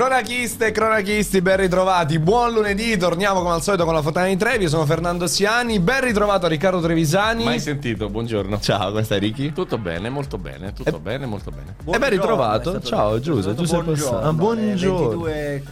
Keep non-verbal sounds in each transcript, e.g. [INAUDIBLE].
Cronachiste e cronachisti, ben ritrovati. Buon lunedì, torniamo come al solito con la Fontana di Trevi. Io sono Fernando Siani. Ben ritrovato Riccardo Trevisani. Mai sentito, buongiorno. Ciao, come stai Ricky? Tutto bene, molto bene, tutto bene, molto bene. E ben ritrovato. Ciao Giuseppe, tu sei passato. Ah, buongiorno. Mi è-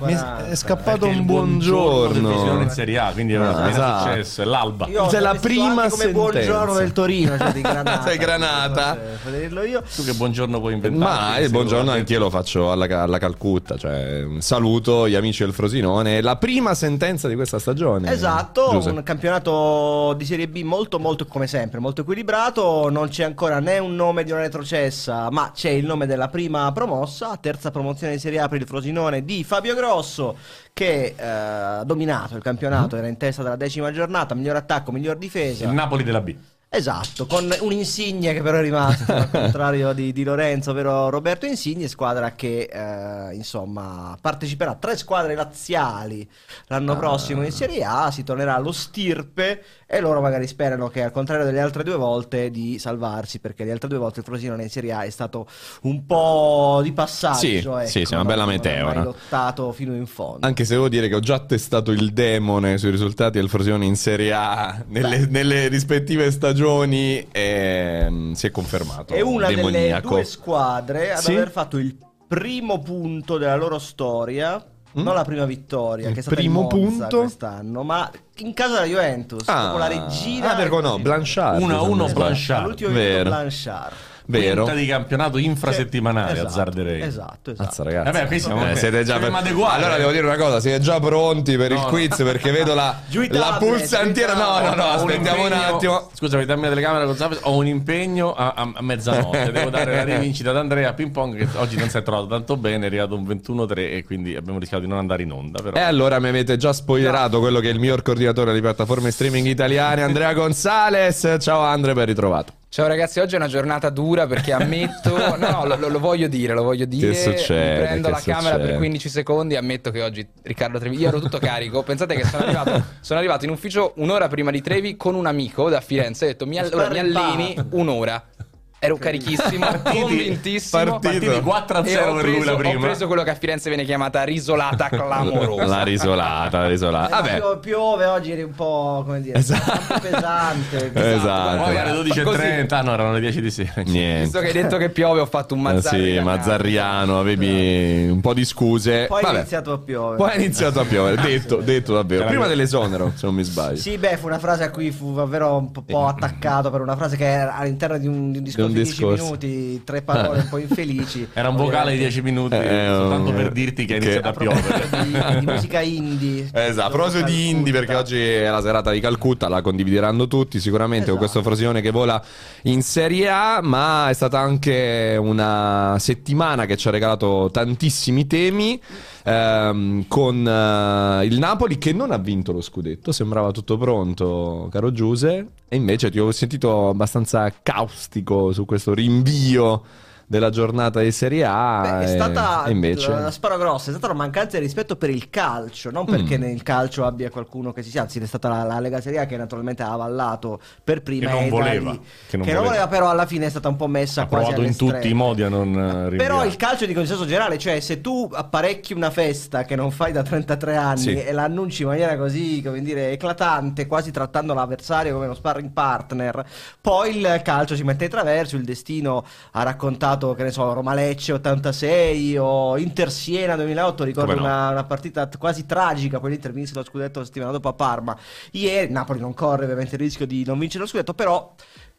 è scappato un buongiorno Frosinone in buongiorno. Serie A, quindi è una Ah, è esatto. successo, è l'alba. Io Sei ho la prima come sentenza. buongiorno del Torino, cioè di [LAUGHS] Granata. Sei Granata. Dirlo io. Tu che buongiorno puoi inventare? Ma il buongiorno anch'io lo faccio alla, alla Calcutta, cioè saluto gli amici del Frosinone. La prima sentenza di questa stagione. Esatto, Giuseppe. un campionato di Serie B molto molto come sempre, molto equilibrato, non c'è ancora né un nome di una retrocessa, ma c'è il nome della prima promossa, terza promozione di Serie A per il Frosinone di Fabio Grosso che eh, ha dominato il campionato, era in testa della decima giornata, miglior attacco, miglior difesa. Il Napoli della B. Esatto, con un Insigne che però è rimasto, al [LAUGHS] contrario di, di Lorenzo, ovvero Roberto Insigne, squadra che eh, insomma parteciperà a tre squadre laziali l'anno prossimo in Serie A, si tornerà allo stirpe e loro magari sperano che al contrario delle altre due volte di salvarsi, perché le altre due volte il Frosinone in Serie A è stato un po' di passaggio, Sì, ecco, sì, sì, una bella ha meteora. mai lottato fino in fondo. Anche se devo dire che ho già testato il demone sui risultati del Frosinone in Serie A nelle, nelle rispettive stagioni e mm, si è confermato È una delle demoniaco. due squadre ad Sì? aver fatto il primo punto della loro storia. Non la prima vittoria, Mm? Il che è stata primo punto? quest'anno, ma in casa della Juventus, Ah, con la regina. ah, perché no. Blanchard. 1 a 1 se non sbaglio. Blanchard. L'ultimo vinto Vero. Blanchard. Vero. Quinta di campionato infrasettimanale, Esatto, azzarderei. Esatto, esatto. Mazza, ragazzi. Vabbè, qui siamo- Eh, siete già siamo adeguati. Allora devo dire una cosa, siete già pronti per il No, no. quiz perché vedo la, [LAUGHS] la pulsantiera. No, no, no, un aspettiamo un impegno- attimo. Scusami, dammi la telecamera Gonzalez. Ho un impegno a, a- a mezzanotte. Devo dare la rivincita ad Andrea Ping Pong che oggi non si è trovato tanto bene. È arrivato un 21-3 e quindi abbiamo rischiato di non andare in onda. Però. E allora mi avete già spoilerato quello che è il miglior coordinatore di piattaforme streaming italiane, Andrea Gonzales. Ciao Andre, ben ritrovato. Ciao ragazzi, oggi è una giornata dura perché ammetto, [LAUGHS] no, lo, lo- voglio dire, lo voglio dire. succede? Mi prendo Che la camera succede? per 15 secondi ammetto che oggi Riccardo Trevi, io ero tutto carico. Pensate che sono [LAUGHS] arrivato, sono arrivato in ufficio un'ora prima di Trevi con un amico da Firenze. Ho detto mi, all- mi alleni un'ora. Ero carichissimo, [LAUGHS] convintissimo. partito. Partiti 4-0 E ho per lui la preso, ho prima. preso quello che a Firenze viene chiamata risolata clamorosa. La risolata, la risolata. Eh, Vabbè. pio- piove oggi eri un po' come dire, un po' pesante. Esatto. Poi alle 12.30, ah, no, erano le 10 di sera. Niente. Visto che hai detto che piove, ho fatto un Eh mazzarri. sì, Mazzarriano, avevi un po' di scuse. Poi Vabbè. è iniziato a piovere. Poi è iniziato a piovere, detto, detto davvero. Prima dell'esonero, se non mi sbaglio. Sì, beh, fu una frase a cui fu davvero un po', po' attaccato per una frase che era all'interno di un, di un discorso un di 10 discorso. minuti, tre parole un po' infelici. [LAUGHS] Era un vocale di Ovviamente. 10 minuti, Eh, soltanto eh, per dirti che è che- iniziato a piovere. di, di [LAUGHS] musica indie. Esatto, a proposito di indie, perché oggi è la serata di Calcutta, la condivideranno tutti sicuramente con Esatto. questo Frosinone che vola in Serie A, ma è stata anche una settimana che ci ha regalato tantissimi temi, ehm, con eh, il Napoli che non ha vinto lo scudetto, sembrava tutto pronto, caro Giuse, e invece ti ho sentito abbastanza caustico su questo rinvio della giornata di Serie A. Beh, è stata e invece... la spara grossa, è stata una mancanza di rispetto per il calcio, non perché Mm. nel calcio abbia qualcuno che si sia, anzi è stata la, la Lega Serie A che naturalmente ha avallato per prima Che non voleva, lì- che non che non voleva. però alla fine è stata un po' messa Ha quasi provato in tutti i modi a non eh, rinviare. Però il calcio di consenso generale, cioè se tu apparecchi una festa che non fai da 33 anni Sì. e la annunci in maniera così, come dire, eclatante, quasi trattando l'avversario come uno sparring partner, poi il calcio si mette di traverso, il destino ha raccontato, che ne so, Roma Lecce 86 o Inter Siena 2008, ricordo no. una, una partita quasi tragica, quell'Inter vinse lo scudetto la settimana dopo a Parma. Ieri Napoli non corre ovviamente il rischio di non vincere lo scudetto, però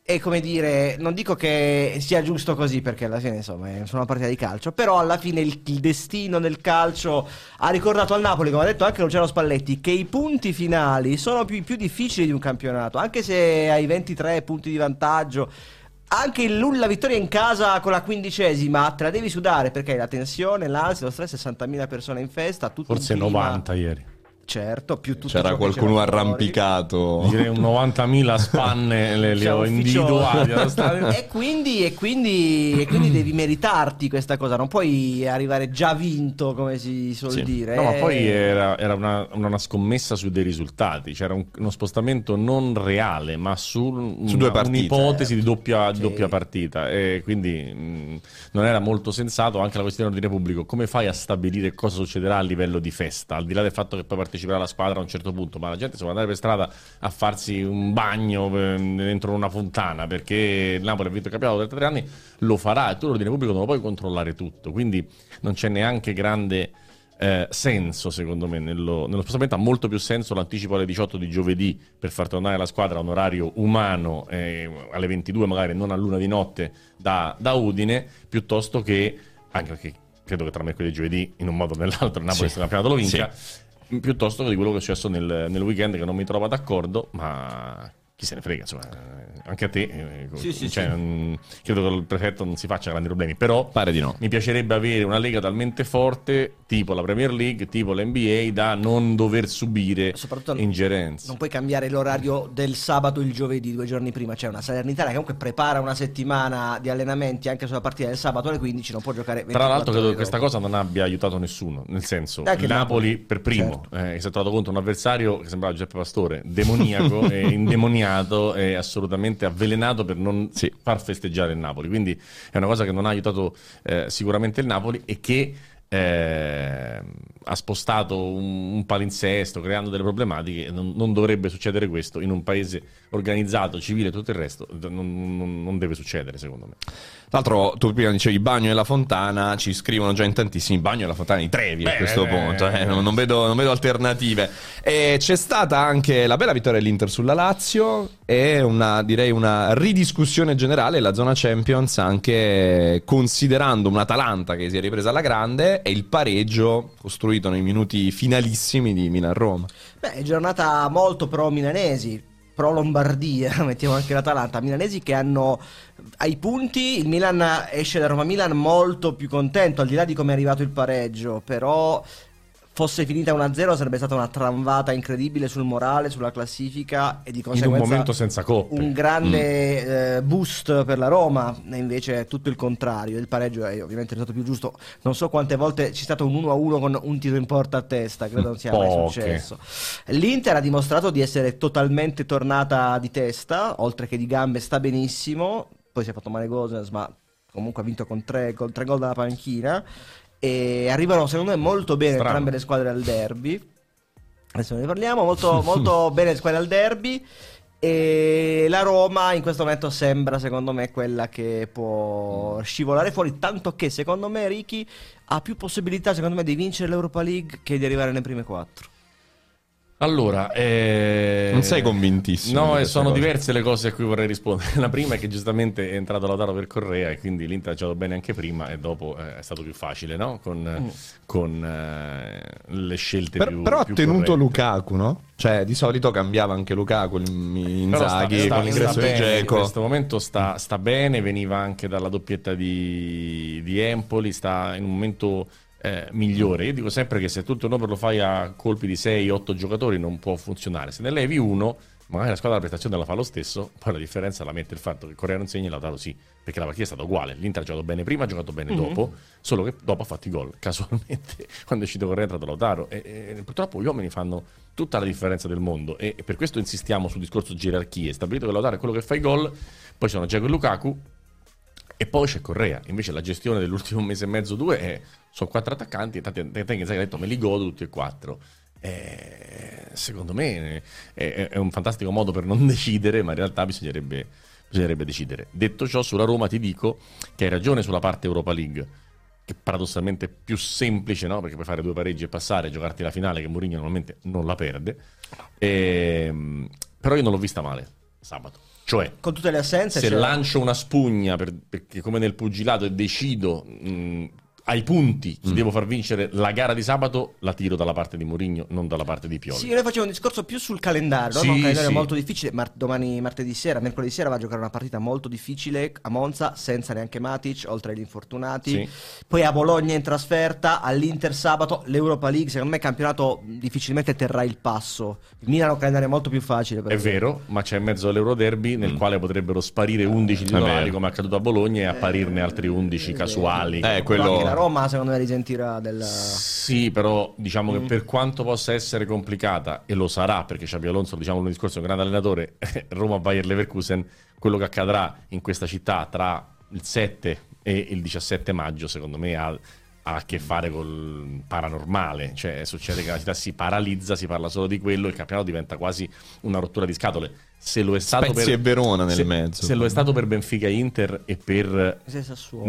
è come dire, non dico che sia giusto così perché alla fine insomma è una partita di calcio, però alla fine il, il destino del calcio ha ricordato al Napoli, come ha detto anche Luciano Spalletti, che i punti finali sono più, più difficili di un campionato, anche se hai 23 punti di vantaggio. Anche il- la vittoria in casa con la quindicesima te la devi sudare perché hai la tensione, l'ansia, lo stress, 60.000 persone in festa, Forse un clima- 90 ieri. Certo, più tutto C'era qualcuno fuori. arrampicato. Direi un 90.000 [LAUGHS] spanne le, le ho stadio. E quindi, e, quindi, e quindi devi meritarti questa cosa, non puoi arrivare già vinto, come si suol Sì. dire. No, ma Eh, poi era, era una, una scommessa su dei risultati, c'era un- uno spostamento non reale, ma su, una- Su due partite. un'ipotesi di doppia, Sì. doppia partita. E quindi mh, non era molto sensato anche la questione dell'ordine pubblico. Come fai a stabilire cosa succederà a livello di festa? Al di là del fatto che poi parteciperà la squadra a un certo punto, ma la gente si può andare per strada a farsi un bagno eh, dentro una fontana perché il Napoli ha vinto il campionato da tre anni, lo farà e tu l'ordine pubblico non lo puoi controllare tutto. Quindi non c'è neanche grande eh, senso, secondo me, nello, nello spostamento. Ha molto più senso l'anticipo alle 18 di giovedì per far tornare la squadra a un orario umano, eh, alle 22 magari, non a luna di notte da, da Udine, piuttosto che, anche perché credo che tra mercoledì e giovedì, in un modo o nell'altro, il Napoli Sì. se campionato lo vinca, piuttosto che di quello che è successo nel, nel weekend, che non mi trovo d'accordo, ma chi se ne frega, insomma, eh, anche a te. eh, Sì, sì, cioè, sì. credo che il prefetto non si faccia grandi problemi, però Pare di no. mi piacerebbe avere una lega talmente forte, tipo la Premier League, tipo l'NBA, da non dover subire ingerenze. Non puoi cambiare l'orario del sabato il giovedì, due giorni prima. C'è una Salernitana che comunque prepara una settimana di allenamenti anche sulla partita del sabato alle 15, non può giocare 24 Tra l'altro credo che questa cosa non abbia aiutato nessuno, nel senso, Napoli, Napoli, per primo certo. eh, si è trovato contro un avversario che sembrava Giuseppe Pastore, demoniaco [LAUGHS] e indemoniato e assolutamente avvelenato per non Sì. far festeggiare il Napoli. Quindi è una cosa che non ha aiutato eh, sicuramente il Napoli e che eh, ha spostato un, un palinsesto creando delle problematiche. Non, non dovrebbe succedere questo in un paese organizzato, civile e tutto il resto. Non, non- non deve succedere, secondo me. Tra l'altro, tu prima dicevi bagno e la fontana, ci scrivono già in tantissimi bagno e la fontana di Trevi a Beh, questo eh, punto, eh, eh, non, non vedo, non vedo alternative. E c'è stata anche la bella vittoria dell'Inter sulla Lazio e una, direi una ridiscussione generale la zona Champions anche considerando un'Atalanta che si è ripresa alla grande e il pareggio costruito nei minuti finalissimi di Milan-Roma. Beh, giornata molto pro milanesi, pro Lombardia, [LAUGHS] mettiamo anche l'Atalanta, milanesi che hanno ai punti, il Milan esce da Roma Milan molto più contento, al di là di come è arrivato il pareggio, però fosse finita 1-0 sarebbe stata una tramvata incredibile sul morale, sulla classifica e di In conseguenza un momento senza coppe. un grande eh, boost per la Roma, e invece è tutto il contrario. Il pareggio è ovviamente risultato più giusto. Non so quante volte c'è stato un 1-1 con un tiro in porta a testa, credo non sia mai Poche. successo. L'Inter ha dimostrato di essere totalmente tornata di testa, oltre che di gambe, sta benissimo. Poi si è fatto male Gosens, ma comunque ha vinto con tre, con tre gol dalla panchina. E arrivano, secondo me, molto bene Strano. entrambe le squadre al derby. Adesso ne parliamo. Molto, [LAUGHS] molto bene le squadre al derby. E la Roma in questo momento sembra, secondo me, quella che può scivolare fuori. Tanto che, secondo me, Ricky ha più possibilità, secondo me, di vincere l'Europa League che di arrivare nelle prime quattro. Allora, eh... Non sei convintissimo di No, e queste sono cose. diverse le cose a cui vorrei rispondere. [LAUGHS] La prima è che giustamente è entrato Lautaro per Correa e quindi l'Inter ha giocato bene anche prima e dopo eh, è stato più facile, no? Con, con, eh, le scelte Per- più però ha più tenuto corrette. Lukaku, no? Cioè, di solito cambiava anche Lukaku, sta- Inzaghi, sta- con l'ingresso di bene, In questo momento sta, sta bene, veniva anche dalla doppietta di, di Empoli, sta in un momento eh, migliore. Io dico sempre che se tutto il numero lo fai a colpi di 6-8 giocatori non può funzionare. Se ne levi uno, magari la squadra la prestazione la fa lo stesso, [LAUGHS] poi la differenza la mette il fatto che Correa non segna e Lautaro sì, perché la partita è stata uguale. L'Inter ha giocato bene prima, ha giocato bene dopo, solo che dopo ha fatto i gol. [LAUGHS] Casualmente, quando è uscito Correa è entrato Lautaro. E, e purtroppo gli uomini fanno tutta la differenza del mondo e, e per questo insistiamo sul discorso gerarchie. Stabilito che Lautaro è quello che fa i gol, poi ci sono Giacomo e Lukaku, e poi c'è Correa. Invece la gestione dell'ultimo mese e mezzo, due, è, sono quattro attaccanti. E tanti tanti che detto me li godo tutti e quattro. Eh, secondo me è, è un fantastico modo per non [LAUGHS] decidere, ma in realtà bisognerebbe, bisognerebbe decidere. Detto ciò, sulla Roma ti dico che hai ragione sulla parte Europa League, che paradossalmente è più semplice, no? Perché puoi fare due pareggi e passare, giocarti la finale, che Mourinho normalmente non la perde. Ehm, però io non l'ho vista male sabato. Cioè, Con tutte le assenze, se c'era- lancio una spugna per- perché come nel pugilato e decido mh, ai punti, Mm. devo far vincere la gara di sabato, la tiro dalla parte di Mourinho, non dalla parte di Pioli. Sì, noi facciamo un discorso più sul calendario, Sì, no? un calendario sì. molto difficile. Mar- domani, martedì sera, mercoledì sera va a giocare una partita molto difficile a Monza, senza neanche Matic, oltre agli infortunati. Sì. Poi a Bologna in trasferta, all'Inter sabato, l'Europa League. Secondo me il campionato difficilmente terrà il passo. Il Milan ha un calendario molto più facile. per È vero, ma c'è in mezzo l'Euro Derby Mm. nel quale potrebbero sparire 11 titolari come è accaduto a Bologna e apparirne altri 11 casuali. Eh, quello- Roma, secondo me, risentirà del. Sì, però diciamo Mm. che per quanto possa essere complicata, e lo sarà perché Xabi Alonso, diciamo l'anno scorso, è un grande allenatore, [LAUGHS] Roma-Bayer Leverkusen, quello che accadrà in questa città tra il 7 e il 17 maggio, secondo me ha, ha a che fare col paranormale, cioè succede che la città si paralizza, si parla solo di quello, il campionato diventa quasi una rottura di scatole. Se lo è stato Spezia per Verona nel se- mezzo. Se lo è stato per Benfica Inter e per Se Sassuolo.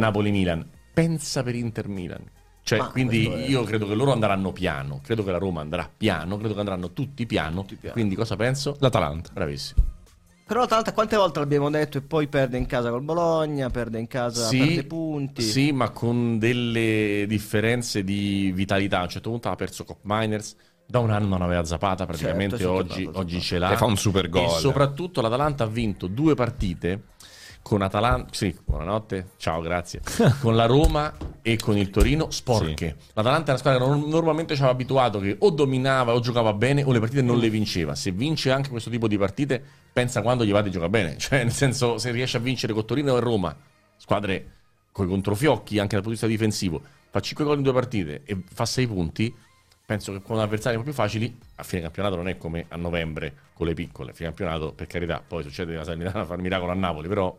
Pensa per Inter-Milan. Cioè, Ma quindi è- io credo che loro andranno piano, credo che la Roma andrà piano, credo che andranno tutti piano. piano. Quindi cosa penso? L'Atalanta. Bravissimo. Però l'Atalanta quante volte l'abbiamo detto e poi perde in casa col Bologna, perde in casa, perde punti. sì, ma con delle differenze di vitalità. A un certo punto ha perso Cop Miners. Da un anno non aveva Zapata, praticamente Certo, oggi, oggi ce l'ha. E fa un super gol. E soprattutto l'Atalanta ha vinto due partite con Atalanta. Sì, buonanotte, ciao, grazie. [LAUGHS] con la Roma e con il Torino sporche. L'Atalanta è una squadra che non- normalmente ci aveva abituato che o dominava o giocava bene o le partite non le vinceva. Se vince anche questo tipo di partite, pensa quando gli va di giocare bene. [LAUGHS] Cioè, nel senso, se riesce a vincere con Torino e Roma, squadre con i controfiocchi anche dal punto di vista difensivo, fa 5 gol in due partite e fa 6 punti. Penso che con avversari un po' più facili, a fine campionato non è come a novembre con le piccole. A fine campionato, per carità, poi succede la Salernitana a fare miracolo a Napoli, però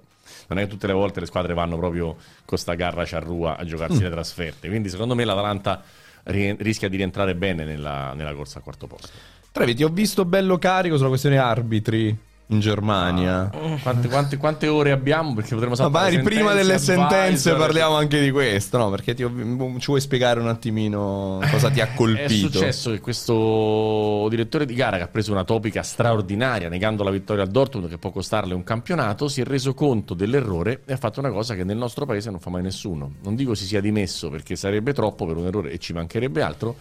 non è che tutte le volte le squadre vanno proprio con sta garra ciarrua a giocarsi le trasferte. Quindi secondo me l'Atalanta ri- rischia di rientrare bene nella, nella corsa al quarto posto. Trevi, ti ho visto bello carico sulla questione arbitri in Germania. Quante, quante- quante ore abbiamo? Perché potremmo Ma saltare magari prima delle sentenze advisor. parliamo anche di questo, no? Perché ti ho- ci vuoi spiegare un attimino cosa ti ha [LAUGHS] È colpito? successo che questo direttore di gara che ha preso una topica straordinaria negando la vittoria al Dortmund che può costarle un campionato si è reso conto dell'errore e ha fatto una cosa che nel nostro paese non fa mai nessuno. Non dico si sia dimesso perché sarebbe troppo per un errore e ci mancherebbe altro,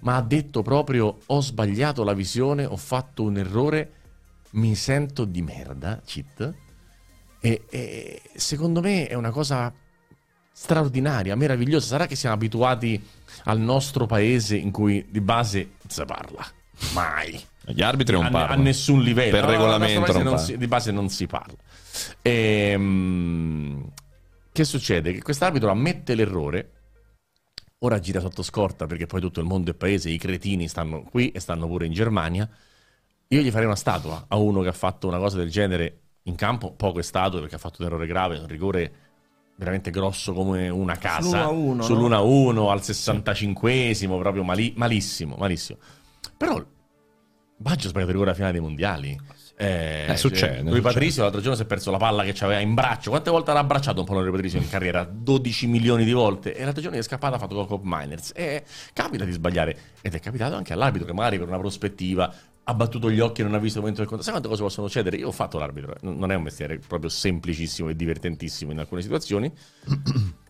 ma ha detto proprio ho sbagliato la visione, ho fatto un errore, mi sento di merda, cheat. E, e secondo me è una cosa straordinaria, meravigliosa. Sarà che siamo abituati al nostro paese in cui di base si parla. Mai. Gli arbitri non A, a parlano. nessun livello. Per No, no, no, regolamento non non parla. si- di base non si parla. Ehm, che succede? Che quest'arbitro ammette l'errore. Ora gira sotto scorta perché poi tutto il mondo è paese, i cretini stanno qui e stanno pure in Germania. Io gli farei una statua a uno che ha fatto una cosa del genere in campo, poche statue perché ha fatto un errore grave, un rigore veramente grosso come una casa. Sull'1-1, Sull'1-1 al 65esimo, proprio mali- malissimo, malissimo. Però Baggio ha sbagliato il rigore alla finale dei mondiali. Eh, Eh, succede, Lui succede. Patrizio l'altro giorno si è perso la palla che aveva in braccio. Quante volte l'ha abbracciato un pallone Patrizio in carriera? 12 milioni di volte. E l'altro giorno è scappata, ha fatto gol con Miners. E capita di sbagliare. Ed è capitato anche all'arbitro che magari per una prospettiva ha battuto gli occhi e non ha visto il momento del conto. Sai quante cose possono succedere? Io ho fatto l'arbitro. eh. Non è un mestiere proprio semplicissimo e divertentissimo in alcune situazioni.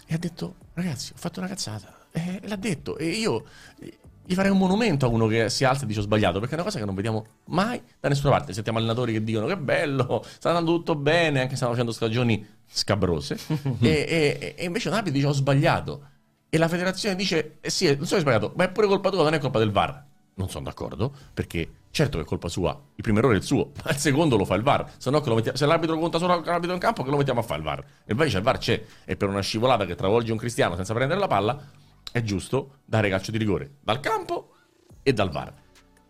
e ha detto, ragazzi, ho fatto una cazzata. E l'ha detto. E io eh, gli farei un monumento a uno che si alza e dice ho sbagliato, perché è una cosa che non vediamo mai da nessuna parte. Sentiamo allenatori che dicono che bello, sta andando tutto bene, anche se stanno facendo stagioni scabrose. [LAUGHS] e, e- e invece un arbitro dice ho sbagliato. E la federazione dice, eh sì, non so che hai sbagliato, ma è pure colpa tua, non è colpa del VAR. Non sono d'accordo, perché certo che è colpa sua, il primo errore è il suo, [LAUGHS] ma il secondo lo fa il VAR. Se, no mettiamo- se l'arbitro conta solo l'arbitro in campo, che lo mettiamo a fare il VAR? E invece il VAR c'è, e per una scivolata che travolge un cristiano senza prendere la palla, è giusto dare calcio di rigore dal campo e dal VAR.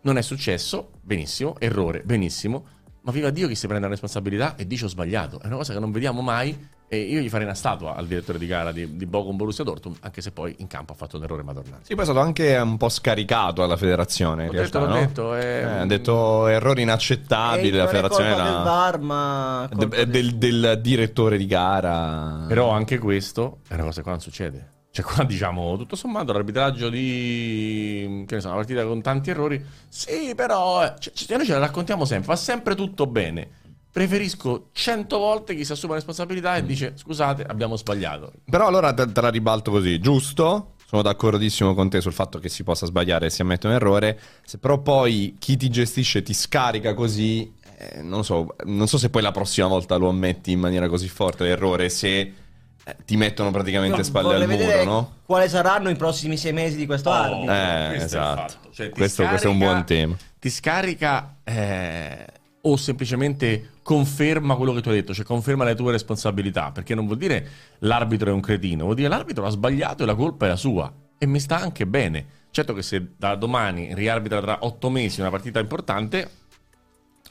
Non è successo, benissimo, errore, benissimo, ma viva Dio chi si prende la responsabilità e dice ho sbagliato. È una cosa che non vediamo mai e io gli farei una statua al direttore di gara di, di Bochum Borussia Dortmund, anche se poi in campo ha fatto un errore madornale. Sì, poi è stato anche un po' scaricato alla federazione. In realtà, detto, no? detto, è- Eh, ha detto errori inaccettabili. La federazione colpa del era- VAR, ma de- del, del direttore di gara. Però anche questo è una cosa che qua non succede. Cioè qua [LAUGHS] diciamo, tutto sommato, l'arbitraggio di... che ne so, una partita con tanti errori. Sì, però... eh, cioè, cioè, noi ce la raccontiamo sempre, va sempre tutto bene. preferisco cento volte chi si assume la responsabilità e dice scusate abbiamo sbagliato. Però allora te, te la ribalto così, giusto? Sono d'accordissimo con te sul fatto che si possa sbagliare e si ammette un errore. Se però poi chi ti gestisce ti scarica così, eh, non, so, non so se poi la prossima volta lo ammetti in maniera così forte l'errore, se ti mettono praticamente spalle al muro, no? Quali saranno i prossimi sei mesi di questo arbitro? Eh, questo è il esatto. fatto. Cioè, Questo- questo è un buon tema. Ti scarica eh, o semplicemente conferma quello che tu hai detto, cioè conferma le tue responsabilità, perché non vuol dire l'arbitro è un cretino, vuol dire l'arbitro ha sbagliato e la colpa è la sua e mi sta anche bene. Certo che se da domani riarbitra tra otto mesi una partita importante,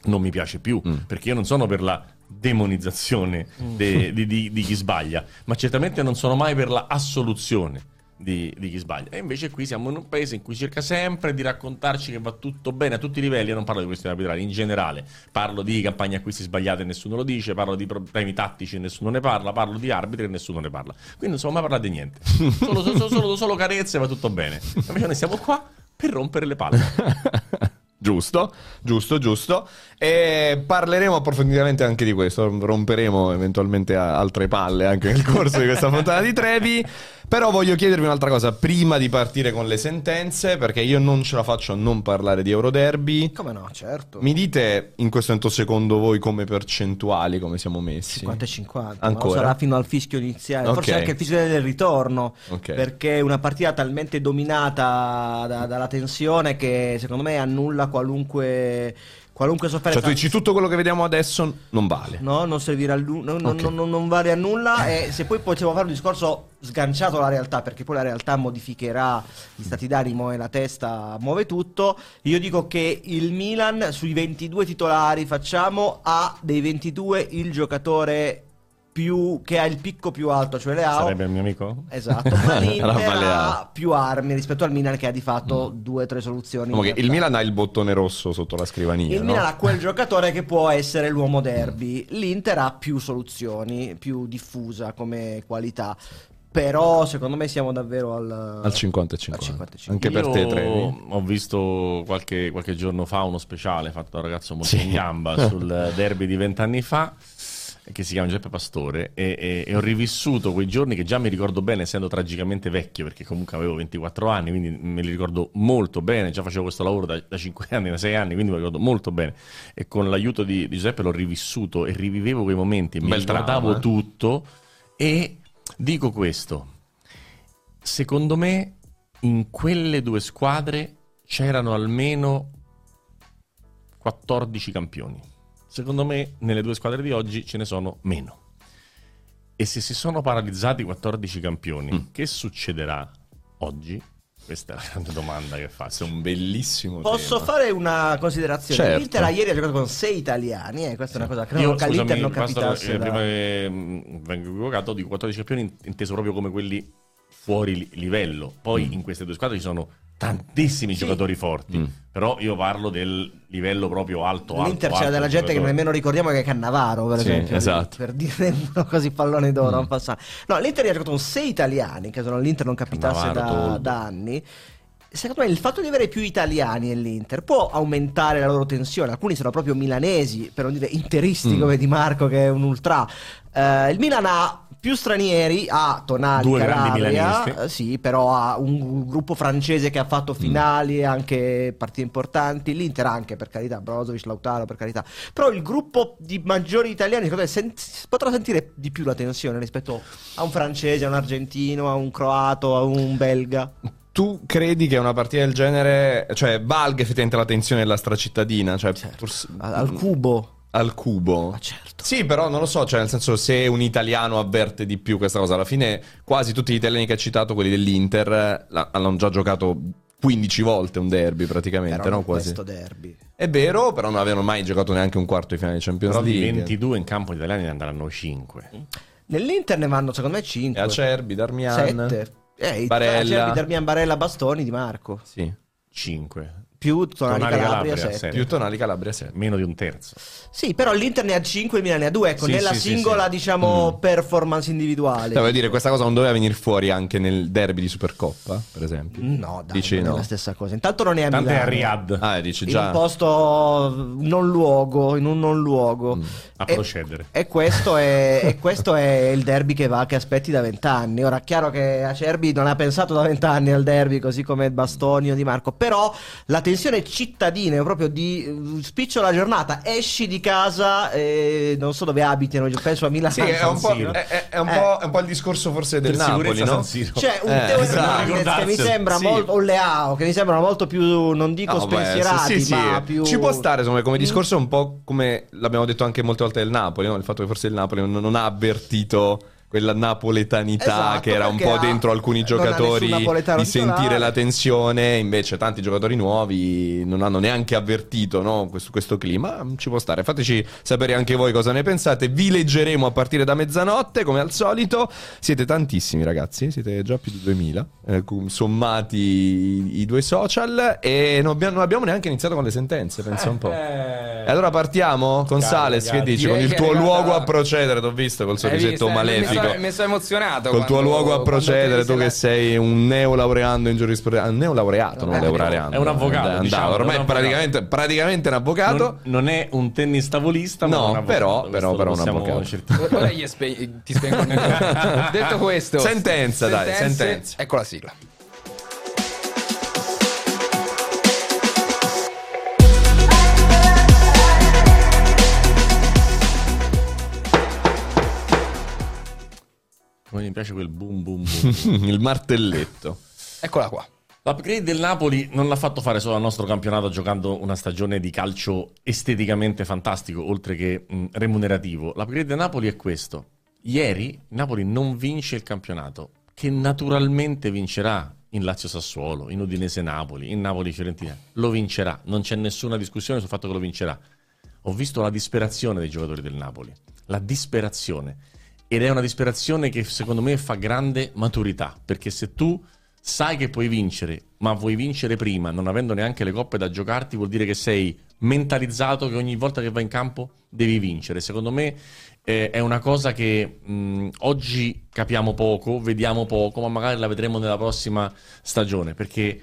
non mi piace più, Mm. perché io non sono per la demonizzazione de- di, di- di chi sbaglia, ma certamente non sono mai per la assoluzione di, di chi sbaglia. E invece qui siamo in un paese in cui cerca sempre di raccontarci che va tutto bene a tutti i livelli, io non parlo di questioni arbitrali, in generale parlo di campagne acquisti sbagliate e nessuno lo dice, parlo di problemi tattici e nessuno ne parla, parlo di arbitri e nessuno ne parla. Quindi non siamo mai parlati di niente, solo, solo, solo- solo carezze e va tutto bene. Invece noi siamo qua per rompere le palle. [LAUGHS] Giusto, giusto, giusto. E parleremo approfonditamente anche di questo. Romperemo eventualmente altre palle anche nel corso di questa [LAUGHS] puntata di Trevi. Però voglio chiedervi un'altra cosa prima di partire con le sentenze, perché io non ce la faccio a non parlare di Euroderby. Come no, certo. Mi dite in questo momento secondo voi come percentuali come siamo messi? 50 e 50, ma Ancora? lo sarà fino al fischio iniziale, Ok. forse anche il fischio del ritorno, Ok. perché è una partita talmente dominata da- dalla tensione che secondo me annulla qualunque, qualunque Cioè sofferenza. tu dici tutto quello che vediamo adesso non vale. No, non servirà a lu- non, non- Ok. non- non vale a nulla e se poi possiamo fare un discorso sganciato dalla realtà, perché poi la realtà modificherà gli stati d'animo e la testa muove tutto, io dico che il Milan sui 22 titolari facciamo ha dei 22 il giocatore più che ha il picco più alto, cioè Leao. Sarebbe il mio amico? Esatto, [LAUGHS] ma l'Inter ha più armi rispetto al Milan che ha di fatto due o tre soluzioni. Diciamo che il. Milan ha il bottone rosso sotto la scrivania. Il no? Milan ha quel [LAUGHS] giocatore che può essere l'uomo derby. L'Inter ha più soluzioni, più diffusa come qualità. Però secondo me siamo davvero al, Al 50 e 50. al 55. Anche per te, Trevi. Ho visto qualche, qualche giorno fa uno speciale fatto da un ragazzo molto Sì. in gamba [LAUGHS] sul derby di vent'anni fa che si chiama Giuseppe Pastore e, e- e ho rivissuto quei giorni che già mi ricordo bene essendo tragicamente vecchio perché comunque avevo 24 anni quindi me li ricordo molto bene già facevo questo lavoro da, da 5 anni, da 6 anni quindi me li ricordo molto bene e con l'aiuto di, di Giuseppe l'ho rivissuto e rivivevo quei momenti mi Bel ricordavo eh. tutto e dico questo secondo me in quelle due squadre c'erano almeno 14 campioni. Secondo me nelle due squadre di oggi ce ne sono meno. E se si sono paralizzati 14 campioni, Mm. che succederà oggi? Questa è la grande domanda che faccio. È un bellissimo Posso tema. fare una considerazione? Certo. L'Inter ieri ha giocato con sei italiani, e questa è una cosa che Io, non- scusami, non basta- capitasse. eh, da- prima che mm, vengo equivocato, dico 14 campioni inteso proprio come quelli fuori li- livello. Poi in queste due squadre ci sono tantissimi Sì. giocatori forti, Mm. però io parlo del livello proprio alto. alto L'Inter c'era alto della gente che giocatore. nemmeno ricordiamo che è Cannavaro, per Sì, esempio. esatto. Per dire uno così pallone d'oro. Mm. non No, l'Inter ha giocato con sei italiani, che sono l'Inter non capitasse Cannavaro, da, da anni. Secondo me il fatto di avere più italiani nell'Inter può aumentare la loro tensione. Alcuni sono proprio milanesi, per non dire interisti Mm. come Di Marco che è un ultra. Eh, il Milan ha più stranieri, ha Tonali, Due grandi Calabria, milanisti. eh, sì, però ha un gruppo francese che ha fatto Mm. finali, anche partite importanti. L'Inter anche, per carità, Brozovic, Lautaro, per carità. Però il gruppo di maggiori italiani secondo me, sen- potrà sentire di più la tensione rispetto a un francese, a un argentino, a un croato, a un belga. Tu credi che una partita del genere, cioè, valga effettivamente la tensione della stracittadina? Cioè, Certo. forse- Al, al cubo. al cubo? Ma certo. Sì, però non lo so, cioè nel senso se un italiano avverte di più questa cosa, alla fine quasi tutti gli italiani che hai citato, quelli dell'Inter, hanno già giocato 15 volte un derby praticamente, Però no? Quasi. questo derby. È vero, però non avevano mai giocato neanche un quarto di finale di Champions Però di League. 22 in campo gli italiani ne andranno 5. Nell'Inter ne vanno secondo me E 5. Acerbi, Darmian. 7. Eh, Barella. Darmian Barella, Bastoni, Di Marco. Sì. 5. Più Tonali, Tonali Calabria, Calabria, 7. sette. Più Tonali Calabria 7. Meno di un terzo. Sì, però l'Inter ne ha 5 e il Milan ne ha 2. Ecco, Sì, nella sì, singola, sì. diciamo, performance individuale. Cioè, voglio dire, questa cosa non doveva venire fuori anche nel derby di Supercoppa, per esempio. No, dai, Dici non è no? la stessa cosa. Intanto non è a Tanto è Milano. a Riyadh Ah, dici in già. un posto non luogo, in un non luogo. Mm. a E- procedere. E questo, è, e [LAUGHS] questo è il derby che va, che aspetti da vent'anni. Ora, chiaro che Acerbi non ha pensato da vent'anni al derby, così come Bastoni o Di Marco, però la tensione cittadina proprio di eh, spiccio la giornata, esci di casa, e non so dove abitano, penso a Milano. Sì, è un, è, è- è un Eh. po', è un po' il discorso forse del Per Napoli, no? C'è un Eh, Teo esatto. Che mi sembra Sì. molto, o Leao, che mi sembrano molto più, non dico No, beh, spensierati, sì, sì, ma sì. più... Ci può stare, insomma, come discorso un po' come l'abbiamo detto anche molte volte del Napoli, no? il fatto che forse il Napoli non, non ha avvertito quella napoletanità Esatto, che era un po' dentro alcuni giocatori di sentire la tensione, invece tanti giocatori nuovi non hanno neanche avvertito no? questo, questo clima, ci può stare. Fateci sapere anche voi cosa ne pensate, vi leggeremo a partire da mezzanotte come al solito, siete tantissimi ragazzi, siete già più di 2000, eh, sommati i, i due social e non abbiamo, non abbiamo neanche iniziato con le sentenze, pensa un po'. E allora partiamo con Sales, che dici? Con il tuo arrivata- luogo a procedere, t'ho visto col sorrisetto malefico. Sono, mi sono emozionato. Col tuo luogo a procedere, tu che sei un neolaureando in giurisprudenza, un neolaureato, non Eh, laureando. è un avvocato, diciamo, ormai è un è avvocato. praticamente, praticamente un avvocato. Non, non è un tennis tavolista, ma No, avvocato. però- però- però un avvocato. Ora gli spe- ti spengo. [LAUGHS] Detto questo, Sentenza, dai, sentenze, sentenza. Ecco la sigla. Come mi piace quel boom boom boom. [LAUGHS] il martelletto. Eccola qua. L'upgrade del Napoli non l'ha fatto fare solo al nostro campionato giocando una stagione di calcio esteticamente fantastico, oltre che mh, remunerativo. L'upgrade del Napoli è questo. Ieri il Napoli non vince il campionato, che naturalmente vincerà in Lazio Sassuolo, in Udinese Napoli, in Napoli Fiorentina. Lo vincerà, non c'è nessuna discussione sul fatto che lo vincerà. Ho visto la disperazione dei giocatori del Napoli, la disperazione. Ed è una disperazione che secondo me fa grande maturità, perché se tu sai che puoi vincere, ma vuoi vincere prima, non avendo neanche le coppe da giocarti, vuol dire che sei mentalizzato che ogni volta che vai in campo devi vincere. Secondo me eh, è una cosa che mh, oggi capiamo poco, vediamo poco, ma magari la vedremo nella prossima stagione, perché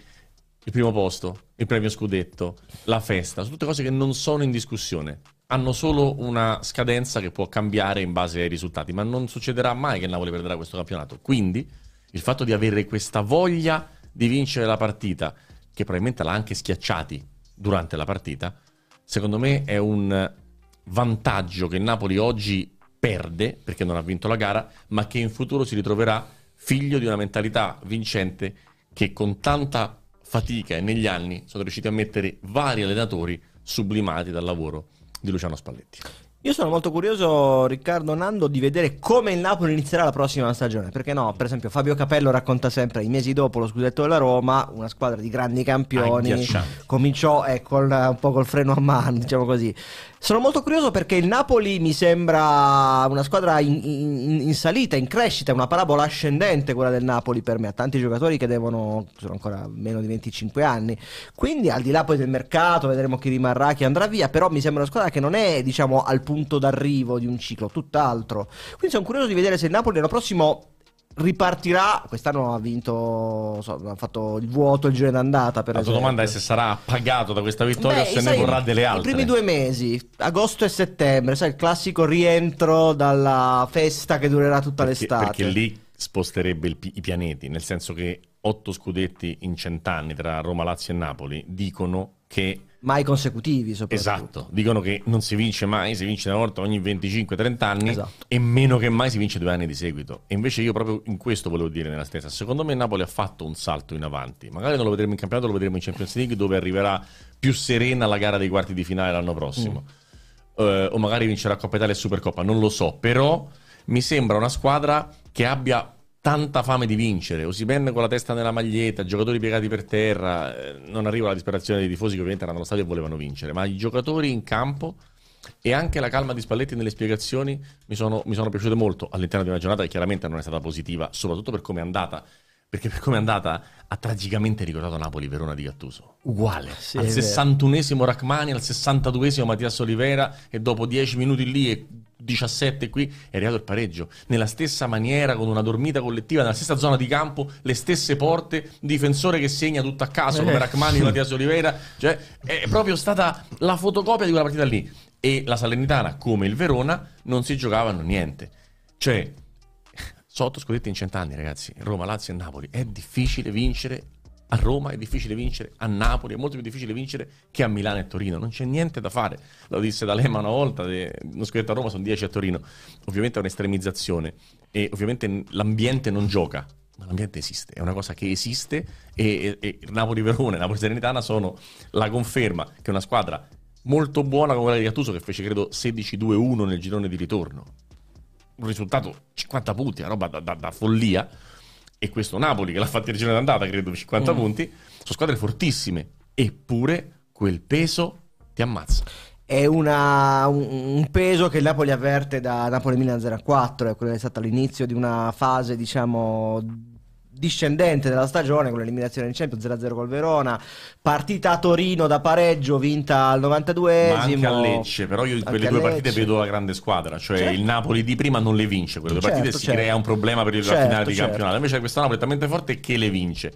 il primo posto, il premio scudetto, la festa, sono tutte cose che non sono in discussione. Hanno solo una scadenza che può cambiare in base ai risultati, ma non succederà mai che il Napoli perderà questo campionato. Quindi il fatto di avere questa voglia di vincere la partita, che probabilmente l'ha anche schiacciati durante la partita, secondo me è un vantaggio che il Napoli oggi perde perché non ha vinto la gara, ma che in futuro si ritroverà figlio di una mentalità vincente che con tanta fatica e negli anni sono riusciti a mettere vari allenatori sublimati dal lavoro di Luciano Spalletti. Io sono molto curioso, Riccardo Nando, di vedere come il Napoli inizierà la prossima stagione. Perché no? Per esempio, Fabio Capello racconta sempre i mesi dopo lo scudetto della Roma, una squadra di grandi campioni. Cominciò eh, col- un po' col freno a mano, [LAUGHS] diciamo così. Sono molto curioso perché il Napoli mi sembra una squadra in, in- in salita, in crescita, una parabola ascendente quella del Napoli per me. Ha tanti giocatori che devono, sono ancora meno di 25 anni. Quindi al di là poi del mercato, vedremo chi rimarrà, chi andrà via, però mi sembra una squadra che non è, diciamo, al punto d'arrivo di un ciclo, tutt'altro. Quindi sono curioso di vedere se il Napoli l'anno prossimo ripartirà. Quest'anno ha vinto, so, ha fatto il vuoto il giro d'andata per La tua esempio. domanda è se sarà pagato da questa vittoria Beh, o se sai, ne vorrà delle altre. I primi due mesi, agosto e settembre, sai, il classico rientro dalla festa che durerà tutta perché, l'estate. perché lì sposterebbe il i pianeti, nel senso che otto scudetti in cent'anni tra Roma, Lazio e Napoli dicono che Mai consecutivi, soprattutto. Esatto, dicono che non si vince mai, si vince una volta ogni 25-30 anni Esatto. e meno che mai si vince due anni di seguito. E invece io proprio in questo volevo dire nella stessa. Secondo me Napoli ha fatto un salto in avanti. Magari non lo vedremo in campionato, lo vedremo in Champions League dove arriverà più serena la gara dei quarti di finale l'anno prossimo. Eh, o magari vincerà Coppa Italia e Supercoppa, non lo so, però mi sembra una squadra che abbia tanta fame di vincere. Osimen con la testa nella maglietta, giocatori piegati per terra, eh, non arriva la disperazione dei tifosi che ovviamente erano allo stadio e volevano vincere, ma i giocatori in campo e anche la calma di Spalletti nelle spiegazioni mi sono, mi sono piaciute molto all'interno di una giornata che chiaramente non è stata positiva, soprattutto per come è andata. perché per come è andata ha tragicamente ricordato Napoli-Verona di Gattuso. Uguale. Sì, al è vero. 61esimo Rachmani, al 62esimo Mattias Olivera e dopo 10 minuti lì e 17 qui è arrivato il pareggio. Nella stessa maniera, con una dormita collettiva, nella stessa zona di campo, le stesse porte, difensore che segna tutto a caso come Eh. Rachmani e Mattias Olivera. Cioè, è proprio stata la fotocopia di quella partita lì. E la Salernitana, come il Verona, non si giocavano niente. Cioè, sotto scudetti in cent'anni, ragazzi. Roma, Lazio e Napoli. È difficile vincere a Roma, è difficile vincere a Napoli, è molto più difficile vincere che a Milano e Torino. Non c'è niente da fare. Lo disse D'Alema una volta, uno scudetto a Roma sono 10 a Torino. Ovviamente è un'estremizzazione e ovviamente l'ambiente non gioca. Ma l'ambiente esiste, è una cosa che esiste e, e, e Napoli-Verona e Napoli-Serenitana sono la conferma che una squadra molto buona come quella di Gattuso che fece credo 16-2-1 nel girone di ritorno un risultato 50 punti, una roba da, da- da follia. E questo Napoli che l'ha fatto il girone d'andata, credo 50 punti, sono squadre fortissime. Eppure quel peso ti ammazza. È una- un, un peso che il Napoli avverte da Napoli-Milan 0-4, è quello che è stato l'inizio di una fase, diciamo, discendente della stagione con l'eliminazione in Champions 0-0 col Verona, partita a Torino da pareggio vinta al 92esimo. Ma anche a Lecce, però io in quelle due partite vedo la grande squadra, cioè Certo. il Napoli di prima non le vince, quelle due Certo, partite si certo. crea un problema per il Certo, finale di certo. campionato, invece questo Napoli è talmente forte che le vince.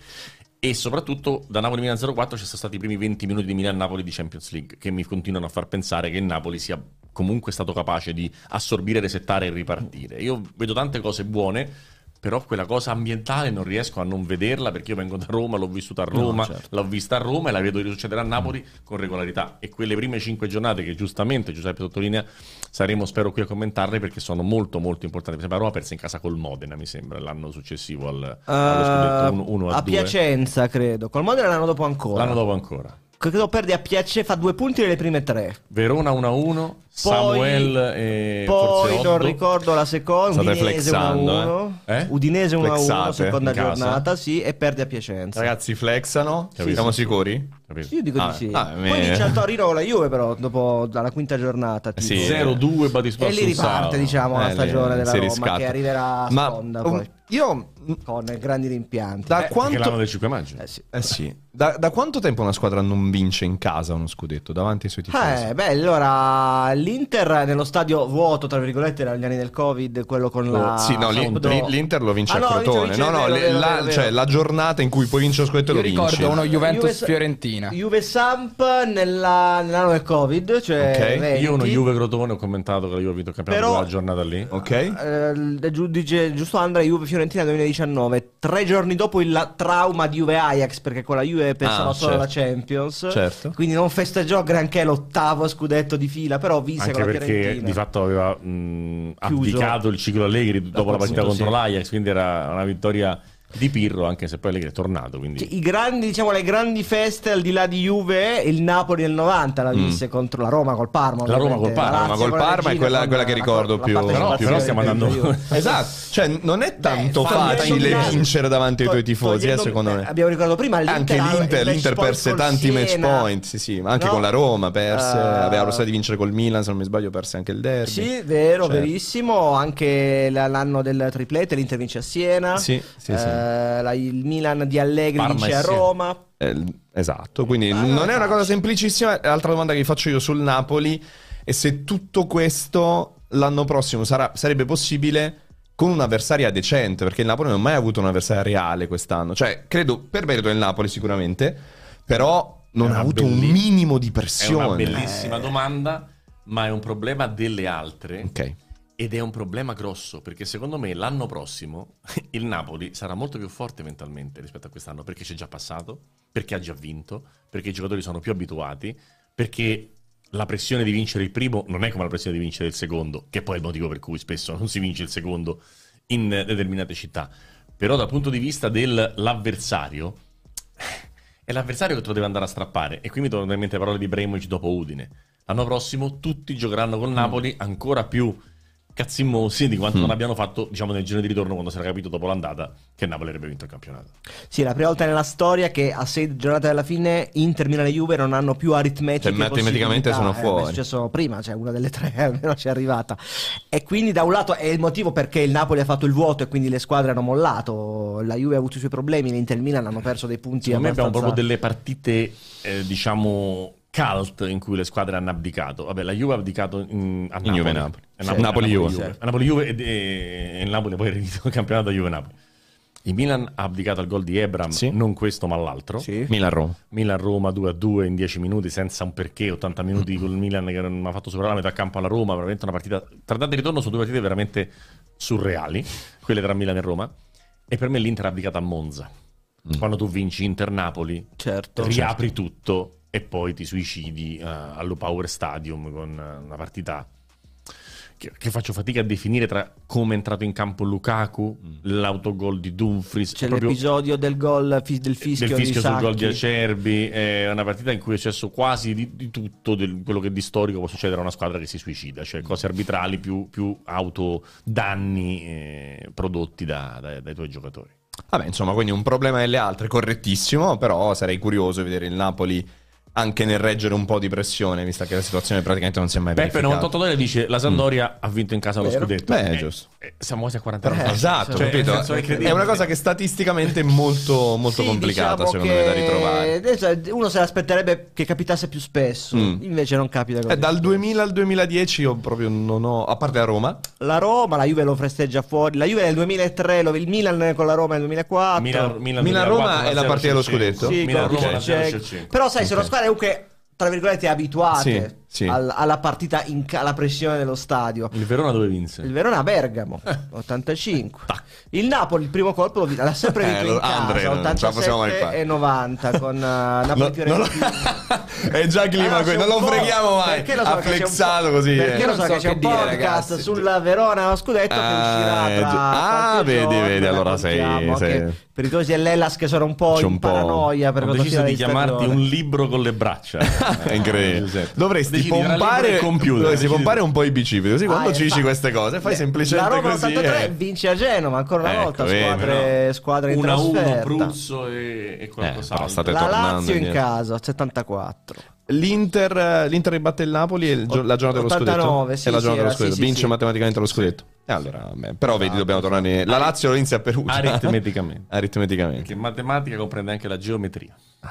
E soprattutto da Napoli-Milan 0-4 ci sono stati i primi 20 minuti di Milan-Napoli di Champions League che mi continuano a far pensare che il Napoli sia comunque stato capace di assorbire, resettare e ripartire. Io vedo tante cose buone, però quella cosa ambientale non riesco a non vederla perché io vengo da Roma, l'ho vissuta a Roma, certo. l'ho vista a Roma e la vedo risuccedere a Napoli con regolarità. E quelle prime cinque giornate che giustamente Giuseppe sottolinea saremo spero qui a commentarle perché sono molto molto importanti. Per esempio, Roma perse in casa col Modena, mi sembra, l'anno successivo al, allo scudetto 1 Uh, a a 2. Piacenza, credo. Col Modena l'anno dopo ancora. L'anno dopo ancora. Credo perde a Piacenza, fa due punti nelle prime tre. Verona 1-1, Samuel e Poi forse non ricordo la seconda. State Udinese flexando, 1-1. eh? Udinese 1-1, Flexate seconda in casa. giornata, sì, e perde a Piacenza. Ragazzi, flexano. Capito. Siamo sicuri? Capito? Io dico Ah, di sì. ah, me- Poi vince al Torino la Juve, però, dopo dalla quinta giornata. tipo. Sì. 0-2 Batispa E lì riparte, diciamo, la Eh, stagione lì della Roma, riscatta. che arriverà a Ma sponda um, poi, io con grandi rimpianti. da Eh, perché l'anno quanto del 5 maggio. Eh sì. Eh sì. Da, da quanto tempo una squadra non vince in casa uno scudetto davanti ai suoi tifosi? Eh, beh, allora l'Inter nello stadio vuoto, tra virgolette, negli anni del Covid, quello con la. Sì, no, l'In- Sampdo- l'In- l'Inter lo vince Ah, a Crotone. vince- no, vince- no, vero, la, vero, vero. cioè la giornata in cui puoi vincere lo scudetto e Io lo vinci. ricordo uno Juventus Juve- Fiorentina. Juve Samp nella- nell'anno del Covid, cioè Ok. 20. Io uno Juve Crotone ho commentato che la Juve ha vinto il campionato Però- quella giornata lì. Ok? Eh, il giudice giusto Andrea Juve Fiorentina 2019 tre giorni dopo il la- trauma di Juve Ajax perché con la Juve pensava Ah, solo alla certo. Champions Certo. quindi non festeggiò granché l'ottavo scudetto di fila però vinse Anche con la perché Fiorentina di fatto aveva mh, abdicato il ciclo Allegri dopo la partita appunto, contro sì. l'Ajax, quindi era una vittoria di Pirro, anche se poi Allegri è tornato. Quindi... Cioè, I grandi, diciamo, le grandi feste al di là di Juve, il Napoli nel 90 la vinse contro la Roma col Parma. La Roma col Parma, Lazio ma col Parma è quella- quella che ricordo più- Però- però stiamo del andando-. [LAUGHS] Esatto, cioè non è tanto Beh, facile togliendo- vincere davanti ai tuoi tifosi, eh, secondo eh, me. Abbiamo ricordato prima l'Inter Anche l'Inter, match l'Inter perse tanti match Siena. point, sì, sì, ma anche No? con la Roma perse, Eh, aveva la di vincere col Milan, se non mi sbaglio, perse anche il derby. Sì, vero, Certo. verissimo. Anche la- l'anno del triplete, l'Inter vince a Siena. Sì, sì, Eh, la- il Milan di Allegri Parma vince a. Roma. Eh, esatto, quindi Ah, non è una cosa semplicissima. L'altra domanda che vi faccio io sul Napoli è se tutto questo l'anno prossimo sarà- sarebbe possibile con un'avversaria decente, perché il Napoli non ha mai avuto un'avversaria reale quest'anno. Cioè, credo per merito del Napoli sicuramente, però non ha avuto un belli- minimo di È una pressione. bellissima domanda, ma è un problema delle altre. Ok. Ed è un problema grosso, perché secondo me l'anno prossimo [LAUGHS] il Napoli sarà molto più forte mentalmente rispetto a quest'anno, perché c'è già passato, perché ha già vinto, perché i giocatori sono più abituati, perché la pressione di vincere il primo non è come la pressione di vincere il secondo, che poi è il motivo per cui spesso non si vince il secondo in determinate città. Però dal punto di vista dell'avversario, è l'avversario che te lo deve andare a strappare. E qui mi tornano in mente le parole di Bremovic dopo Udine. L'anno prossimo tutti giocheranno col Napoli ancora più cazzimmosi di Mm. quanto non abbiano fatto, diciamo, nel giro di ritorno quando si era capito dopo l'andata che il Napoli avrebbe vinto il campionato. Sì, è la prima volta nella storia che a sei giornate alla fine Inter, Milan e Juve non hanno più aritmetiche Cioè, matematicamente sono Eh, fuori. È successo prima, cioè una delle tre [LAUGHS] almeno ci è arrivata. E quindi da un lato è il motivo perché il Napoli ha fatto il vuoto e quindi le squadre hanno mollato. La Juve ha avuto i suoi problemi, l'Inter e il Milan hanno perso dei punti Secondo me abbiamo abbastanza... proprio delle partite, eh, diciamo, cult in cui le squadre hanno abdicato. Vabbè, la Juve ha abdicato in, a In Juve Napoli. Napoli. Napoli, Napoli-Juve. a Napoli-Juve. A Napoli-Juve e, e- e il Napoli poi [LAUGHS] ha ereditato il campionato da Juve-Napoli. Il Milan ha abdicato al gol di Ebram, Sì. non questo ma l'altro. Sì. Milan-Roma. Milan-Roma 2-2 in 10 minuti senza un perché, 80 minuti con il Milan che non ha fatto superare la metà campo alla Roma, veramente una partita tra tanti ritorno sono due partite veramente surreali, quelle tra Milan e Roma. E per me l'Inter ha abdicato a Monza. Quando tu vinci Inter-Napoli, Certo. riapri tutto e poi ti suicidi eh, allo Power Stadium con eh, una partita che, che faccio fatica a definire tra come è entrato in campo Lukaku, l'autogol di Dumfries, C'è proprio l'episodio del gol fi- del fischio, del fischio di sul gol di. Acerbi, è una partita in cui è successo quasi di, di tutto del- quello che di storico può succedere a una squadra che si suicida, cioè cose arbitrali più, più autodanni eh, prodotti da- da- dai tuoi giocatori. Vabbè, insomma, quindi un problema delle altre, correttissimo, però sarei curioso di vedere il Napoli anche nel reggere un po' di pressione, vista che la situazione praticamente non si è mai Peppe verificata. 98 dice la Sampdoria ha vinto in casa lo Vero. scudetto. Beh, Eh, giusto. eh, siamo quasi a 40 anni Eh. Esatto, Cioè, è. È una cosa che statisticamente è molto, molto Sì, complicata, diciamo secondo me, da ritrovare. Uno se l'aspetterebbe che capitasse più spesso, Mm. invece non capita così. Eh, dal 2000 al 2010 io proprio non ho, a parte la Roma, La Roma, la Juve lo festeggia fuori. La Juve nel 2003, lo- il Milan con la Roma nel 2004. Milan, Milan, Milan-Roma 2004, è la 0 partita dello scudetto? Sì, Milan Roma. 0 Però sai, sono Ok. squadre comunque tra virgolette abituate Sì, sì. al- alla partita in alla pressione dello stadio. Il Verona dove vinse? Il Verona a Bergamo, 85. Il Napoli il primo colpo vi- l'ha sempre Eh, vinto lo- in casa, Andre, non ce la possiamo mai 87 fare. e 90 con uh, Napoli lo- Fiorentina. [LAUGHS] è già clima Allora, non lo freghiamo mai. perché lo so ha che flexato po'- così. Perché eh. lo non so so che c'è che un dire, podcast ragazzi. sulla Verona scudetto che Ah, uscirà eh, tra ah, vedi, giorno, vedi, allora sei- sei- per i tifosi dell'Ellas che sono un po' C'è un in po'- paranoia per Ho deciso di chiamarti stagione. un libro con le braccia. [LAUGHS] È incredibile. Dovresti Libro pompare, e computer. dovresti Decidi- pompare un po' i bicipiti. Così quando Ah, ci dici queste cose, fai La semplicemente Roma così. 83 eh. vince a Genova ancora una Ecco, volta squadre, squadre in 1 a 1 trasferta Pruzzo e, e Eh, qualcos'altro. state la Lazio in casa 74 L'Inter, eh, l'Inter ribatte il Napoli e il gio- la giornata dello 89, scudetto. sì, è la sì, giornata dello scudetto. sì, Vince sì. matematicamente lo scudetto. E allora, vabbè, però vedi, dobbiamo tornare. La Lazio lo inizia a Perugia. Aritmeticamente. [LAUGHS] Aritmeticamente. Perché matematica comprende anche la geometria. È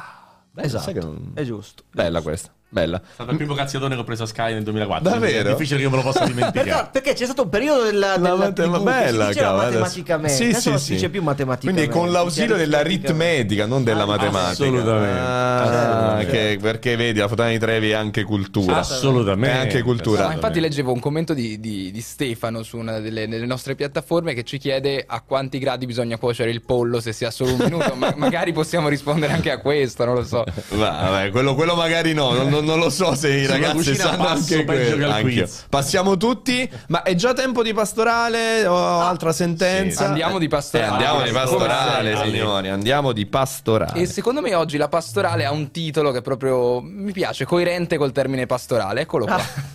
Beh, esatto non- è giusto Bella questa. Bella. stato il primo cazziatone che ho preso a Sky nel 2004. quindi Davvero? È difficile che io me lo possa perché, [LAUGHS] dimenticare. perché c'è stato un periodo della, La della matem- TV che bella, si diceva cavolo, matematicamente Sì, sì, non sì. si dice più matematicamente Quindi con l'ausilio si dell'aritmetica, non della Ah, matematica. assolutamente. Ah, Assolutamente. che- perché vedi, la Fontana di Trevi è anche cultura. Assolutamente. È anche cultura. No, infatti leggevo un commento di, di- di Stefano su una delle, delle nostre piattaforme che ci chiede a quanti gradi bisogna cuocere il pollo se si ha solo un minuto. Ma- [LAUGHS] magari possiamo rispondere anche a questo, non lo so. Va- Vabbè, quello, quello magari no, non, non- non lo so se i ragazzi sanno anche quello. Passiamo tutti, ma è già tempo di pastorale o altra sentenza? sì. Andiamo di pastorale. Eh, andiamo di pastorale, sempre. signori, andiamo di pastorale. E secondo me oggi la pastorale ha un titolo che proprio mi piace, coerente col termine pastorale. Eccolo qua. [LAUGHS]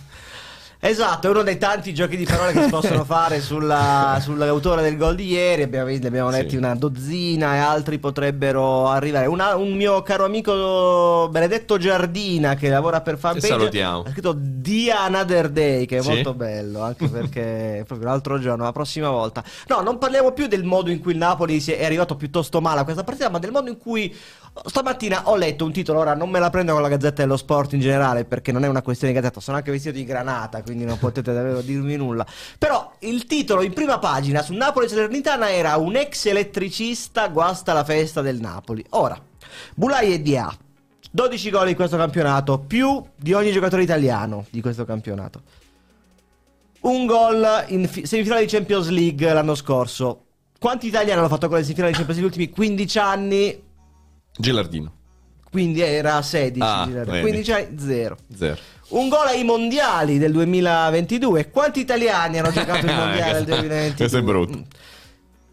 Esatto, è uno dei tanti giochi di parole che si possono fare sulla- sull'autore del gol di ieri. Abbiamo, ne abbiamo letti Sì. una dozzina e altri potrebbero arrivare. Una- un mio caro amico Benedetto Giardina che lavora per Fanpage salutiamo. ha scritto The Another Day, che è Sì. molto bello, anche perché è proprio l'altro giorno, la prossima volta. No, non parliamo più del modo in cui il Napoli è arrivato piuttosto male a questa partita, ma del modo in cui stamattina ho letto un titolo. Ora non me la prendo con la Gazzetta dello Sport in generale, perché non è una questione di Gazzetta, sono anche vestito di granata, quindi non potete davvero [LAUGHS] dirmi nulla. Però il titolo in prima pagina su Napoli Salernitana era un ex elettricista guasta la festa del Napoli. Ora, Bulai e Dia. 12 gol in questo campionato, più di ogni giocatore italiano di questo campionato. Un gol in fi- semifinale di Champions League l'anno scorso. Quanti italiani hanno fatto gol in semifinale di Champions League negli ultimi 15 anni? Gilardino, Quindi era 16. Ah, vedi. 15 anni, 0. zero. Un gol ai mondiali del 2022. Quanti italiani hanno giocato i [LAUGHS] mondiali del Questo- 2022? questo è brutto. Mm.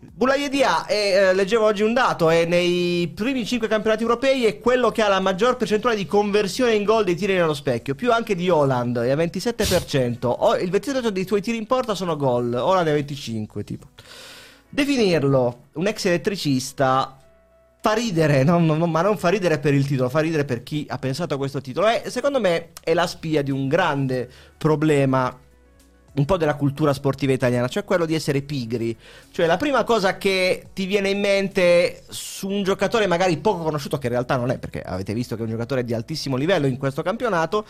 Boulaye Dia, è, eh, leggevo oggi un dato, è nei primi 5 campionati europei è quello che ha la maggior percentuale di conversione in gol dei tiri nello specchio, più anche di Holland, è a 27%. O, il 27% dei tuoi tiri in porta sono gol, Holland è 25 tipo. Definirlo un ex elettricista fa ridere, no, no, ma non fa ridere per il titolo, fa ridere per chi ha pensato a questo titolo. E secondo me è la spia di un grande problema un po' della cultura sportiva italiana, cioè quello di essere pigri. Cioè la prima cosa che ti viene in mente su un giocatore magari poco conosciuto, che in realtà non è, perché avete visto che è un giocatore di altissimo livello in questo campionato,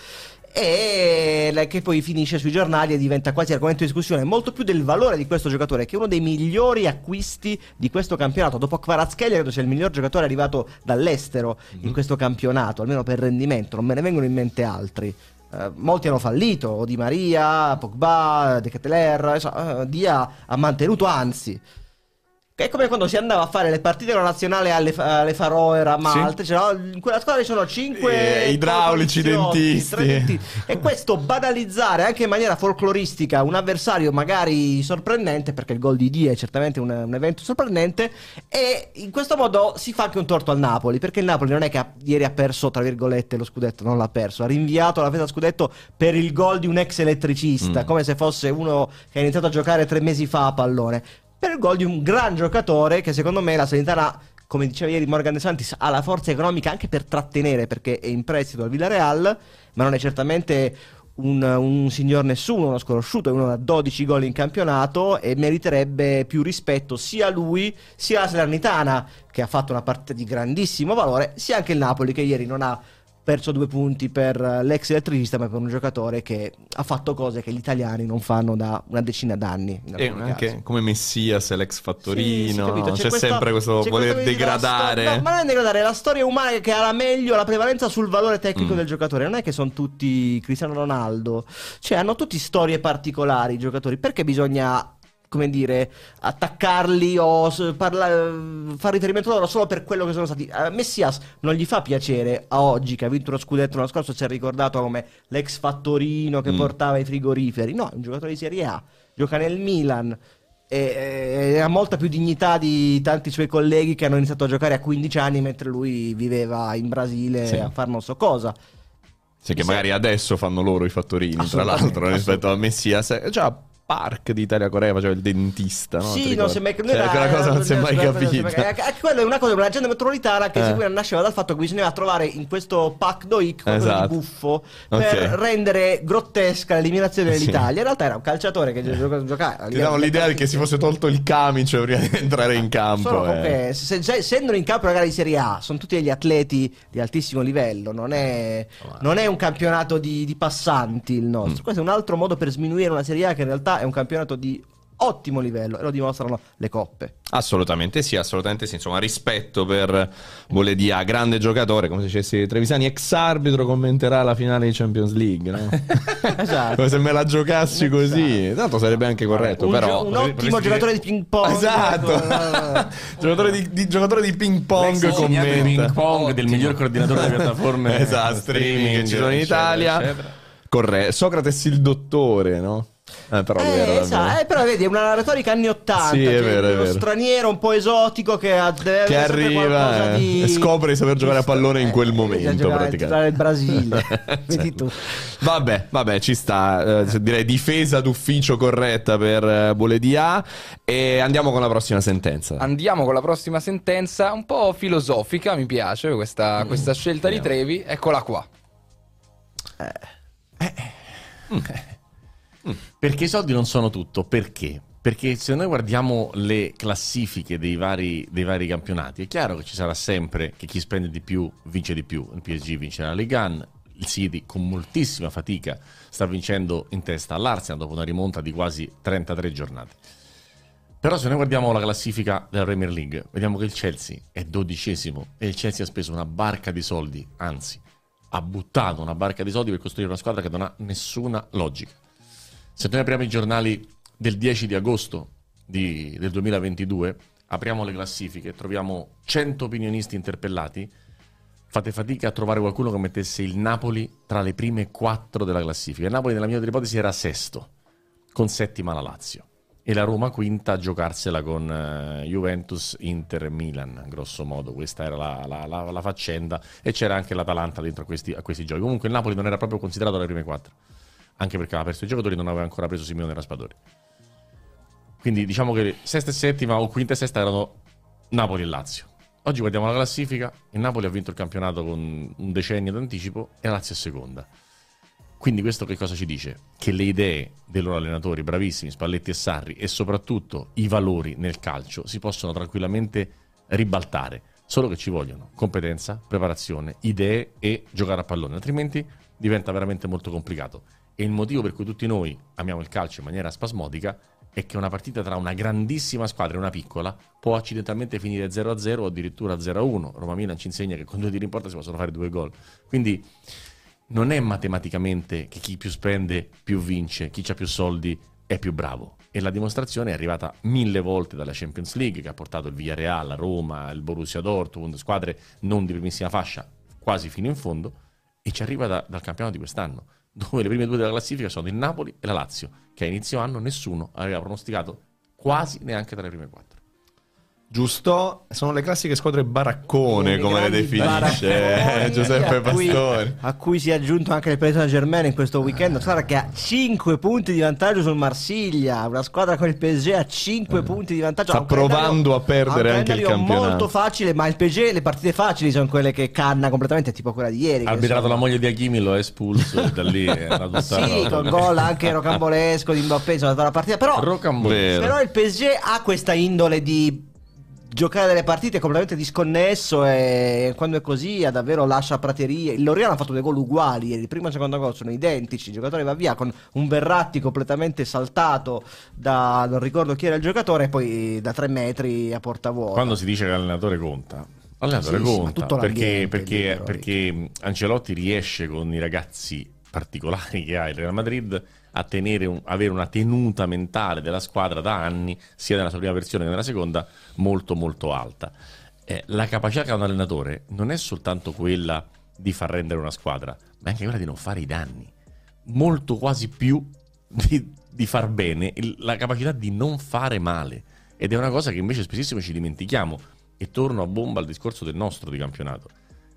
e che poi finisce sui giornali e diventa quasi argomento di discussione, molto più del valore di questo giocatore, che è uno dei migliori acquisti di questo campionato. Dopo Kvaratskhelia credo sia il miglior giocatore arrivato dall'estero mm-hmm. in mhm. questo campionato, almeno per rendimento, non me ne vengono in mente altri. Uh, molti hanno fallito, Di Maria, Pogba, De Keteler, uh, Dia ha mantenuto, anzi è come quando si andava a fare le partite con la nazionale alle, alle Faroe, a Malta. Sì. Cioè, in quella squadra ci sono 5 eh, idraulici, dentisti. dentisti. e questo banalizzare anche in maniera folcloristica un avversario magari sorprendente, perché il gol di Die è certamente un, un, evento sorprendente. E in questo modo si fa anche un torto al Napoli. Perché il Napoli non è che ha, ieri ha perso, tra virgolette, lo scudetto, non l'ha perso. Ha rinviato la festa scudetto per il gol di un ex elettricista, mm. come se fosse uno che ha iniziato a giocare tre mesi fa a pallone per il gol di un gran giocatore che secondo me la Salernitana come diceva ieri Morgan De Santis, ha la forza economica anche per trattenere perché è in prestito al Villarreal, ma non è certamente un, un, signor nessuno, uno sconosciuto, è uno da 12 gol in campionato e meriterebbe più rispetto sia lui sia la Salernitana che ha fatto una partita di grandissimo valore, sia anche il Napoli che ieri non ha perso due punti per l'ex elettricista, ma per un giocatore che ha fatto cose che gli italiani non fanno da una decina d'anni. E anche casi. come Messias, l'ex fattorino, sì, sì, c'è, c'è questa, sempre questo voler degradare. Sto- no, ma non è degradare, è la storia umana che ha la meglio, la prevalenza sul valore tecnico mm. del giocatore. Non è che sono tutti Cristiano Ronaldo, cioè hanno tutti storie particolari i giocatori. Perché bisogna come dire, attaccarli o parla- fare riferimento a loro solo per quello che sono stati. A Messias non gli fa piacere a oggi che ha vinto lo scudetto l'anno scorso, si è ricordato come l'ex fattorino che mm. portava i frigoriferi. No, è un giocatore di Serie A, gioca nel Milan. E, e, ha molta più dignità di tanti suoi colleghi che hanno iniziato a giocare a 15 anni mentre lui viveva in Brasile sì. a far non so cosa. Sì, che magari adesso fanno loro i fattorini, tra l'altro, rispetto a Messias. Già, Park di Italia Corea faceva il dentista. No? Sì, non si è mai capito. Cioè, quella cosa non si è mai capita. Anche quello è una cosa, una gente metropolitana che eh. nasceva dal fatto che bisognava trovare in questo pack doic qualcosa esatto. di buffo okay. per rendere grottesca l'eliminazione dell'Italia. Sì. In realtà era un calciatore che giocava. giocava Ti davano l'idea che si fosse tolto il camice prima di entrare in campo. Solo eh. se, se, essendo in campo una gara di Serie A, sono tutti degli atleti di altissimo livello. Non è, oh, non è un campionato di, di passanti il nostro. Mm. Questo è un altro modo per sminuire una Serie A che in realtà è un campionato di ottimo livello e lo dimostrano le coppe. Assolutamente sì, assolutamente sì. Insomma, rispetto per Boledia, grande giocatore, come se dicessi Trevisani, ex arbitro commenterà la finale di Champions League. No? [LAUGHS] esatto. Come se me la giocassi esatto. così. Tanto sarebbe anche corretto. Un, però, un ottimo giocatore di ping pong. Esatto. [LAUGHS] [LAUGHS] Giocatore, di, di, giocatore di ping pong. Commenta. ping pong del miglior coordinatore delle piattaforme esatto, streaming che ci sono in Italia. Corretto. Socrates il dottore, no? Eh, però, eh, vero, esatto. eh, però vedi, è una retorica anni 80. Sì, è vero, è vero. straniero un po' esotico che, ha, deve che arriva eh, di... e scopre di saper giocare a pallone in quel momento. Praticamente. il Brasile. [LAUGHS] vedi tu. Vabbè, vabbè, ci sta. Eh, direi difesa d'ufficio corretta per eh, Boledia. E andiamo con la prossima sentenza. Andiamo con la prossima sentenza, un po' filosofica, mi piace questa, questa scelta di Trevi. Eccola qua. Eh. Eh. Perché i soldi non sono tutto. Perché? Perché se noi guardiamo le classifiche dei vari, dei vari, campionati, è chiaro che ci sarà sempre che chi spende di più vince di più. Il PSG vince la Ligue 1, il City con moltissima fatica sta vincendo in testa all'Arsenal dopo una rimonta di quasi 33 giornate. Però se noi guardiamo la classifica della Premier League, vediamo che il Chelsea è dodicesimo e il Chelsea ha speso una barca di soldi, anzi ha buttato una barca di soldi per costruire una squadra che non ha nessuna logica. Se noi apriamo i giornali del 10 di agosto di, del 2022, apriamo le classifiche, troviamo 100 opinionisti interpellati, fate fatica a trovare qualcuno che mettesse il Napoli tra le prime quattro della classifica. Il Napoli, nella mia ipotesi, era sesto, con settima la Lazio. e la Roma quinta a giocarsela con uh, Juventus, Inter Milan, grosso modo. Questa era la, la, la, la faccenda e c'era anche l'Atalanta dentro a questi, a questi, giochi. Comunque il Napoli non era proprio considerato alle prime quattro, anche perché aveva perso i giocatori non aveva ancora preso Simeone Raspadori. Quindi diciamo che sesta e settima o quinta e sesta erano Napoli e Lazio. Oggi guardiamo la classifica, il Napoli ha vinto il campionato con un decennio d'anticipo e la Lazio è seconda. Quindi questo che cosa ci dice? Che le idee dei loro allenatori, bravissimi, Spalletti e Sarri, e soprattutto i valori nel calcio si possono tranquillamente ribaltare, solo che ci vogliono competenza, preparazione, idee e giocare a pallone, altrimenti diventa veramente molto complicato. E il motivo per cui tutti noi amiamo il calcio in maniera spasmodica è che una partita tra una grandissima squadra e una piccola può accidentalmente finire 0-0 o addirittura 0-1. Roma Milan ci insegna che con due tiri in porta si possono fare due gol. Quindi non è matematicamente che chi più spende più vince, chi ha più soldi è più bravo. E la dimostrazione è arrivata mille volte dalla Champions League che ha portato il Villarreal, la Roma, il Borussia Dortmund, squadre non di primissima fascia, quasi fino in fondo, e ci arriva da, dal campionato di quest'anno, dove le prime due della classifica sono il Napoli e la Lazio, che a inizio anno nessuno aveva pronosticato quasi neanche tra le prime quattro. Giusto? Sono le classiche squadre baraccone, come le definisce [LAUGHS] Giuseppe Pastore. A cui si è aggiunto anche il Paris Saint Germain in questo weekend. Una squadra che ha 5 punti di vantaggio sul Marsiglia. Una squadra con il PSG a 5 eh. punti di vantaggio. Sta provando a perdere anche il campionato. molto facile, ma il PSG, le partite facili sono quelle che canna completamente, tipo quella di ieri. Ha arbitrato sono... la moglie di Hakimi, lo ha espulso da lì. sì, con gol anche rocambolesco di Mbappé, insomma, la partita. Però, però il PSG ha questa indole di giocare delle partite completamente disconnesso e quando è così ha davvero lascia praterie. Il Loriano ha fatto dei gol uguali, il primo e il secondo gol sono identici, il giocatore va via con un Verratti completamente saltato da non ricordo chi era il giocatore e poi da tre metri a porta vuota. Quando si dice che l'allenatore conta, L'allenatore sì, conta sì, perché, perché, perché Ancelotti riesce con i ragazzi particolari che ha il Real Madrid a un, avere una tenuta mentale della squadra da anni, sia nella sua prima versione che nella seconda, molto molto alta. Eh, la capacità che ha un allenatore non è soltanto quella di far rendere una squadra, ma anche quella di non fare i danni. Molto quasi più di, di far bene, il, la capacità di non fare male. Ed è una cosa che invece spessissimo ci dimentichiamo. E torno a bomba al discorso del nostro di campionato.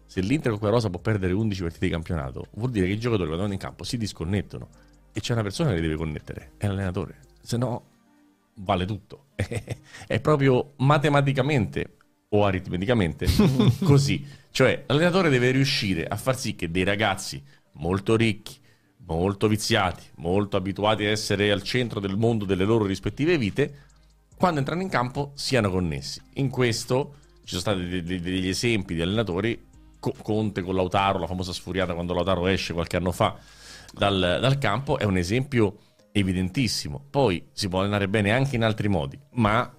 Se l'Inter con Rosa può perdere 11 partite di campionato, vuol dire che i giocatori quando vanno in campo si disconnettono e c'è una persona che li deve connettere, è l'allenatore, se no vale tutto. [LAUGHS] è proprio matematicamente o aritmeticamente [LAUGHS] così. Cioè l'allenatore deve riuscire a far sì che dei ragazzi molto ricchi, molto viziati, molto abituati a essere al centro del mondo delle loro rispettive vite, quando entrano in campo siano connessi. In questo ci sono stati degli esempi di allenatori, Conte con Lautaro, la famosa sfuriata quando Lautaro esce qualche anno fa dal, dal campo è un esempio evidentissimo. Poi si può allenare bene anche in altri modi, ma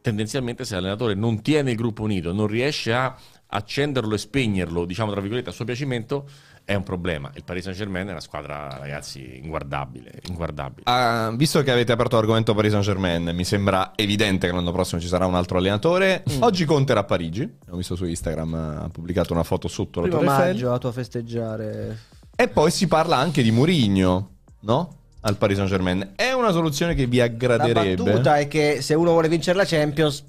tendenzialmente se l'allenatore non tiene il gruppo unito, non riesce a accenderlo e spegnerlo, diciamo tra virgolette, a suo piacimento, è un problema. Il Paris Saint Germain è una squadra, ragazzi, inguardabile. inguardabile. Uh, visto che avete aperto l'argomento Paris Saint Germain, mi sembra evidente che l'anno prossimo ci sarà un altro allenatore. Mm. Oggi Conte era a Parigi. Ho visto su Instagram, ha pubblicato una foto sotto la Torre maggio, a festeggiare. E poi si parla anche di Murigno, no? Al Paris Saint Germain. È una soluzione che vi aggraderebbe? La battuta è che se uno vuole vincere la Champions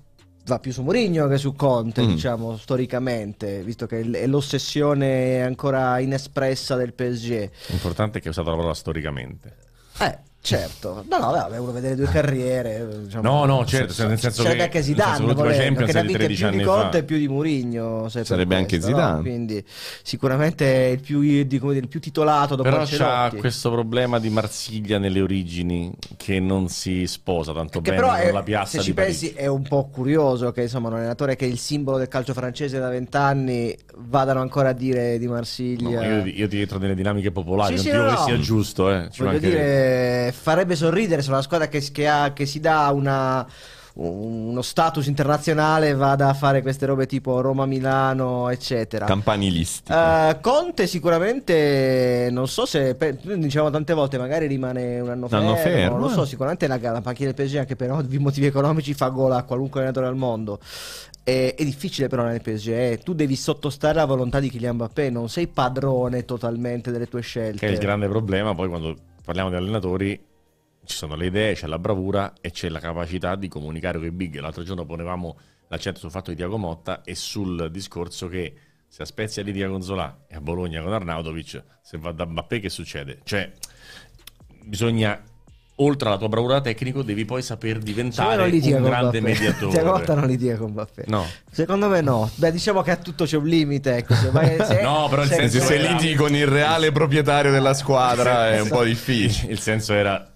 va più su Mourinho che su Conte, mm. diciamo, storicamente, visto che è l'ossessione ancora inespressa del PSG. L'importante è che hai usato la parola storicamente. Eh, Certo, no, no, vabbè, uno vedere due carriere. Diciamo, no, no, certo, cioè, nel senso c'è che, anche Zidane, volendo, che ne ha vinte più di Conte e più di Mourinho. Sarebbe anche questo, Zidane. No? Quindi sicuramente il più, di, dire, il più titolato dopo Però Ancelotti. c'ha questo problema di Marsiglia nelle origini che non si sposa tanto che bene però è, con la piazza se ci pensi è un po' curioso che insomma un allenatore che è il simbolo del calcio francese da vent'anni vadano ancora a dire di Marsiglia. No, io, io, ti entro nelle dinamiche popolari, sì, non sì, dico no, che sia giusto, eh. Ci Voglio dire farebbe sorridere se una squadra che, che, ha, che si dà una uno status internazionale vada a fare queste robe tipo Roma-Milano, eccetera. Campanilisti. Uh, Conte sicuramente, non so se, diciamo tante volte, magari rimane un anno, fermo, fermo. Non lo so, sicuramente la, la panchina del PSG anche per motivi economici fa gola a qualunque allenatore al mondo. È, è, difficile però nel PSG, eh. tu devi sottostare alla volontà di Kylian Mbappé, non sei padrone totalmente delle tue scelte. Che è il grande problema poi quando parliamo di allenatori ci sono le idee, c'è la bravura e c'è la capacità di comunicare con i big. L'altro giorno ponevamo l'accento sul fatto di Tiago Motta e sul discorso che se a Spezia litiga con Zola e a Bologna con Arnautovic, se va da Mbappé che succede? Cioè, bisogna oltre alla tua bravura tecnico, devi poi saper diventare un grande mediatore. Tiago Motta non litiga con Mbappé. No. Secondo me no. Beh, diciamo che a tutto c'è un limite. Ecco. Se vai, se, no, però il se, senso se litighi con il reale proprietario della squadra [LAUGHS] è un po' difficile. Il senso era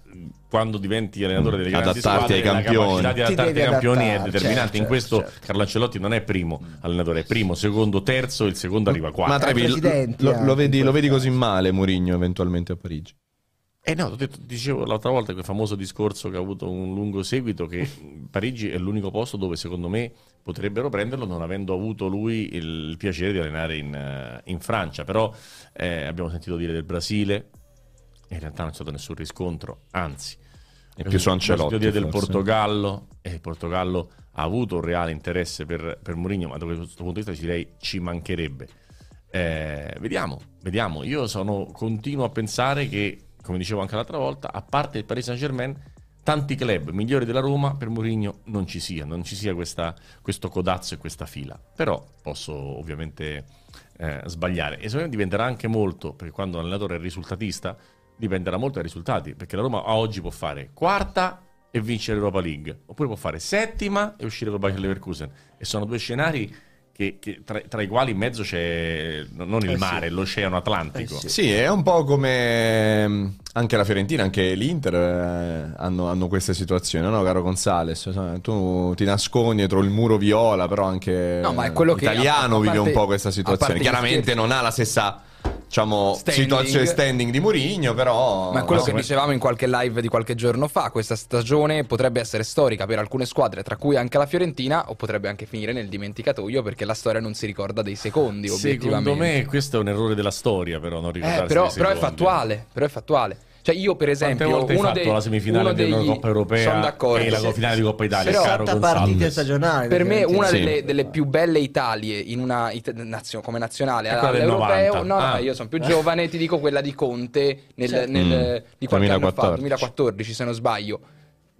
quando diventi allenatore delle grandi adattarti squadre, ai campioni. la capacità di adattarti ai campioni è determinante. Certo, in questo certo. Carlo Ancelotti non è primo allenatore, è primo, secondo, terzo, il secondo arriva quarto. Ma Trevi, lo, lo, vedi, lo vedi così male Mourinho eventualmente a Parigi? Eh no, detto, dicevo l'altra volta quel famoso discorso che ha avuto un lungo seguito che Parigi è l'unico posto dove secondo me potrebbero prenderlo non avendo avuto lui il piacere di allenare in, in Francia, però eh, abbiamo sentito dire del Brasile, in realtà non c'è stato nessun riscontro, anzi, è più su Ancelotti. dire del Portogallo, e il Portogallo ha avuto un reale interesse per, per Mourinho, ma da questo punto di vista direi ci mancherebbe. Eh, vediamo, vediamo. Io sono continuo a pensare che, come dicevo anche l'altra volta, a parte il Paris Saint Germain, tanti club migliori della Roma per Mourinho non ci sia, non ci sia questa, questo codazzo e questa fila. Però posso ovviamente eh, sbagliare. E secondo me diventerà anche molto, perché quando l'allenatore è risultatista, dipenderà molto dai risultati, perché la Roma oggi può fare quarta e vincere l'Europa League, oppure può fare settima e uscire dal Bayern Leverkusen. E sono due scenari che, che tra, tra, i quali in mezzo c'è non il eh mare, sì. l'oceano Atlantico. Eh sì. sì. è un po' come mm, anche la Fiorentina, anche l'Inter eh, hanno, hanno, queste situazioni, no, caro Gonzales? Tu ti nascondi dietro il muro viola, però anche no, ma è quello l'italiano che, a, a parte, vive un po' questa situazione. Chiaramente non ha la stessa diciamo, standing. situazione standing di Murigno, però... Ma quello no, che dicevamo in qualche live di qualche giorno fa, questa stagione potrebbe essere storica per alcune squadre, tra cui anche la Fiorentina, o potrebbe anche finire nel dimenticatoio perché la storia non si ricorda dei secondi, Secondo me questo è un errore della storia, però non ricordarsi eh, però, però è fattuale, però è fattuale. Cioè io per esempio Quante uno dei, la semifinale degli, della Coppa Europea e la finale di Coppa Italia però, caro partite stagionali per me una sì. delle, delle, più belle Italie in una it- nazio, come nazionale all'europeo no, ah. io sono più giovane ti dico quella di Conte nel, certo. nel, mm. di qualche 2014. anno fa 2014 se non sbaglio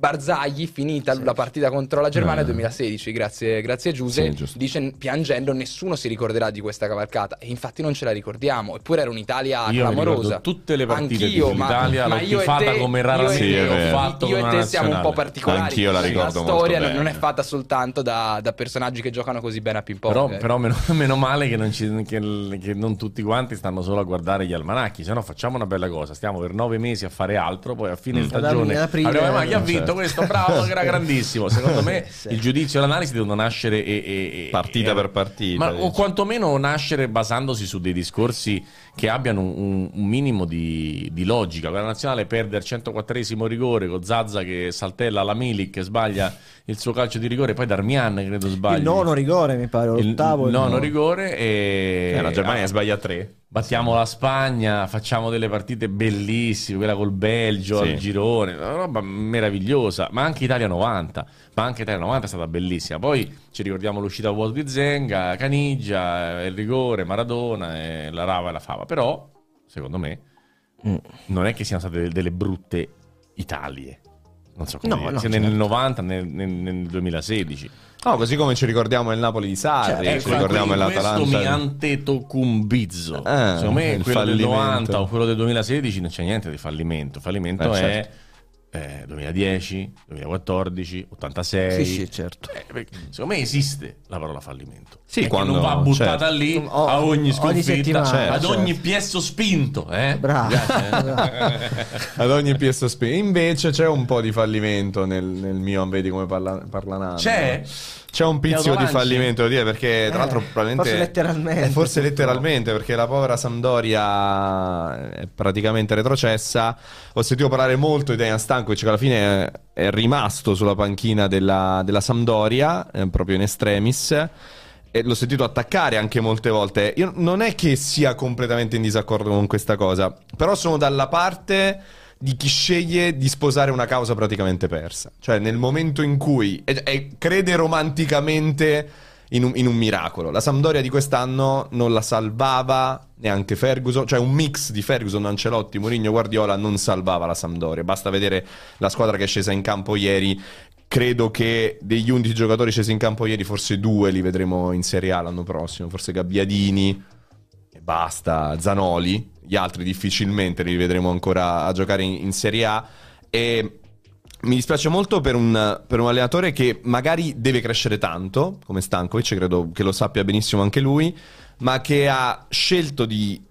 Barzagli, finita sì. la partita contro la Germania eh. 2016, grazie, grazie a Giuse, sì, dice piangendo nessuno si ricorderà di questa cavalcata e infatti non ce la ricordiamo, eppure era un'Italia io clamorosa. tutte le partite Anch'io, l'Italia ma, l'ho ma tifata te, come raramente io e te, ho fatto io e te siamo un po' particolari. Anch'io la ricordo La storia non è fatta soltanto da, da, personaggi che giocano così bene a ping pong. Però, eh. però meno, [LAUGHS] meno, male che non, ci, che, che non, tutti quanti stanno solo a guardare gli almanacchi, se no facciamo una bella cosa, stiamo per nove mesi a fare altro, poi a fine mm. stagione avremo, ma chi ha vinto certo. questo? Bravo! era [LAUGHS] grandissimo. Secondo me sì. il giudizio e l'analisi devono nascere e, e, partita e, per partita. Ma, o quantomeno nascere basandosi su dei discorsi che abbiano un, un minimo di, di, logica. La nazionale perde al 104esimo rigore con Zazza che saltella la Milik che sbaglia il suo calcio di rigore, poi Darmian credo sbaglia. Il nono rigore mi pare, l'ottavo. Il, il nono, rigore e... Eh, la Germania ah, sbaglia tre. Battiamo sì. la Spagna, facciamo delle partite bellissime, quella col Belgio, sì. al girone, una roba meravigliosa, ma anche Italia 90, ma anche Italia 90 è stata bellissima. Poi ci ricordiamo l'uscita a vuoto di Zenga, Canigia, il rigore, Maradona, e la rava e la fava. Però, secondo me, mm. non è che siano state delle brutte Italie. Non so come no, dire, no, certo. nel 90, nel, nel, nel 2016. No, così come ci ricordiamo il Napoli di Sarri, cioè, ci ricordiamo l'Atalanta. Questo mi antetocumbizzo. Eh, Secondo me quello del 90 o quello del 2016 non c'è niente di fallimento. Fallimento eh, è certo eh, 2010, 2014, 86. Sì, sì, certo. Eh, secondo me esiste la parola fallimento. Sì, quando non va buttata certo. lì o, a ogni sconfitta, ogni certo, ad ogni certo. piesso spinto. Eh? Bravo. [LAUGHS] ad ogni piesso spinto. Invece c'è un po' di fallimento nel, nel mio, vedi come parla, parla Nando. C'è? C'è un pizzico di fallimento, devo dire, perché tra eh, l'altro probabilmente... Forse letteralmente. Eh, forse letteralmente, perché la povera Sampdoria è praticamente retrocessa. Ho sentito parlare molto di Dejan Stankovic, che alla fine è rimasto sulla panchina della, della Sampdoria, eh, proprio in extremis. E l'ho sentito attaccare anche molte volte. Io non è che sia completamente in disaccordo con questa cosa, però sono dalla parte di chi sceglie di sposare una causa praticamente persa. Cioè, nel momento in cui e, e crede romanticamente in un, in un miracolo. La Sampdoria di quest'anno non la salvava neanche Ferguson, cioè un mix di Ferguson, Ancelotti, Mourinho, Guardiola non salvava la Sampdoria. Basta vedere la squadra che è scesa in campo ieri. Credo che degli 11 giocatori scesi in campo ieri, forse due li vedremo in Serie A l'anno prossimo. Forse Gabbiadini e basta, Zanoli. Gli altri difficilmente li vedremo ancora a giocare in, in Serie A. E mi dispiace molto per un, per un, allenatore che magari deve crescere tanto, come Stankovic, credo che lo sappia benissimo anche lui, ma che ha scelto di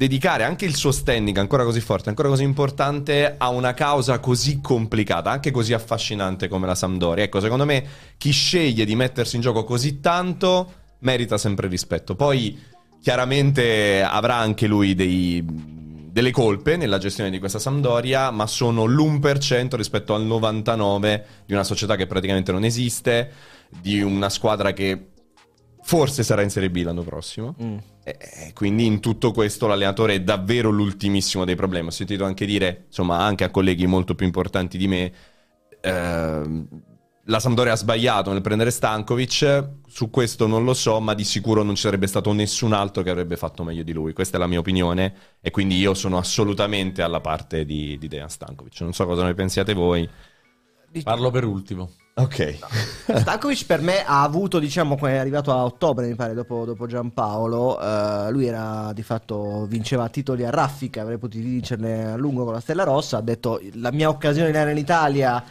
dedicare anche il suo standing ancora così forte, ancora così importante a una causa così complicata, anche così affascinante come la Sampdoria. Ecco, secondo me chi sceglie di mettersi in gioco così tanto merita sempre rispetto. Poi chiaramente avrà anche lui dei delle colpe nella gestione di questa Sampdoria, ma sono l'1% rispetto al 99% di una società che praticamente non esiste, di una squadra che forse sarà in Serie B l'anno prossimo. Mm. E quindi in tutto questo l'allenatore è davvero l'ultimissimo dei problemi. Ho sentito anche dire, insomma, anche a colleghi molto più importanti di me, eh, la Sampdoria ha sbagliato nel prendere Stankovic, su questo non lo so, ma di sicuro non ci sarebbe stato nessun altro che avrebbe fatto meglio di lui. Questa è la mia opinione e quindi io sono assolutamente alla parte di, di Dejan Stankovic. Non so cosa ne pensiate voi. Parlo per ultimo. Ok. Stankovic per me ha avuto, diciamo, è arrivato a ottobre, mi pare, dopo, dopo Giampaolo, uh, lui era di fatto, vinceva titoli a raffica, avrei potuto vincerne a lungo con la Stella Rossa, ha detto la mia occasione di andare in Italia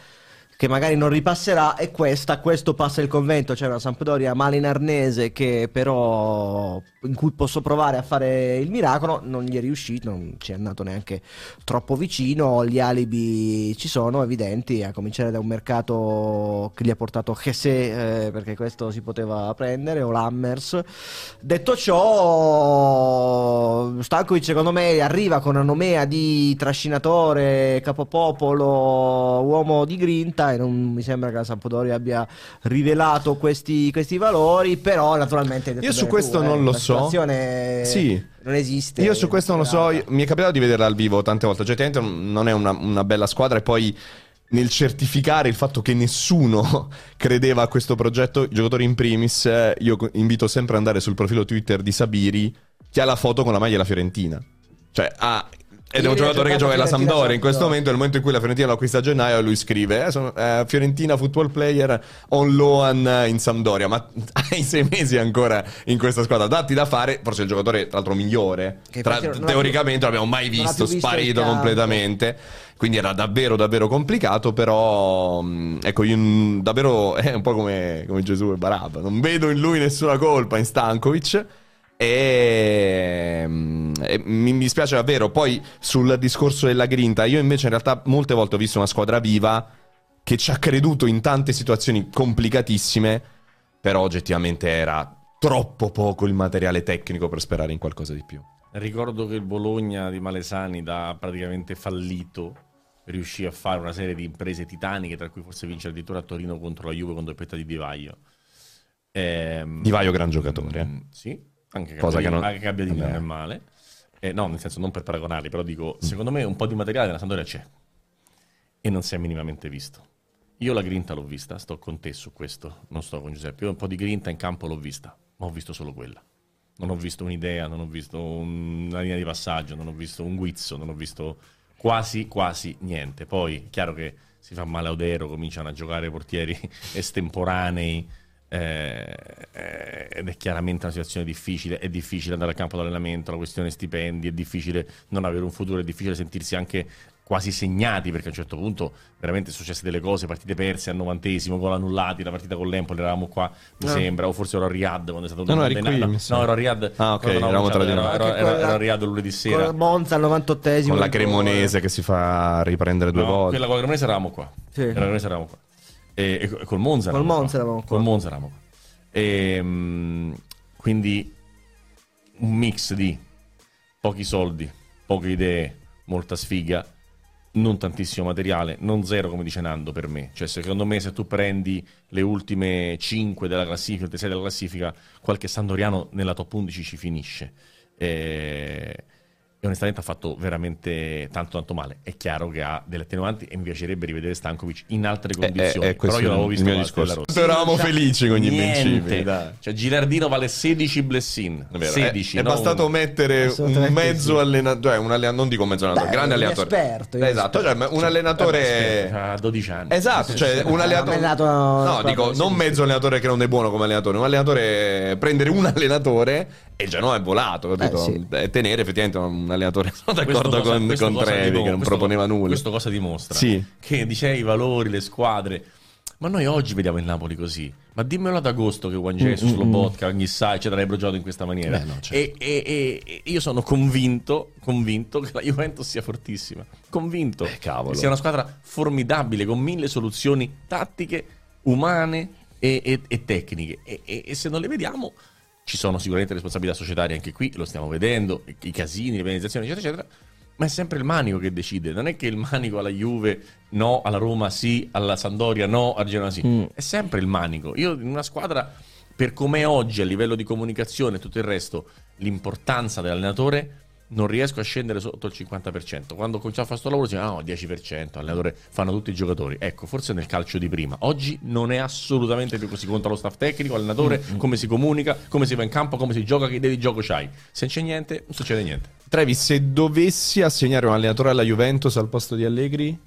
che magari non ripasserà è questa, questo passa il convento, c'è una Sampdoria male in arnese che però in cui posso provare a fare il miracolo, non gli è riuscito, non ci è andato neanche troppo vicino, gli alibi ci sono evidenti, a cominciare da un mercato che gli ha portato Hesse, eh, perché questo si poteva prendere, o Lammers. Detto ciò, Stankovic secondo me arriva con una nomea di trascinatore, capopopolo, uomo di grinta e non mi sembra che la Sampdoria abbia rivelato questi, questi valori, però naturalmente... Io su questo tu, non eh, lo so. Sì. Non esiste. Io su questo non lo so, mi è capitato di vederla al vivo tante volte, cioè non è una, una bella squadra e poi nel certificare il fatto che nessuno [LAUGHS] credeva a questo progetto, i giocatori in primis, eh, io invito sempre ad andare sul profilo Twitter di Sabiri, che ha la foto con la maglia della Fiorentina. Cioè, ha ed è un giocatore che gioca nella Sampdoria in questo momento, nel momento in cui la Fiorentina lo acquista a gennaio, lui scrive: eh, sono, eh, Fiorentina football player on loan in Sampdoria. Ma [LAUGHS] hai sei mesi ancora in questa squadra. Datti da fare, forse il giocatore, tra l'altro, migliore. Tra, teoricamente non l'abbiamo mai visto, visto sparito completamente. Quindi era davvero, davvero complicato. Però, ecco, io davvero [LAUGHS] è un po' come, come Gesù e Barabba. Non vedo in lui nessuna colpa in Stankovic. E, e, mi dispiace davvero. Poi sul discorso della grinta, io invece in realtà molte volte ho visto una squadra viva che ci ha creduto in tante situazioni complicatissime, però oggettivamente era troppo poco il materiale tecnico per sperare in qualcosa di più. Ricordo che il Bologna di Malesani da praticamente fallito riuscì a fare una serie di imprese titaniche, tra cui forse vincere addirittura a Torino contro la Juve con doppietta di Divaio. Ehm, Divaio gran giocatore. Mh, sì, anche Cosa che non... anche Gabbiadini non è male. Eh, no, nel senso non per paragonarli, però dico, secondo me un po' di materiale nella Sandoria c'è. E non si è minimamente visto. Io la grinta l'ho vista, sto con te su questo, non sto con Giuseppe. Io un po' di grinta in campo l'ho vista, ma ho visto solo quella. Non ho visto un'idea, non ho visto una linea di passaggio, non ho visto un guizzo, non ho visto quasi, quasi niente. Poi, chiaro che si fa male a Odero, cominciano a giocare portieri [LAUGHS] estemporanei, eh, eh, ed è chiaramente una situazione difficile, è difficile andare al campo d'allenamento, la questione stipendi, è difficile non avere un futuro, è difficile sentirsi anche quasi segnati perché a un certo punto veramente sono successe delle cose, partite perse al novantesimo, gol annullati, la partita con l'Empoli eravamo qua, mi no. sembra, o forse ero a Riyadh quando è stato no, no, qui, no, no, ero a Riyadh. Ah, ok, no, eravamo tra di noi. Ero, ero, ero, a Riyadh lunedì sera. Con Monza al 98esimo. Con la Cremonese che si fa riprendere due volte. Quella con la Cremonese eravamo qua. Sì. Quella Cremonese eravamo qua. E, e col Monza col Monza eravamo. Col Monza eravamo. E, quindi un mix di pochi soldi, poche idee, molta sfiga, non tantissimo materiale, non zero come dice Nando per me. Cioè, secondo me, se tu prendi le ultime 5 della classifica, le 6 della classifica, qualche Sandoriano nella top 11 ci finisce. E e onestamente ha fatto veramente tanto tanto male. È chiaro che ha delle attenuanti e mi piacerebbe rivedere Stankovic in altre condizioni. Eh, eh, Però io è l'avevo il visto mio con la discorso. Eravamo felici con gli invincibili. Cioè Gilardino vale 16 Blessin. È vero, 16. è, è non bastato uno. mettere un mezzo sì. allenatore, cioè un allenatore, non dico mezzo allenatore, Beh, grande un allenatore. esperto, un esatto, cioè un allenatore Ha 12 anni. Esatto, cioè un allenatore. allenato- No, dico, non mezzo allenatore che non è buono come allenatore, un allenatore prendere un allenatore e Genoa è volato, capito? Eh, sì. E tenere effettivamente un allenatore. Sono d'accordo cosa- con, con Trevi dimostra- che non proponeva nulla. Questo cosa dimostra? Sì. Che dice i valori, le squadre. Ma noi oggi vediamo il Napoli così. Ma dimmelo ad agosto che Juan Jesus, Lobotka, Gnissà, eccetera, avrebbero giocato in questa maniera. Beh, no, certo. e, e- e- io sono convinto, convinto che la Juventus sia fortissima. Convinto. Eh, cavolo. Che sia una squadra formidabile, con mille soluzioni tattiche, umane e, e- e tecniche. E, e- e se non le vediamo, ci sono sicuramente responsabilità societarie anche qui, lo stiamo vedendo, i, casini, le penalizzazioni, eccetera, eccetera. Ma è sempre il manico che decide, non è che il manico alla Juve no, alla Roma sì, alla Sandoria no, al Genoa sì. Mm. È sempre il manico. Io in una squadra, per com'è oggi a livello di comunicazione e tutto il resto, l'importanza dell'allenatore non riesco a scendere sotto il 50%. Quando cominciavo a fare questo lavoro si diceva, ah, no, 10%, allenatore fanno tutti i giocatori. Ecco, forse nel calcio di prima. Oggi non è assolutamente più così. Conta lo staff tecnico, allenatore, come si comunica, come si va in campo, come si gioca, che idee di gioco c'hai. Se non c'è niente, non succede niente. Trevi, se dovessi assegnare un allenatore alla Juventus al posto di Allegri,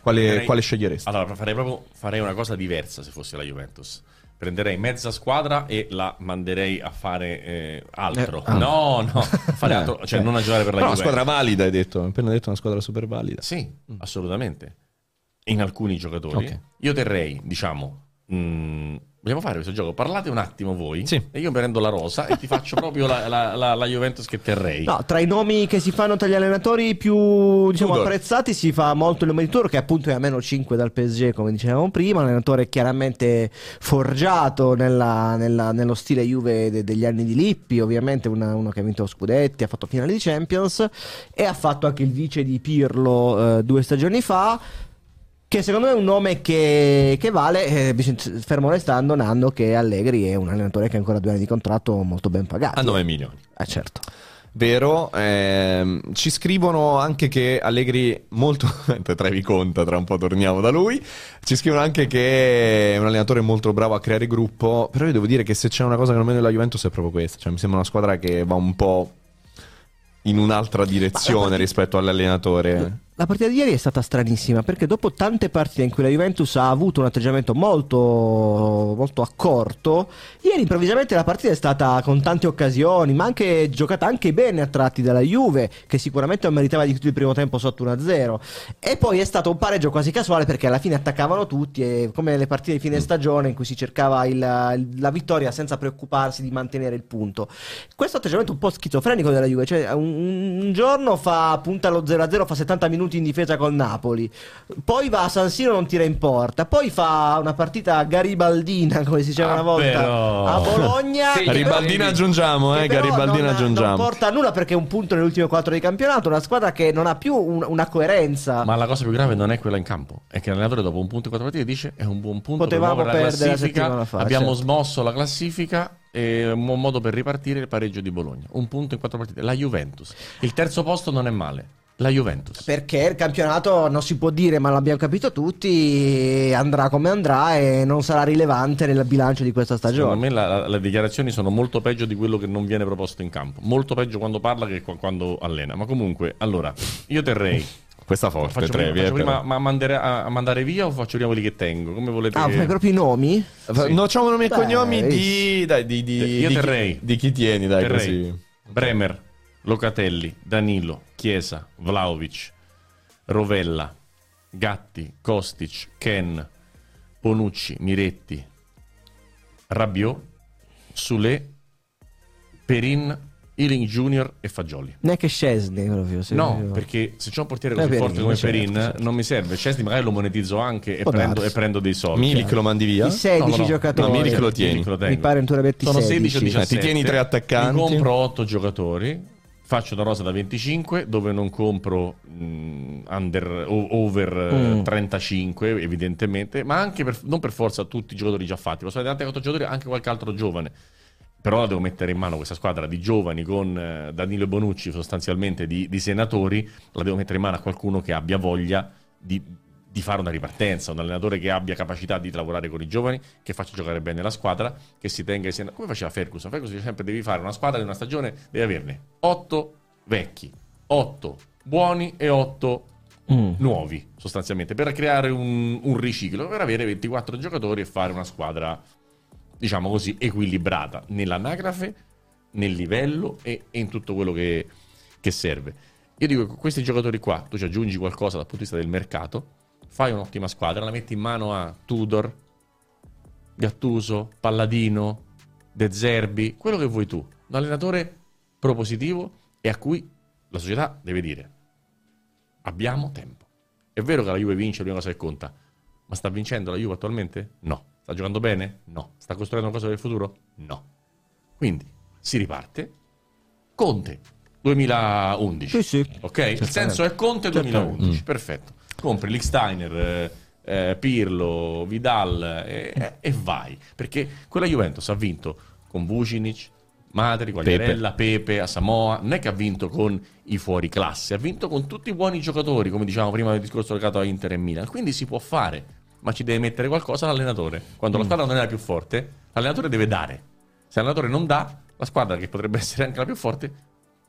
quale, Prenderei- quale sceglieresti? Allora, farei proprio farei una cosa diversa se fossi la Juventus. Prenderei mezza squadra e la manderei a fare eh, altro. Eh, ah. No, no, fare altro, cioè non a giocare per la Però una Juventus. squadra valida, hai detto. Hai appena detto una squadra super valida. Sì, assolutamente. In alcuni giocatori. Ok. Io terrei, diciamo, mh, vogliamo fare questo gioco? Parlate un attimo voi Sì. e io prendo la rosa e ti faccio proprio la, la- la- la Juventus che terrei. No, tra i nomi che si fanno tra gli allenatori più diciamo, apprezzati si fa molto il nome di Tudor, che appunto è a meno 5 dal PSG, come dicevamo prima, un allenatore chiaramente forgiato nella- nella- nello stile Juve de- degli anni di Lippi, ovviamente una- uno che ha vinto scudetti, ha fatto finale di Champions e ha fatto anche il vice di Pirlo eh, due stagioni fa. Che secondo me è un nome che, che vale, eh, fermo restando Nando che Allegri è un allenatore che ha ancora due anni di contratto molto ben pagato. A 9 milioni. Ah, certo. Vero, ehm, ci scrivono anche che Allegri molto [LAUGHS] Trevi conta, tra un po' torniamo da lui. Ci scrivono anche che è un allenatore molto bravo a creare gruppo, però io devo dire che se c'è una cosa che non vedo nella Juventus è proprio questa, cioè mi sembra una squadra che va un po' in un'altra direzione rispetto all'allenatore. La partita di ieri è stata stranissima perché dopo tante partite in cui la Juventus ha avuto un atteggiamento molto, molto accorto, ieri improvvisamente la partita è stata con tante occasioni, ma anche giocata anche bene a tratti dalla Juve, che sicuramente non meritava di tutto il primo tempo sotto 1-0. E poi è stato un pareggio quasi casuale perché alla fine attaccavano tutti, e come le partite di fine stagione in cui si cercava il- il- la vittoria senza preoccuparsi di mantenere il punto. Questo atteggiamento un po' schizofrenico della Juve, cioè un, un giorno fa punta allo 0-0, fa 70 minuti in difesa col Napoli, poi va a San Siro non tira in porta, poi fa una partita garibaldina, [LAUGHS] come si diceva Ah, una volta, però. a Bologna. Sì, Garibaldina aggiungiamo, eh, Garibaldina non, aggiungiamo. non porta a nulla perché è un punto nelle ultime quattro di campionato, una squadra che non ha più un- una coerenza. Ma la cosa più grave non è quella in campo, è che l'allenatore dopo un punto e quattro partite dice è un buon punto Potevamo per perdere la settimana fa, abbiamo certo. smosso la classifica e un buon modo per ripartire il pareggio di Bologna. Un punto in quattro partite, la Juventus. Il terzo posto non è male, la Juventus. Perché il campionato non si può dire, ma l'abbiamo capito tutti, andrà come andrà e non sarà rilevante nel bilancio di questa Secondo stagione. me la- la- le dichiarazioni sono molto peggio di quello che non viene proposto in campo. Molto peggio quando parla che qu- quando allena. Ma comunque, allora, io terrei. [LAUGHS] Questa forte, Faccio prima, faccio eh, prima ma mandare, a, a mandare via o faccio prima quelli che tengo? Come volete Ah, che... fai proprio i nomi? Sì. No, c'ho nomi e cognomi di, dai, di, di, Io di, terrei. chi, di chi tieni, dai, Terrei. così. Bremer, Locatelli, Danilo, Chiesa, Vlaovic, Rovella, Gatti, Kostic, Ken, Bonucci, Miretti, Rabiot, Sule, Perin, Ealing Junior e Fagioli. Neanche Scesni proprio. No, perché se c'è un portiere Eh, così Perin, forte come certo, Perin certo. non mi serve. Chesney magari lo monetizzo anche e prendo, e prendo dei soldi. Milik lo mandi via? I 16 No, no, giocatori. No, Milik lo tieni. Milik lo Mi pare un Turebetti Sono 16. 16 o 17. Eh, ti tieni tre attaccanti. Mi compro 8 giocatori. Faccio una rosa da 25 dove non compro mh, under, o- over eh, Mm. 35 evidentemente, ma anche per- non per forza tutti i giocatori già fatti, posso avere tanti 8 giocatori anche qualche altro giovane. però la devo mettere in mano questa squadra di giovani con eh, Danilo Bonucci sostanzialmente di, di senatori, la devo mettere in mano a qualcuno che abbia voglia di, di fare una ripartenza, un allenatore che abbia capacità di lavorare con i giovani, che faccia giocare bene la squadra, che si tenga i senatori. Come faceva Ferguson? Ferguson dice sempre devi fare una squadra di una stagione, devi averne 8 vecchi, 8 buoni e 8 Mm. nuovi sostanzialmente per creare un, un riciclo, per avere 24 giocatori e fare una squadra diciamo così, equilibrata nell'anagrafe, nel livello e, e in tutto quello che, che serve. Io dico che questi giocatori qua, tu ci aggiungi qualcosa dal punto di vista del mercato, fai un'ottima squadra, la metti in mano a Tudor, Gattuso, Palladino, De Zerbi, quello che vuoi tu. Un allenatore propositivo e a cui la società deve dire abbiamo tempo. È vero che la Juve vince, l'unica cosa che conta, ma sta vincendo la Juve attualmente? No. Sta giocando bene? No. Sta costruendo una cosa per il futuro? No. Quindi si riparte. Conte 2011. Sì, sì. Ok? Il senso è Conte 2011. Perfetto. Compri Licksteiner, eh, eh, Pirlo, Vidal eh, eh, e vai. Perché quella Juventus ha vinto con Vucinic, Matri, Quagliarella, Pepe. a Samoa. Non è che ha vinto con i fuori classe, ha vinto con tutti i buoni giocatori, come dicevamo prima del discorso legato a Inter e Milan. Quindi si può fare ma ci deve mettere qualcosa l'allenatore. Quando la squadra non è la più forte, l'allenatore deve dare. Se l'allenatore non dà, la squadra, che potrebbe [LAUGHS] essere anche la più forte,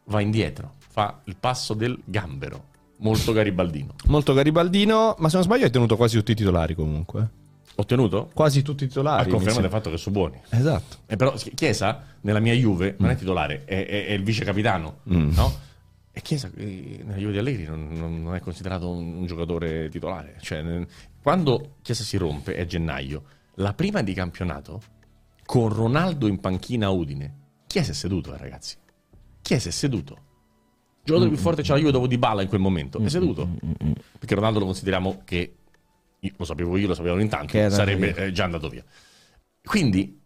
va indietro, fa il passo del gambero. Molto garibaldino. Molto garibaldino, ma se non sbaglio hai tenuto quasi tutti i titolari comunque. Ottenuto? Quasi tutti i A titolari. conferma mi del fatto che sono buoni. Esatto. E però Chiesa, nella mia Juve, non è titolare, è, è- è il vice capitano, no? E Chiesa eh, nella Juve di Allegri non, non- è considerato un, un giocatore titolare. Cioè, quando Chiesa si rompe, è gennaio, la prima di campionato, con Ronaldo in panchina a Udine, Chiesa è seduto, eh, ragazzi. Chiesa è seduto. Giocatore più forte la Juve dopo Di Bala in quel momento. È seduto. Perché Ronaldo lo consideriamo che, io- lo sapevo io, lo sapevano in tanti, sarebbe via. eh, già andato via. Quindi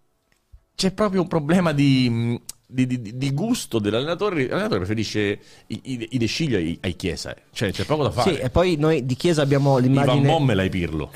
c'è proprio un problema di, di- di- di gusto dell'allenatore. L'allenatore preferisce i, i, i De Sciglio ai, ai Chiesa. eh. Cioè, c'è poco da fare. Sì, e poi noi di Chiesa abbiamo Ivan l'immagine. Bommel ai Pirlo.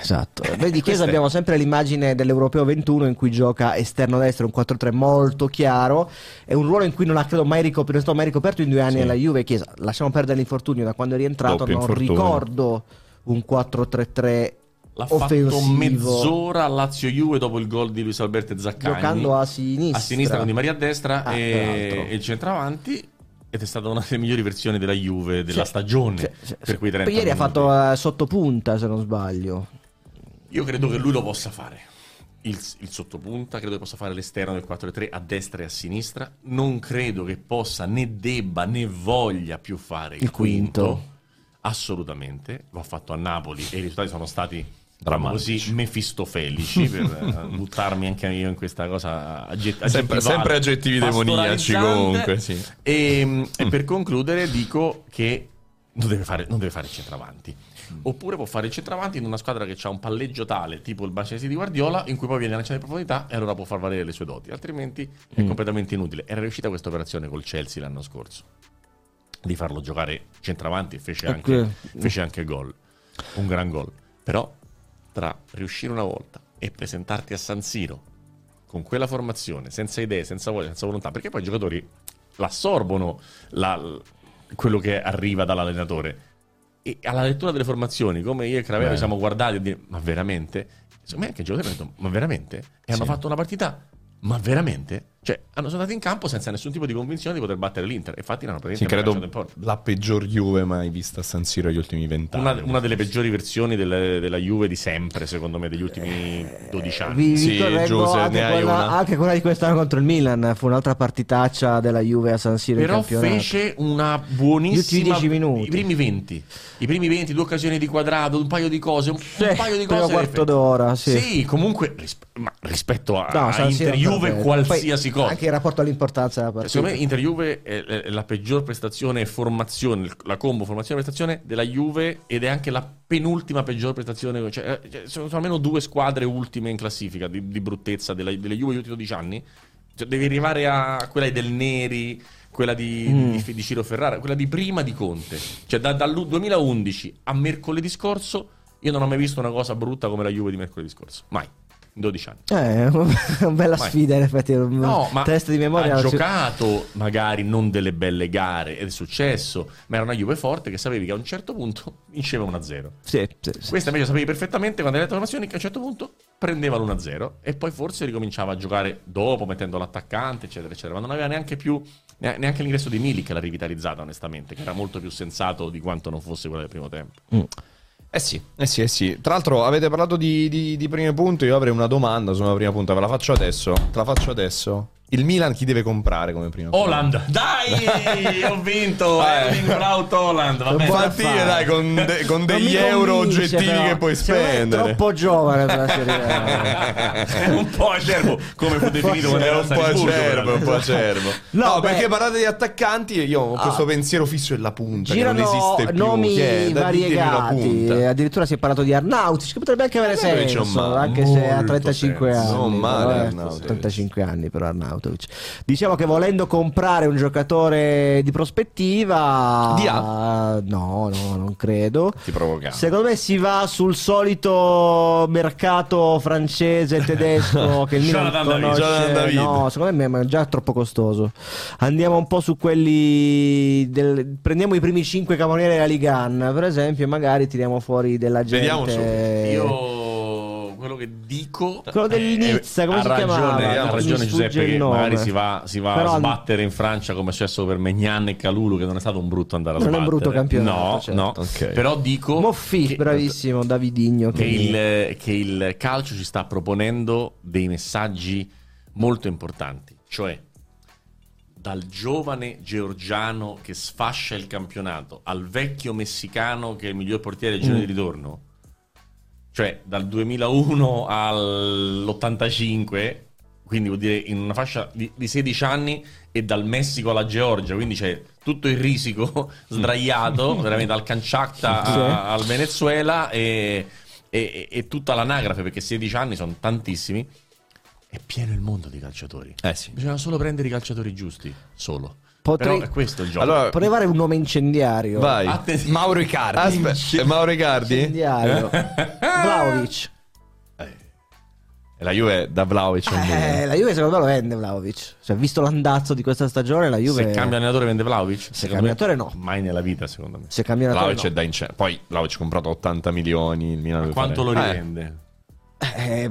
Esatto. Noi di [LAUGHS] Chiesa abbiamo sempre l'immagine dell'Europeo 21 in cui gioca esterno destro, un 4-3 molto chiaro. È un ruolo in cui non ha credo mai ricoperto, non è stato mai ricoperto in due anni Sì. alla Juve. Chiesa, lasciamo perdere l'infortunio da quando è rientrato. Doppio non infortunio. ricordo un 4-3-3 L'ha offensivo. fatto mezz'ora a Lazio Juve dopo il gol di Luis Alberto Zaccagni. Giocando a sinistra. a sinistra con Di Maria a destra Ah, e, e il centravanti. Ed è stata una delle migliori versioni della Juve della Sì, stagione. sì, sì, per quei 30 Poi ieri ha fatto eh, sottopunta, se non sbaglio. Io credo che lui lo possa fare. Il, il sottopunta, credo che possa fare l'esterno del 4-3 a destra e a sinistra. Non credo che possa né debba né voglia più fare il, Il quinto. Assolutamente. Lo ha fatto a Napoli e i risultati sono stati Drammatici. così mefistofelici per eh, buttarmi anche io in questa cosa agget- Sempre, sempre aggettivi demoniaci comunque, sì. E, e per concludere dico che non deve fare, non deve fare il centravanti. Oppure può fare il centravanti in una squadra che ha un palleggio tale, tipo il Bacesi di Guardiola, in cui poi viene lanciato in profondità e allora può far valere le sue doti. Altrimenti è completamente inutile. Era riuscita questa operazione col Chelsea l'anno scorso. Di farlo giocare centravanti e fece anche, Ok. fece anche gol. Un gran gol. Però tra riuscire una volta e presentarti a San Siro con quella formazione, senza idee, senza voglia, senza volontà, perché poi i giocatori l'assorbono la- quello che arriva dall'allenatore. E alla lettura delle formazioni, come io e Cravero Beh. siamo guardati e dire, ma veramente? Secondo me anche i giocatori hanno detto, ma veramente? E hanno Sì. fatto una partita, ma veramente? Cioè, hanno sono andati in campo senza nessun tipo di convinzione di poter battere l'Inter. Infatti l'hanno Sì, praticamente credo in porta. la peggior Juve mai vista a San Siro negli ultimi vent'anni. Una, una delle peggiori versioni delle- della Juve di sempre, secondo me, degli ultimi 12 anni. Vi, Sì, Giuse, anche, ne hai quella, una? anche quella di quest'anno contro il Milan. Fu un'altra partitaccia della Juve a San Siro Però fece una Gli buonissima. ultimi 10 minuti. I primi 20. I primi 20, due occasioni di quadrato, un paio di cose. Un, Sì, un paio di cose. quarto d'ora, sì. Sì, comunque ris- ma rispetto a, No, a Inter Juve, qualsiasi Cosa. Anche in rapporto all'importanza della partita. Secondo me Inter Juve è, la peggior prestazione e formazione, la combo formazione e prestazione della Juve ed è anche la penultima peggior prestazione. Cioè, eh, cioè, sono, sono almeno due squadre ultime in classifica di, di bruttezza della, delle Juve negli ultimi 12 anni. Cioè, devi arrivare a quella del Neri, quella di, Mm. di, di Ciro Ferrara, quella di prima di Conte. Cioè da- dal 2011 a mercoledì scorso io non ho mai visto una cosa brutta come la Juve di mercoledì scorso. Mai. In 12 anni. Eh, una [LAUGHS] bella Vai. sfida in effetti. No, ma test di memoria. ha giocato magari non delle belle gare è successo, ma era una Juve forte che sapevi che a un certo punto [LAUGHS] vinceva 1-0. Sì, sì, sì. Questa invece sapevi perfettamente quando hai letto le informazioni che a un certo punto prendeva l'1-0 e poi forse ricominciava a giocare dopo mettendo l'attaccante eccetera eccetera, ma non aveva neanche più ne- neanche l'ingresso di Milik l'ha rivitalizzata onestamente, che era molto più sensato di quanto non fosse quella del primo tempo. Eh sì, eh sì, eh sì. Tra l'altro avete parlato di, di, di prime punte, io avrei una domanda sulla prima punta, ve la faccio adesso. Te la faccio adesso. Il Milan chi deve comprare come prima punta? Holland, [LAUGHS] dai, ho vinto, Eh. Erling Braut Holland, va Non bene. può Infatti, fare. dai, con, de- con degli euro convince, oggettivi però. che puoi me È spendere. troppo giovane per la Serie A. Un po' acerbo, come fu definito quando È era un po' acerbo, un po' acerbo. No, No, beh. perché parlate di attaccanti e io ho questo pensiero fisso della punta, che non Girano esiste più. nomi una variegati. Addirittura si è parlato di Arnautic, che potrebbe anche avere senso, anche se ha molto 35 senso. anni. Non male, però, eh, Arnautovic. 35 anni per Arnautovic. Diciamo che volendo comprare un giocatore di prospettiva, Dia? no, no, non credo. Ti provocava. Secondo me si va sul solito mercato francese [LAUGHS] tedesco che il Milan conosce. David. No, secondo me è già troppo costoso. Andiamo un po' su quelli del- prendiamo i primi 5 caponieri della Ligan, per esempio, e magari tiriamo fuori della gente. Vediamo su. Io quello che dico Quello del eh, Nizza, come ha si ragione, chiamava? Ha ragione Giuseppe che magari si va, si va Però- a sbattere in Francia come è successo per Megnan e Calulu che non è stato un brutto andare a Non è un sbattere. brutto campionato, No, certo. no. Ok. Però dico Moffi, che- bravissimo, Davidigno. che il, che il calcio ci sta proponendo dei messaggi molto importanti, cioè dal giovane georgiano che sfascia il campionato al vecchio messicano che è il miglior portiere del girone Mm. di ritorno, cioè dal 2001 all'85, quindi vuol dire in una fascia di, di 16 anni e dal Messico alla Georgia, quindi c'è tutto il risico [LAUGHS] sdraiato, [LAUGHS] veramente dal Canciacta Sì. a- al Venezuela e, e- e tutta l'anagrafe, perché 16 anni sono tantissimi, è pieno il mondo di calciatori. Eh sì. Bisogna solo prendere i calciatori giusti, solo. Potrei- Però è questo il gioco. Allora, Potrei fare un nome incendiario. vai. Attenzione. Mauro Icardi. Aspetta, Mauro Ricardi? Incendiario. Vlaovic. E la Juve da Vlaovic Eh, la Juve secondo me lo vende Vlaovic. Cioè, visto l'andazzo di questa stagione, la Juve... Se cambia allenatore vende Vlaovic? Secondo cambia allenatore, no. Mai nella vita, secondo me. Se cambia allenatore, Vlaovic è no. da incendio. Poi Vlaovic ha comprato 80 milioni. Il Milan Quanto lo fare- Eh, rivende? Eh,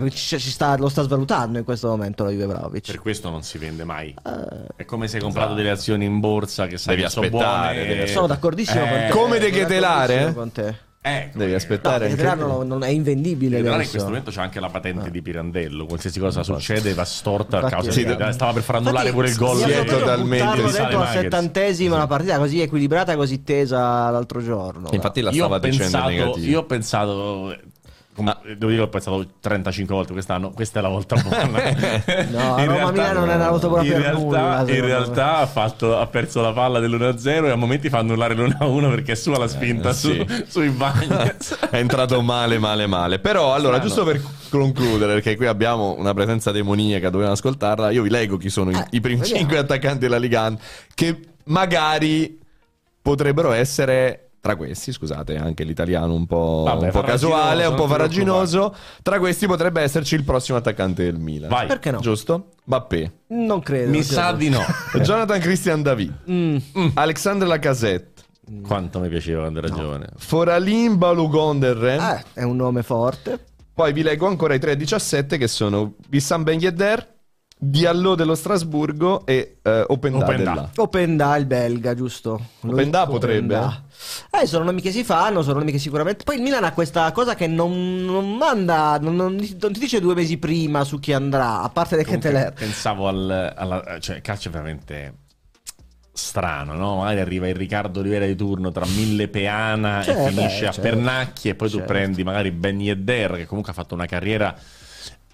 ci, ci sta, lo sta svalutando in questo momento la Juve Vlaovic. Per questo non si vende mai. Eh, È come se hai comprato delle azioni in borsa che sai Devi che sono aspettare, buone. devi- sono d'accordissimo Eh, con te. come De d'accordissimo con te. Ecco, Devi eh, aspettare. No, te. non, non è invendibile Ketelare in questo momento c'è anche la patente di Pirandello. Qualsiasi cosa succede va storta a causa Sì, di Stava per far annullare Infatti, pure il gol. Sì, è totalmente- dentro al Nuggets. settantesimo una partita così equilibrata, così tesa l'altro giorno. Infatti la Io stava ho, dicendo pensato, io ho pensato. Come- devo dire, ho pensato 35 volte quest'anno. Questa è la volta buona. [LAUGHS] No, In Roma-Milan non è una volta buona in per realtà, nulla, In realtà ha, fatto- ha perso la palla dell'1-0 e a momenti fa annullare l'1-1 perché è sua la spinta Eh, su- sì. sui Bagnets. È entrato male, male, male. Però, allora, Strano. giusto per concludere, perché qui abbiamo una presenza demoniaca, dobbiamo ascoltarla. Io vi leggo chi sono i- Eh, i primi vediamo. 5 attaccanti della Liga, che magari potrebbero essere. Tra questi, scusate, anche l'italiano un po', Vabbè, un po' casuale, un po' faraginoso. Tra questi potrebbe esserci il prossimo attaccante del Milan. Vai. Perché no? Giusto? Bappé. Non credo. Mi sa di no. [LAUGHS] Jonathan Christian David. Mm. Alexandre Lacazette. Quanto mi piaceva quando era giovane. Foralin Balugondere. Eh, è un nome forte. Poi vi leggo ancora i 3 a 17 che sono Wissam Ben Yedder, Diallo dello Strasburgo e eh, Openda. Openda. della- Openda, il belga, giusto? Openda Loic potrebbe, Openda. Eh, sono nomi che si fanno, sono nomi che sicuramente. Poi il Milan ha questa cosa che non, non manda, non, non- non ti dice due mesi prima su chi andrà, a parte De Keteler. Pensavo al alla, cioè, il calcio è veramente strano, no? Magari arriva il Riccardo Olivera di turno tra mille peana Certo, e finisce eh, a certo. Pernacchi e poi tu Certo. prendi magari Ben Yedder che comunque ha fatto una carriera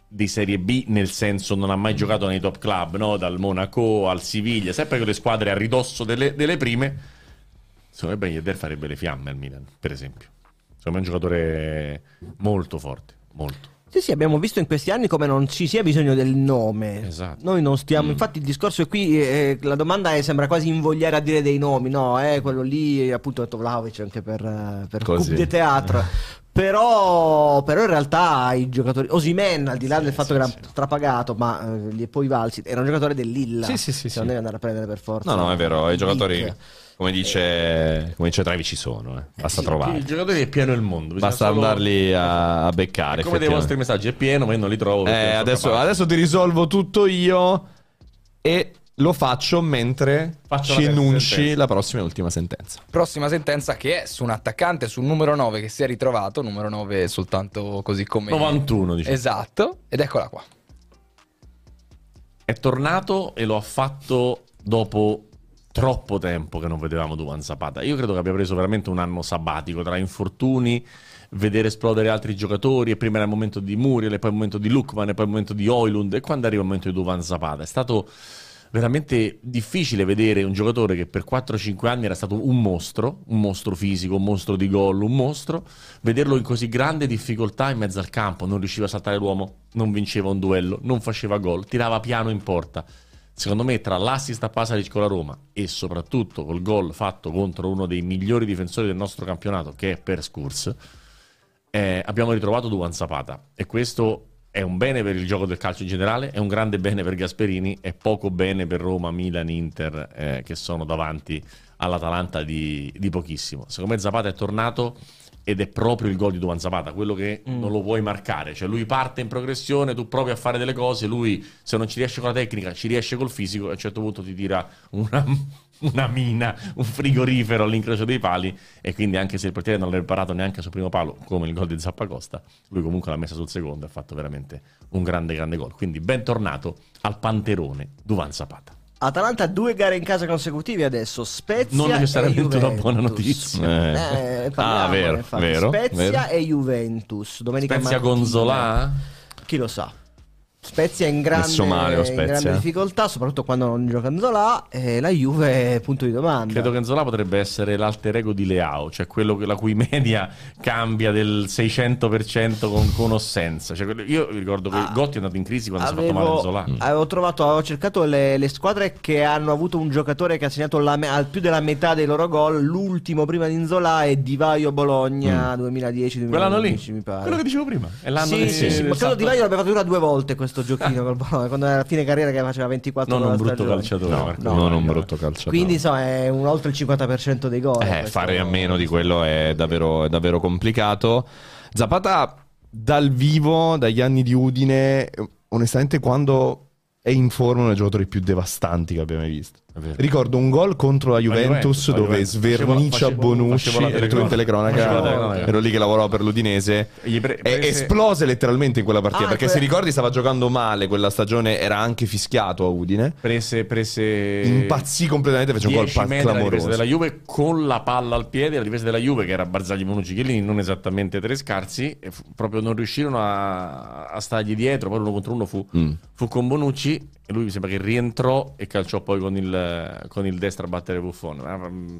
di Serie B, nel senso non ha mai giocato nei top club, no? Dal Monaco al Siviglia, sempre con le squadre a ridosso delle, delle prime. Secondo me Ben Yedder farebbe le fiamme al Milan, per esempio. Secondo me è un giocatore molto forte, molto. Sì, sì, abbiamo visto in questi anni come non ci sia bisogno del nome. Esatto. Noi non Mm. stiamo. Infatti, il discorso è qui. eh, la domanda è, sembra quasi invogliare a dire dei nomi, no? Eh, quello lì, appunto, ho detto Vlaovic anche per, eh, per Così. Coupe de Teatro. [LAUGHS] Però, però in realtà i giocatori. Osimen, al di là del fatto che era strapagato, ma eh, gli è poi valsi, era un giocatore dell'Illa. Sì, sì, sì, sì. Non devi andare a prendere per forza. No, no, è vero, i Dick. giocatori, come dice, come dice Trevi, ci sono, eh. basta I trovare. giocatori è pieno il mondo. bisogna Basta solo- andarli a, a beccare. È come dei vostri messaggi, è pieno, ma io non li trovo. Eh, adesso, adesso ti risolvo tutto io e lo faccio mentre Faccio ci sentenza. la prossima e ultima sentenza. Prossima sentenza che è su un attaccante sul numero 9 che si è ritrovato, numero 9 soltanto così come 91, diciamo. Esatto, ed eccola qua. È tornato e lo ha fatto dopo troppo tempo che non vedevamo Duvan Zapata. Io credo che abbia preso veramente un anno sabbatico tra infortuni, vedere esplodere altri giocatori e prima era il momento di Muriel e poi il momento di Lukman e poi il momento di Oilund e quando arriva il momento di Duvan Zapata. È stato veramente difficile vedere un giocatore che per 4-5 anni era stato un mostro, un mostro fisico, un mostro di gol, un mostro, vederlo in così grande difficoltà in mezzo al campo, non riusciva a saltare l'uomo, non vinceva un duello, non faceva gol, tirava piano in porta. Secondo me tra l'assist a Pasalic con la Roma e soprattutto col gol fatto contro uno dei migliori difensori del nostro campionato che è Per Scurs, eh, abbiamo ritrovato Duvan Zapata e questo è un bene per il gioco del calcio in generale, è un grande bene per Gasperini, è poco bene per Roma, Milan, Inter eh, che sono davanti all'Atalanta di, di pochissimo. Secondo me Zapata è tornato ed è proprio il gol di Duvan Zapata, quello che non lo puoi marcare, cioè lui parte in progressione, tu provi a fare delle cose, lui se non ci riesce con la tecnica, ci riesce col fisico e a un certo punto ti tira una, una mina, un frigorifero all'incrocio dei pali e quindi anche se il portiere non l'ha reparato neanche sul primo palo, come il gol di Zappacosta, lui comunque l'ha messa sul secondo e ha fatto veramente un grande grande gol. Quindi bentornato al panterone Duvan Zapata. Atalanta due gare in casa consecutive adesso. Spezia Non necessariamente una buona notizia. Eh. Eh, Ah, vero, infatti. vero, Spezia vero. e Juventus. Domenica Spezia mattina. Gonzolà? Chi lo sa. Spezia è in grande, Messo male in Spezia, grande eh. difficoltà, soprattutto quando non gioca Nzola. E la Juve è punto di domanda. Credo che Nzola potrebbe essere l'alter ego di Leao, cioè quello che- la cui media cambia del 600% con, con Ossenza. Cioè, io ricordo che Ah. Gotti è andato in crisi quando si è fatto male Avevo, Nzola. avevo trovato, avevo cercato le, le squadre che hanno avuto un giocatore che ha segnato la al più della metà dei loro gol. L'ultimo prima di Nzola è Di Vaio Bologna 2010-2011, Quell'anno lì, mi pare. quello che dicevo prima, è l'anno Sì, che sì, sì, del ma credo salto- Di Vaio l'abbia fatto due volte questo giochino col Bologna, quando era a fine carriera che faceva 24 Non gol un brutto stagione. calciatore, No, Marco. no, non no, un brutto calciatore. Quindi insomma è un oltre il 50% dei gol. Eh, fare a meno di quello è davvero, è davvero complicato. Zapata dal vivo, dagli anni di Udine, onestamente quando è in forma è uno dei giocatori più devastanti che abbia mai visto. Ricordo un gol contro la Juventus, Juventus, la dove Juventus. svernicia Facevo- Bonucci, facevo la ero in telecronaca. la ero lì che lavoravo per l'Udinese Gli pre- e esplose letteralmente in quella partita Ah, perché que- se ricordi stava giocando male quella stagione, era anche fischiato a Udine. prese, prese Impazzì completamente, fece un gol 10 pa- metri alla difesa clamoroso. della Juve con la palla al piede, la difesa della Juve che era Barzagli, Bonucci, Chiellini, non esattamente tre scarsi, e fu- proprio non riuscirono a, a stargli dietro, poi uno contro uno fu, Mm. fu con Bonucci e lui mi sembra che rientrò e calciò poi con il, con il destro a battere Buffon. Ma, mm,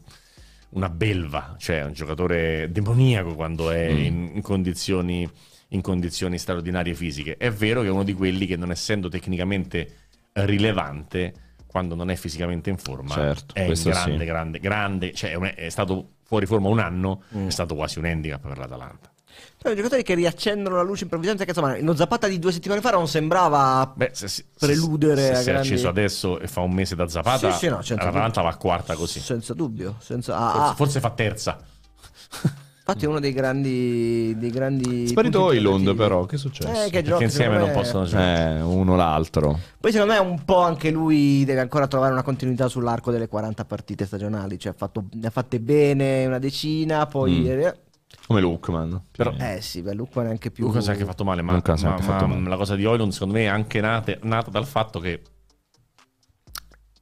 Una belva, cioè un giocatore demoniaco quando è Mm. in, in condizioni, in condizioni straordinarie fisiche. È vero che è uno di quelli che non essendo tecnicamente rilevante, quando non è fisicamente in forma, Certo, è in grande, sì. grande, grande, cioè è stato fuori forma un anno, è stato quasi un handicap per l'Atalanta. Però i giocatori che riaccendono la luce improvvisamente, che insomma, lo Zapata di due settimane fa non sembrava Beh, se, si- Preludere se, a se si è grandi- acceso adesso e fa un mese da Zapata, Sì, sì, no, l'Atalanta va quarta così. senza dubbio. Senza... ah, Forse, ah, forse fa terza. infatti è uno dei grandi. Dei grandi Sparito interrogativi. però, che è successo? Eh, che Perché giochi, insieme secondo non me- possono giocare. Eh, uno l'altro. Poi secondo me un po' anche lui deve ancora trovare una continuità sull'arco delle 40 partite stagionali. Cioè ha fatto- ne ha fatte bene una decina, poi. Mm. Eh, Come Lukman. Però- Eh sì, beh, Luca neanche più. Luca si è anche fatto male, ma, Luca si è ma- anche fatto ma male. la cosa di Oilund secondo me è anche nata, nata dal fatto che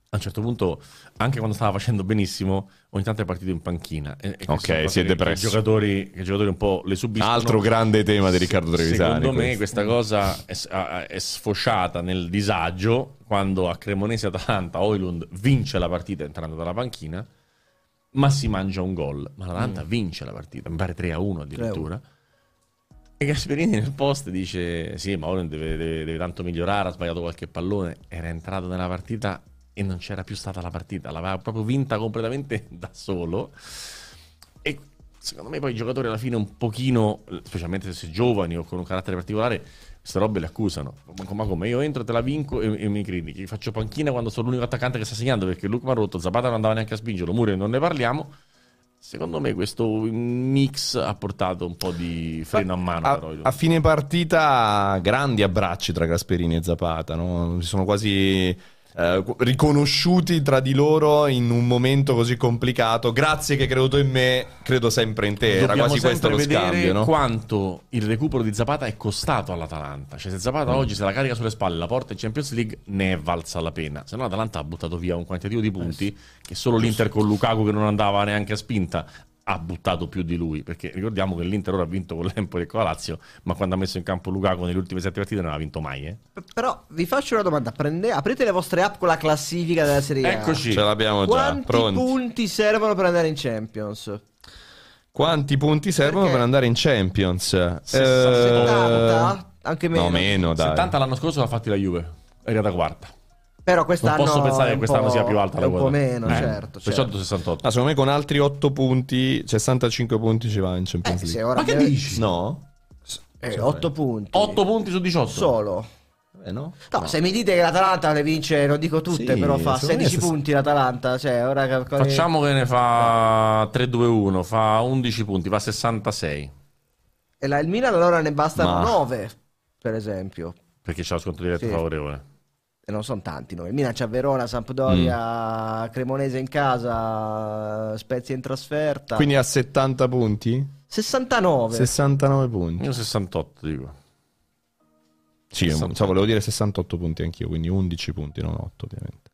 a un certo punto, anche quando stava facendo benissimo, ogni tanto è partito in panchina. E, e Ok, si è che- depresso. I giocatori, i giocatori un po' le subiscono. Altro grande tema di Riccardo Trevisani. Secondo me questo. questa cosa è, è sfociata nel disagio quando a Cremonese Atalanta Oilund vince la partita entrando dalla panchina, ma si mangia un gol. Ma l'Atalanta Mm. vince la partita, mi pare 3 a 1 addirittura. E Gasperini nel post dice: Sì, ma ora deve, deve- deve tanto migliorare. Ha sbagliato qualche pallone. Era entrato nella partita e non c'era più stata la partita. L'aveva proprio vinta completamente [LAUGHS] da solo. E secondo me, poi i giocatori alla fine, un pochino, specialmente se sei giovani o con un carattere particolare, queste robe le accusano. Ma ma come? Io entro, te la vinco e, e mi critichi. Faccio panchina quando sono l'unico attaccante che sta segnando perché Luca mi ha rotto. Zapata non andava neanche a spingerlo. Muriel non ne parliamo. Secondo me questo mix ha portato un po' di freno a mano. A, a fine partita, grandi abbracci tra Gasperini e Zapata, no? Si sono quasi eh, riconosciuti tra di loro in un momento così complicato. Grazie che hai creduto in me, credo sempre in te. Era Dobbiamo quasi questo lo scambio, no? quanto il recupero di Zapata è costato all'Atalanta. Cioè, se Zapata Mm. oggi se la carica sulle spalle, la porta in Champions League, ne è valsa la pena. Se no, l'Atalanta ha buttato via un quantitativo di punti Eh che solo l'Inter con Lukaku, che non andava neanche a spinta, ha buttato più di lui. Perché ricordiamo che l'Inter ora ha vinto con l'Empoli e con la Lazio, ma quando ha messo in campo Lukaku nelle ultime sette partite non ha vinto mai. Eh. Però vi faccio una domanda: Prende- aprite le vostre app con la classifica della Serie A. Eccoci. Ce l'abbiamo già, Quanti pronti. punti servono per andare in Champions? Quanti punti servono Perché? per andare in Champions? Eh, 70? Anche meno? No, meno, dai. 70 l'anno scorso l'ha fatti la Juve, è arrivata quarta. Però quest'anno Non posso pensare che quest'anno sia più alta la un po' quota. meno, Eh, certo. Perciò certo. 68. Ah, secondo me con altri 8 punti, 65 punti ci va in Champions Eh, League. Ma che deve- dici? No? Eh, 8 punti. 8 punti su 18. Solo. Eh, no? No, se mi dite che l'Atalanta le vince, non dico tutte, Sì, però fa secondo me 16 se- punti l'Atalanta. Cioè, ora Facciamo che ne fa 3-2-1, fa 11 punti, fa 66. E la- il Milan allora ne bastano Ma- 9, per esempio. Perché c'ha lo sconto diretto Sì. favorevole. E non sono tanti noi. C'ha Verona, Sampdoria, Mm. Cremonese in casa, Spezia in trasferta. Quindi a 70 punti? 69. 69 punti. Io 68 dico. Sì, 68. cioè, volevo dire 68 punti anch'io, quindi 11 punti, non 8 ovviamente.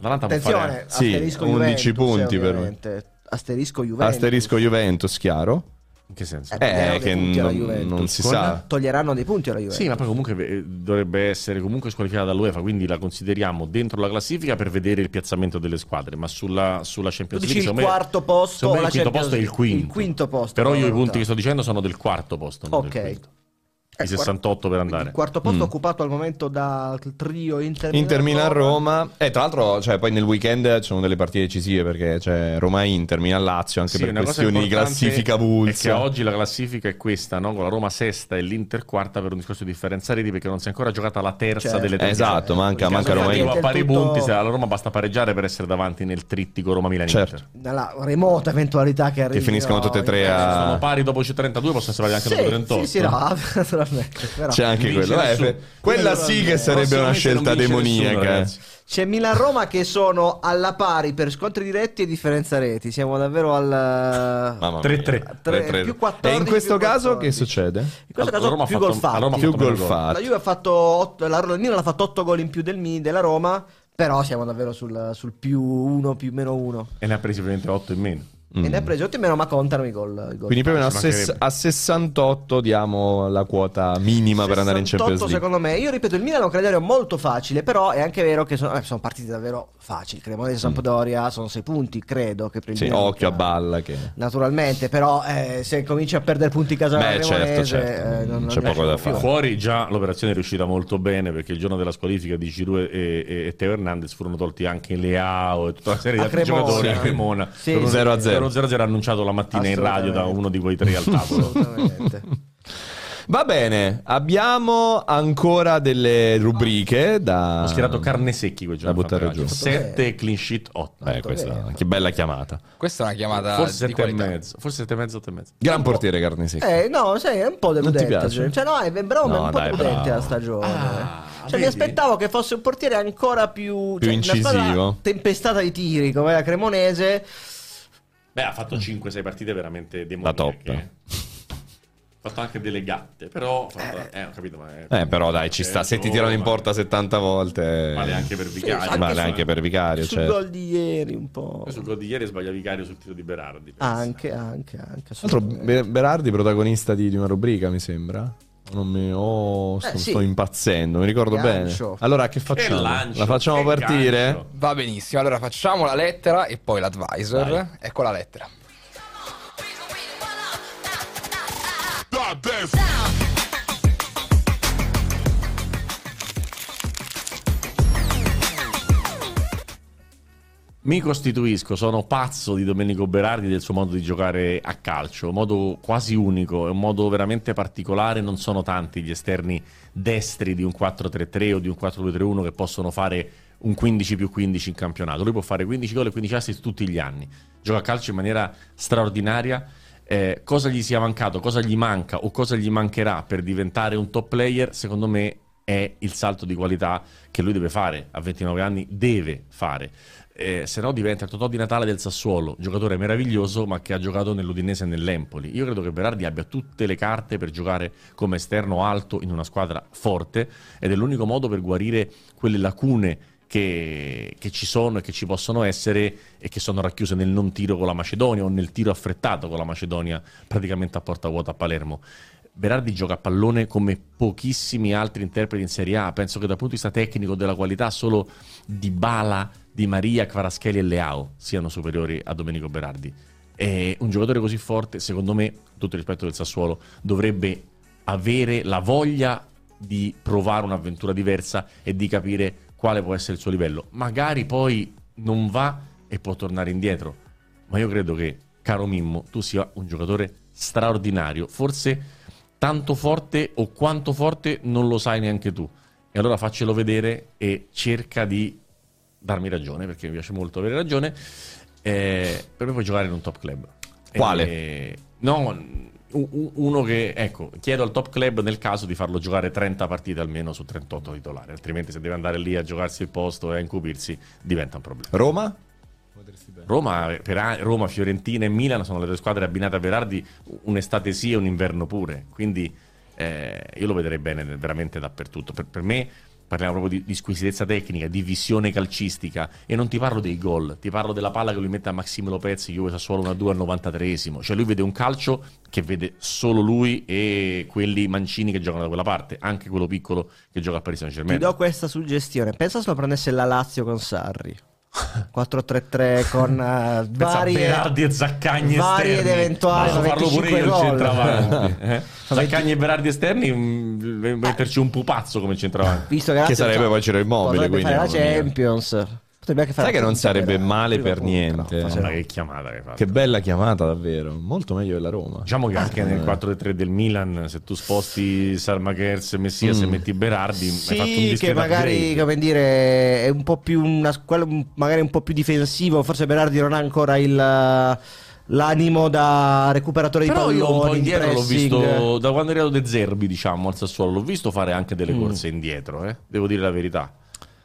Attenzione, fare... Sì, asterisco 11 Juventus, punti per me. Asterisco Juventus. Asterisco Juventus, chiaro? In che senso? Eh, toglieranno Eh, dei che punti alla non, non si sa. Toglieranno dei punti alla Juventus. Sì, ma poi comunque eh, dovrebbe essere comunque squalificata dall'UEFA, quindi la consideriamo dentro la classifica per vedere il piazzamento delle squadre, ma sulla, sulla Tu Champions dici League il me- quarto posto o me la il quinto Champions posto è il quinto. Il quinto posto. Però io i punti che sto dicendo sono del quarto posto, non Ok. Eh, I 68 per andare. Il quarto posto Mm. occupato al momento dal trio Inter Inter Milan Roma. Roma. E tra l'altro, cioè, poi nel weekend ci sono delle partite decisive perché c'è Roma Inter, Milan Lazio, anche Sì, per questioni di classifica che vulsa. oggi la classifica è questa, no? con la Roma sesta e l'Inter quarta per un discorso di differenza reti perché non si è ancora giocata la terza Certo. delle tre Esatto, manca, In manca Roma Arriva Inter. a pari tutto- punti, se alla Roma basta pareggiare per essere davanti nel trittico Roma-Milan-Inter. Certo. Nella remota eventualità che arrivi. finiscano tutte e tre a- Sono pari dopo 32, possono essere pari anche Sì, dopo 38. sì, sì, no, [LAUGHS] naturalmente. Però. C'è anche quello. Eh, fe- quella sì che sarebbe una scelta demoniaca. C'è Milan-Roma che sono alla pari per scontri diretti e differenza reti. Siamo davvero al... Mamma mia. 3-3. Tre- 3-3. più 14, E in questo più caso 14. che succede? In questo La caso Roma ha più fatto- gol fatti. la Roma ha Più fatto meno gol fatti. La Juve ha fatto otto- la, il Milan ha fatto 8 gol in più del, Mi- della Roma, però siamo davvero sul, sul più 1, più meno 1. E ne ha presi ovviamente 8 in meno. Mm. E ne ha preso 8 in meno, ma contano i gol. i gol Quindi proprio a, ses- a 68 diamo la quota minima per andare in 68 Champions League. secondo me. Io ripeto, il Milan è un calendario molto facile, però è anche vero che sono, eh, sono partite davvero facili. Cremonese Sampdoria sono 6 punti, credo che per Sì, occhio a che- balla che... Naturalmente, però eh, se cominci a perdere punti in casa Beh, certo, certo. eh, non, non C'è poco da più. fare. Fuori già l'operazione è riuscita molto bene perché il giorno della squalifica di Giroud e, e- e Teo Hernandez furono tolti anche Leao e tutta una serie di A altri Cremona. giocatori a. Cremona. Sì, Per un sì. 0-0. 0-0 annunciato la mattina in radio da uno di quei tre al tavolo. Assolutamente. Va bene, abbiamo ancora delle rubriche da... Ho schierato carne secchi quei giorni. Da buttare giù. Sette clean sheet, 8. Eh, questa, bene. che bella chiamata. Questa è una chiamata Forse 7 e mezzo. Forse 7 e mezzo, 8 e mezzo. Gran portiere Carnesecchi. Eh, no, sai, è un po' Non ti deludente. piace? Cioè, no, è bravo, ma è No, un po' dai, deludente bravo. la stagione. Ah, cioè, mi aspettavo che fosse un portiere ancora più, Più cioè, una incisivo. tempestata di tiri come la Cremonese. Beh, ha fatto 5-6 partite veramente La demoniache. top. eh. Ha fatto anche delle gatte, però... fatto- Eh, ho capito, ma... È... Eh, però dai, ci sta. Se ti tirano in porta 70 volte... Vale anche per Vicario. anche Vale su- anche per Vicario, sul certo. gol di ieri un po'. Sul gol di ieri sbaglia Vicario sul tiro di Berardi. pensa. Anche, anche, anche. Tra l'altro Be- Berardi protagonista di, di una rubrica, mi sembra. Non mi... Oh, sto, Eh, sì. sto impazzendo, mi ricordo Gancio. bene. Allora che facciamo? La facciamo che partire? gancio. Va benissimo, allora facciamo la lettera e poi l'advisor. Dai. Ecco la lettera. my Mi costituisco, sono pazzo di Domenico Berardi e del suo modo di giocare a calcio, un modo quasi unico, è un modo veramente particolare, non sono tanti gli esterni destri di un 4-3-3 o di un 4-2-3-1 che possono fare un 15 più 15 in campionato, lui può fare 15 gol e 15 assist tutti gli anni, gioca a calcio in maniera straordinaria, eh, cosa gli sia mancato, cosa gli manca o cosa gli mancherà per diventare un top player, secondo me è il salto di qualità che lui deve fare, a 29 anni deve fare eh, se no diventa Totò di Natale del Sassuolo, giocatore meraviglioso ma che ha giocato nell'Udinese e nell'Empoli. Io credo che Berardi abbia tutte le carte per giocare come esterno alto in una squadra forte ed è l'unico modo per guarire quelle lacune che, che, ci sono e che ci possono essere e che sono racchiuse nel non tiro con la Macedonia o nel tiro affrettato con la Macedonia praticamente a porta vuota a Palermo. Berardi gioca a pallone come pochissimi altri interpreti in Serie A. Penso che dal punto di vista tecnico della qualità solo di Bala di Maria, Kvaraschelli e Leao siano superiori a Domenico Berardi. E un giocatore così forte, secondo me, tutto rispetto del Sassuolo, dovrebbe avere la voglia di provare un'avventura diversa e di capire quale può essere il suo livello. Magari poi non va e può tornare indietro, ma io credo che, caro Mimmo, tu sia un giocatore straordinario, forse tanto forte o quanto forte non lo sai neanche tu. E allora faccelo vedere e cerca di darmi ragione, perché mi piace molto avere ragione, eh, per me puoi giocare in un top club. Quale? Eh, no, uno che, ecco, chiedo al top club nel caso di farlo giocare 30 partite almeno su 38 titolari, altrimenti se deve andare lì a giocarsi il posto e a incupirsi diventa un problema. Roma? Roma, per, Roma, Fiorentina e Milan sono le due squadre abbinate a Verardi un'estate sì e un inverno pure, quindi eh, io lo vedrei bene veramente dappertutto. Per, per me parliamo proprio di, di, squisitezza tecnica, di visione calcistica e non ti parlo dei gol, ti parlo della palla che lui mette a Maximo Lopez, Juve Sassuolo 1-2 al 93esimo, cioè lui vede un calcio che vede solo lui e quelli mancini che giocano da quella parte, anche quello piccolo che gioca a Paris Saint-Germain. Ti do questa suggestione, pensa se lo prendesse la Lazio con Sarri. 4-3-3 [LAUGHS] con uh, vari Berardi e Zaccagni vari esterni. ed eventuali Posso farlo pure io il centravanti [LAUGHS] eh? Zaccagni e Berardi esterni mh, metterci un pupazzo come centravanti Visto che, Che sarebbe poi Ciro Immobile, Potrebbe quindi, fare la. Champions. Potrebbe anche fare Sai che non sarebbe però. male per niente. però, Guarda che chiamata che hai fatto Che bella chiamata, davvero. Molto meglio della Roma. Diciamo che anche nel 4-3 del Milan, se tu sposti Salmakers e Messias e metti Berardi, hai fatto un Sì, che magari, upgrade. come dire, è un po' più una, magari un po' più difensivo. Forse Berardi non ha ancora il l'animo da recuperatore Però di io palloni. un po' di indietro l'ho visto, da quando è arrivato De Zerbi, diciamo, al Sassuolo, l'ho visto fare anche delle corse indietro, eh? devo dire la verità.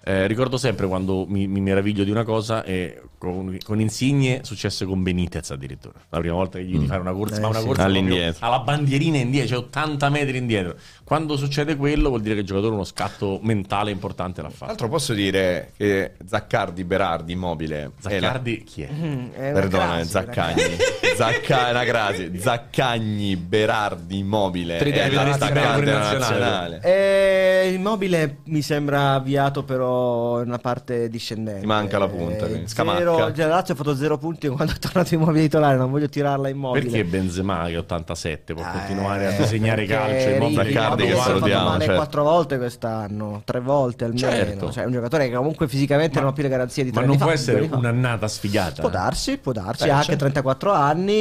Eh, ricordo sempre quando mi, mi meraviglio di una cosa e con, con Insigne successe con Benitez addirittura. La prima volta che gli di fare una corsa, Eh, ma una sì. corsa All'indietro. alla bandierina indietro, cioè 80 metri indietro. Quando succede quello vuol dire che il giocatore uno scatto mentale importante l'ha Tra fatto. l'altro posso dire che Zaccardi, Berardi, Immobile è la- Zaccardi chi è? Mm, è Perdona, crasi, Zaccagni. [LAUGHS] Zacca- una crasi. Zaccagni, Berardi, Immobile. Tridente la nazionale. Nazionale. Eh, immobile mi sembra avviato però in una parte discendente. Ti manca la punta, Eh, zero, Scamacca. cioè, la Lazio ha fatto zero punti [LAUGHS] quando è tornato immobile titolare, non voglio tirarla immobile. Perché Benzema che è 87 può Eh, continuare a disegnare calcio? Immobile Zaccardi che salutiamo, male certo. quattro volte quest'anno, tre volte almeno. Certo. Cioè, è un giocatore che comunque fisicamente non ha più le garanzie di Ma tre non anni può fa, essere fa. un'annata sfigata. Può darsi, può darsi, Beh, ha anche certo. 34 anni.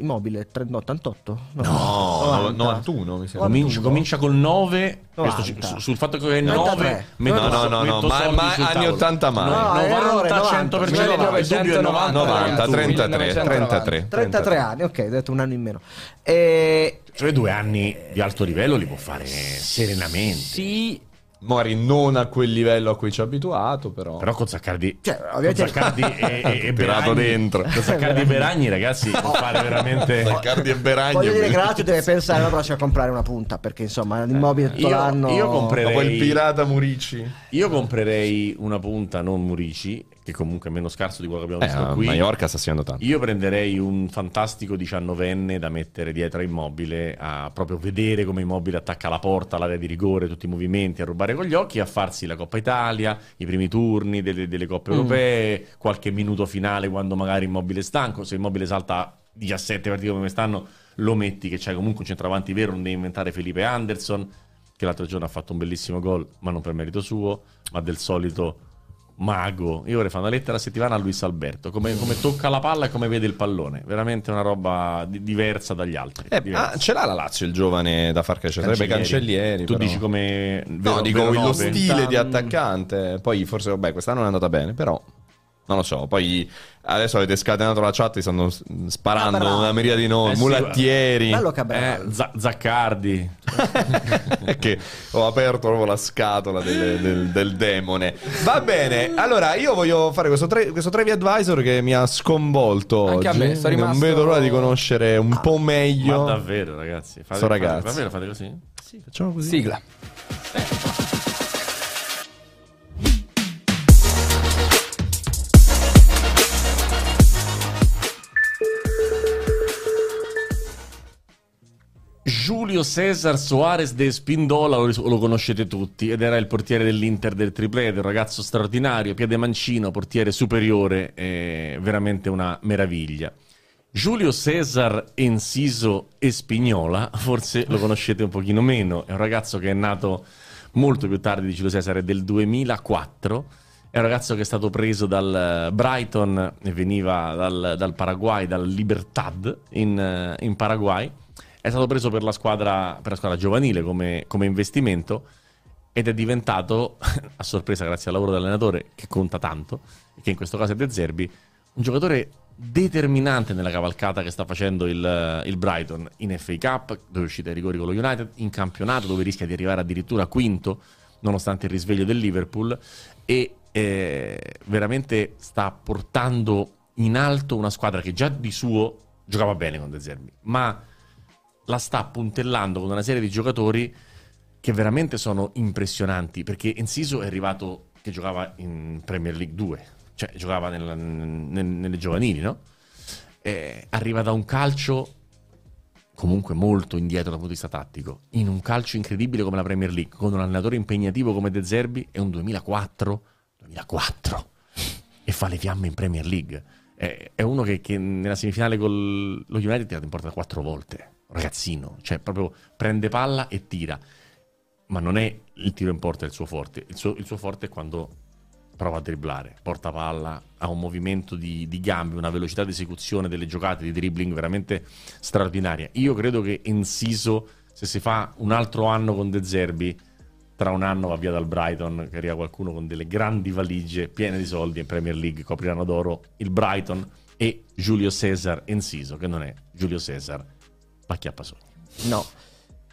Immobile, 30 88? No, 90. 91 mi sembra. Comincia, comincia col 9 90. Questo sul fatto che è 93. 9 metto- No, no, no, no, ma- ma anni tavolo. 80 mai. No, No, errore, 90 90, 100% cioè, no, il dubbio è 90 90, 33, 1990. 33. 33 anni, ok, ho detto un anno in meno. E... Cioè due anni di alto livello li può fare serenamente. Sì, Magari non a quel livello a cui ci ha abituato, però. Però con Zaccardi, Cioè, con ovviamente- Zaccardi e, e, [LAUGHS] e Beragni- dentro. Con Zaccardi e Beragni, ragazzi, può fare veramente. Zaccardi e Beragni. voglio dire Lazio deve pensare alla prossima a comprare una punta, perché insomma l'immobile tutto io- l'anno... io comprerei- Dopo il pirata Murici. Io comprerei una punta, non Murici, che comunque è meno scarso di quello che abbiamo Eh, visto qui. Mallorca sta segnando tanto. Io prenderei un fantastico diciannovenne da mettere dietro a Immobile, a proprio vedere come Immobile attacca la porta, l'area di rigore, tutti i movimenti, a rubare con gli occhi, a farsi la Coppa Italia, i primi turni delle, delle Coppe Mm. Europee, qualche minuto finale quando magari Immobile è stanco. Se Immobile salta 17 partite come quest'anno, lo metti che c'hai comunque un centravanti vero, non devi inventare Felipe Anderson, che l'altro giorno ha fatto un bellissimo gol, ma non per merito suo, ma del solito mago. Io vorrei fare una lettera a settimana a Luis Alberto, come, come tocca la palla e come vede il pallone. Veramente una roba di- diversa dagli altri. Eh, ah, ce l'ha la Lazio il giovane da far crescere, sarebbe cancellieri. Tu però. dici come... No, vero- dico vero lo stile di attaccante. Poi forse, vabbè, quest'anno è andata bene, però non lo so. Poi adesso avete scatenato la chat, ti stanno sparando Cabral. una miriade di nomi. Eh sì, mulattieri. Bello Eh. Za- Zaccardi. [LAUGHS] che ho aperto proprio la scatola del, del- del demone. Va bene, allora io voglio fare questo, tre, questo Trevi Advisor che mi ha sconvolto. Anche a oggi. me, sto Non rimasto- vedo l'ora di conoscere un po' Ma meglio. davvero, ragazzi. Fate, fate- ragazzi. Davvero fate così? Facciamo così. Sigla. Giulio Cesar Soares de Spindola lo, lo conoscete tutti ed era il portiere dell'Inter del tripleto, un ragazzo straordinario, piede mancino, portiere superiore, eh, veramente una meraviglia. Giulio Cesar Enciso Espignola, forse lo conoscete un pochino meno, è un ragazzo che è nato molto più tardi di Giulio Cesar, è del 2004, è un ragazzo che è stato preso dal Brighton e veniva dal, dal Paraguay, dal Libertad in, eh, in Paraguay, è stato preso per la squadra, per la squadra giovanile come, come investimento ed è diventato, [LAUGHS] a sorpresa grazie al lavoro dell'allenatore che conta tanto, che in questo caso è De Zerbi, un giocatore determinante nella cavalcata che sta facendo il, il Brighton. In FA Cup, dove è uscito ai rigori con lo United, in campionato dove rischia di arrivare addirittura quinto, nonostante il risveglio del Liverpool, e eh, veramente sta portando in alto una squadra che già di suo giocava bene con De Zerbi, ma la sta puntellando con una serie di giocatori che veramente sono impressionanti, perché Enciso è arrivato che giocava in Premier League 2, cioè giocava nella- nel- nelle giovanili, no? Eh, arriva da un calcio comunque molto indietro dal punto di vista tattico, in un calcio incredibile come la Premier League, con un allenatore impegnativo come De Zerbi, è un 2004, 2004 e fa le fiamme in Premier League. È, è uno che, che nella semifinale con lo United ha tirato in porta quattro volte, ragazzino, cioè proprio prende palla e tira, ma non è il tiro in porta il suo forte, il suo, il suo forte è quando prova a dribblare, porta palla, ha un movimento di, di gambe, una velocità di esecuzione delle giocate, di dribbling veramente straordinaria. Io credo che Enciso, se si fa un altro anno con De Zerbi, tra un anno va via dal Brighton, che arriva qualcuno con delle grandi valigie piene di soldi in Premier League, copriranno d'oro il Brighton e Giulio Cesar Enciso, che non è Giulio Cesar Pacchiappasogni. No.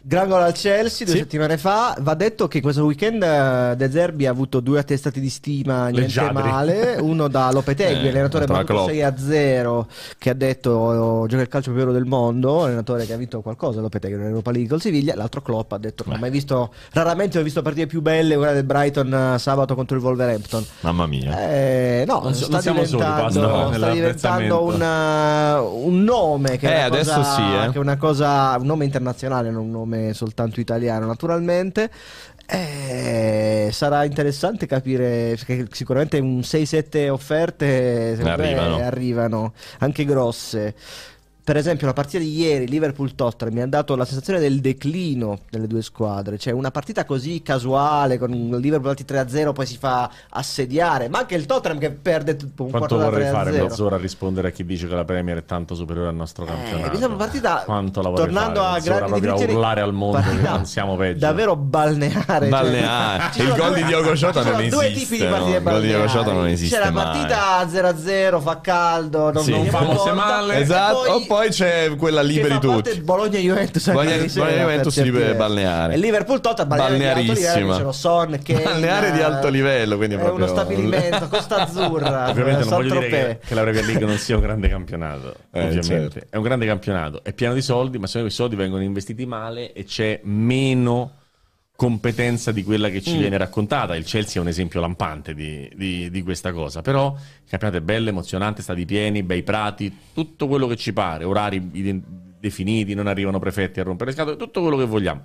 Gran gol al Chelsea due Sì. settimane fa. Va detto che questo weekend eh, De Zerbi ha avuto due attestati di stima niente Leggiadri. male. [LAUGHS] Uno da Lopetegui, Eh, allenatore Klopp. 6 a 0, che ha detto oh, gioca il calcio più vero del mondo. Allenatore che ha vinto qualcosa, Lopetegui, nell'Europa League col Siviglia. L'altro Klopp ha detto: Non ho mai visto, raramente ho visto partite più belle. Quella del Brighton eh, sabato contro il Wolverhampton. Mamma mia. Eh, no, Non sta non siamo soli, diventando, basta, sta diventando nell'apprezzamento. un, un nome che, Eh, è una adesso cosa, sì, eh. che è una cosa, un nome internazionale, non un nome soltanto italiano, naturalmente. Eh, sarà interessante capire perché sicuramente un 6-7 offerte Arrivano. arrivano, anche grosse. Per esempio, la partita di ieri, Liverpool-Tottenham, mi ha dato la sensazione del declino delle due squadre. Cioè, una partita così casuale, con il Liverpool alti 3-0, poi si fa assediare. Ma anche il Tottenham che perde tutto un Quanto vorrei fare 3-0. mezz'ora a rispondere a chi dice che la Premier è tanto superiore al nostro campionato? Eh, sembra una partita Quanto la tornando fare? a grandi proprio a dimensioni, urlare al mondo che partita non siamo peggio. Davvero balneare. Balneare. ci Il gol due- di Diogo Jota non due esiste, tipi di no? partite Il gol di Diogo. Jota non esiste C'è la mai. partita 0-0, fa caldo, non Sì. Non se porta, male. Esatto, poi c'è quella liberi tutti. Bologna-Juventus Bologna- Bologna-Juventus certi versi. balneare. E Liverpool-Tottenham balneare di alto livello, Balnearissima. c'è lo Son, [LAUGHS] Kane, Balneare di alto livello, quindi è proprio- uno stabilimento, Costa Azzurra, [LAUGHS] Ovviamente non voglio dire che, che la Premier League non sia un grande campionato, [LAUGHS] Eh, ovviamente. certo. È un grande campionato, è pieno di soldi, ma secondo me quei soldi vengono investiti male e c'è meno competenza di quella che Mm. ci viene raccontata. Il Chelsea è un esempio lampante di, di- di questa cosa. Però campionato è bello, emozionante, stati pieni, bei prati, tutto quello che ci pare, orari definiti, non arrivano prefetti a rompere le scatole, tutto quello che vogliamo.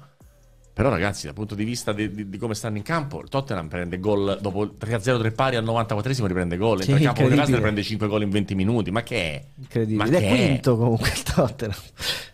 Però ragazzi, dal punto di vista di, di- di come stanno in campo, il Tottenham prende gol dopo il 3-0 3 pari al 94esimo riprende gol, Sì, entra in campo con incredibile. prende 5 gol in 20 minuti, ma che è? Incredibile. Ma Ed è che è? quinto comunque il Tottenham.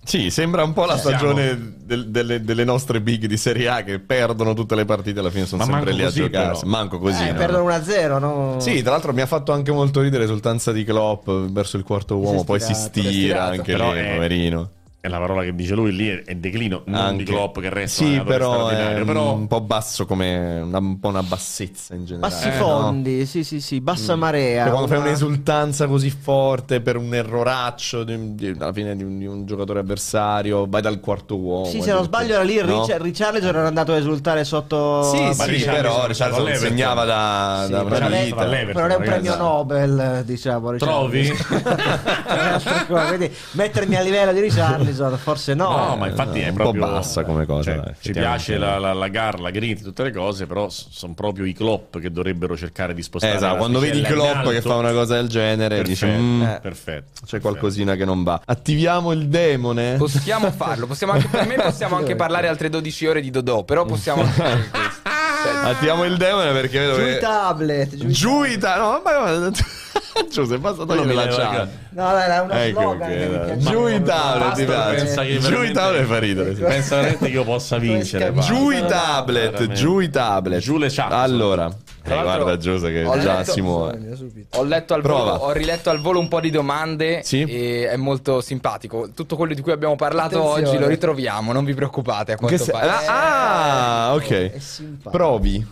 Sì, sembra un po' la Siamo. stagione del- delle, delle nostre big di Serie A che perdono tutte le partite alla fine sono Ma sempre lì a giocarsi. però. Manco così. Eh, no? perdono 1-0, no? Sì, tra l'altro mi ha fatto anche molto ridere l'esultanza di Klopp verso il quarto uomo, è poi si stira si anche Però lì, è- poverino. È la parola che dice lui lì è, declino, non Anche. di Klopp che resta un Sì, però è straordinario, però un po' basso come una, un po' una bassezza in generale. Bassi eh, no? fondi, sì, sì, sì, bassa marea. Cioè, quando fai una- un'esultanza così forte per un erroraccio di- di- alla fine di un, di un giocatore avversario, vai dal quarto uomo. Sì, se non sbaglio era lì no? Richard, Richarlison era andato a esultare sotto... Sì, Ma sì, Richarlison però stato all'Everton. segnava da, Sì, da però una non è- vita. Però è un ragazzi. premio Nobel, diciamo. Trovi? Richarlison. [LAUGHS] Quindi mettermi a livello di Richarlison, forse no. No, ma infatti è è un po' proprio bassa come cosa, cioè, dai, ci piace la, la, la gar, la grit, tutte le cose, però sono proprio i Klopp che dovrebbero cercare di spostare. esatto, quando vedi Klopp che fa una cosa del genere, perfetto, dici "Mm, eh, perfetto. c'è qualcosina che non va. Attiviamo il demone. Possiamo farlo, possiamo anche, per me possiamo anche parlare altre 12 ore di Dodò, però possiamo [LAUGHS] anche fare questo. Attiviamo il demone perché vedo Giù i tablet. Giù i giù i ta- no, ma [LAUGHS] Giuseppe, basta togliere mi la chat. No, dai, è uno Ecco, slogan che piace Giù i tablet, ti piace? Giù i tablet fa ridere. Pensa veramente che io possa vincere. Giù i tablet, giù i tablet. Giù le chat. Allora, eh, guarda Giuse che ho già letto- si muove. Ho letto al Prova. volo, ho riletto al volo un po' di domande Sì. e è molto simpatico. Tutto quello di cui abbiamo parlato Attenzione. oggi lo ritroviamo, non vi preoccupate a Che quanto se- pare. ah, ah, ok. Provi.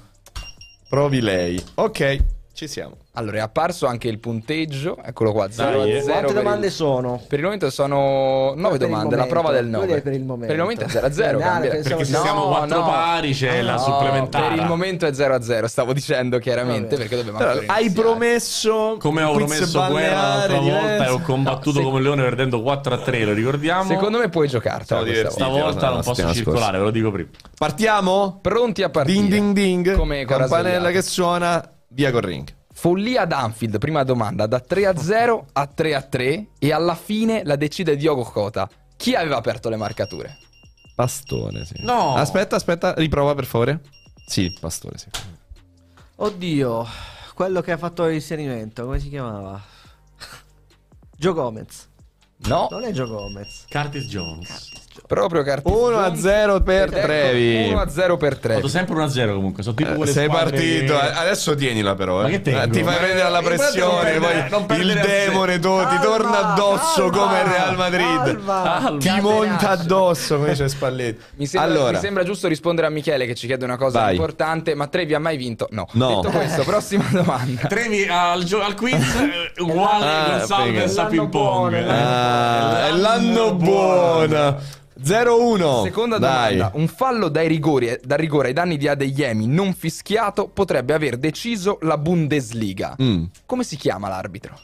Provi lei. Ok, ci siamo. Allora, è apparso anche il punteggio, eccolo qua, 0 Dai, a eh. 0 Quante per domande il- sono? Per il momento sono 9 per il domande, la prova del Vuol 9. dire per il momento. momento è 0 a 0, Ah, cambia. pensavo Perché se No, siamo quattro pari c'è la No, supplementare. Per il momento è 0 a 0, stavo dicendo chiaramente perché dobbiamo Però, ancora hai iniziare. promesso Come ho promesso guerra l'altra volta e ho combattuto No, come un leone perdendo 4 a 3, lo ricordiamo. Secondo me puoi giocartela questa stavolta la non posso circolare, ve lo dico prima. Partiamo? Pronti a partire. Ding ding ding. Come Campanella che suona. Via col ring. Follia ad Anfield, prima domanda, da 3 a 0 a 3 a 3 e alla fine la decide Diogo Cota. Chi aveva aperto le marcature? Pastore, sì. No. Aspetta, aspetta, riprova per favore. Sì, Pastore, sì. Oddio, quello che ha fatto l'inserimento, come si chiamava? [LAUGHS] Gio Gomez. No, Non è Gio Gomez. Curtis Jones. Proprio Cartini. 1 a 0 per Trevi. 1 a 0 per Vado Trevi. sempre 1 a 0 comunque, sono tipo Eh, quelle sei squadre partito, che- eh, adesso tienila però. Ma eh. che tengo? Eh, ti fai Ma- prendere alla eh, pressione, non perdere- non poi il perdere a demone tu, ti Calma, torna addosso calma, come il Real Madrid. calma. Ti monta addosso come dice Spalletti. Mi sembra, allora, mi sembra giusto rispondere a Michele che ci chiede una cosa Vai. importante, ma Trevi ha mai vinto? No. No. Detto questo, prossima [LAUGHS] domanda. Trevi al, gio- al quiz [LAUGHS] eh, uguale Ah, figa. a ping pong. Ah, è l'anno buono. 0-1. Seconda Dai. domanda. Un fallo dai rigori, da rigore ai danni di Adeyemi non fischiato potrebbe aver deciso la Bundesliga. Mm. Come si chiama l'arbitro?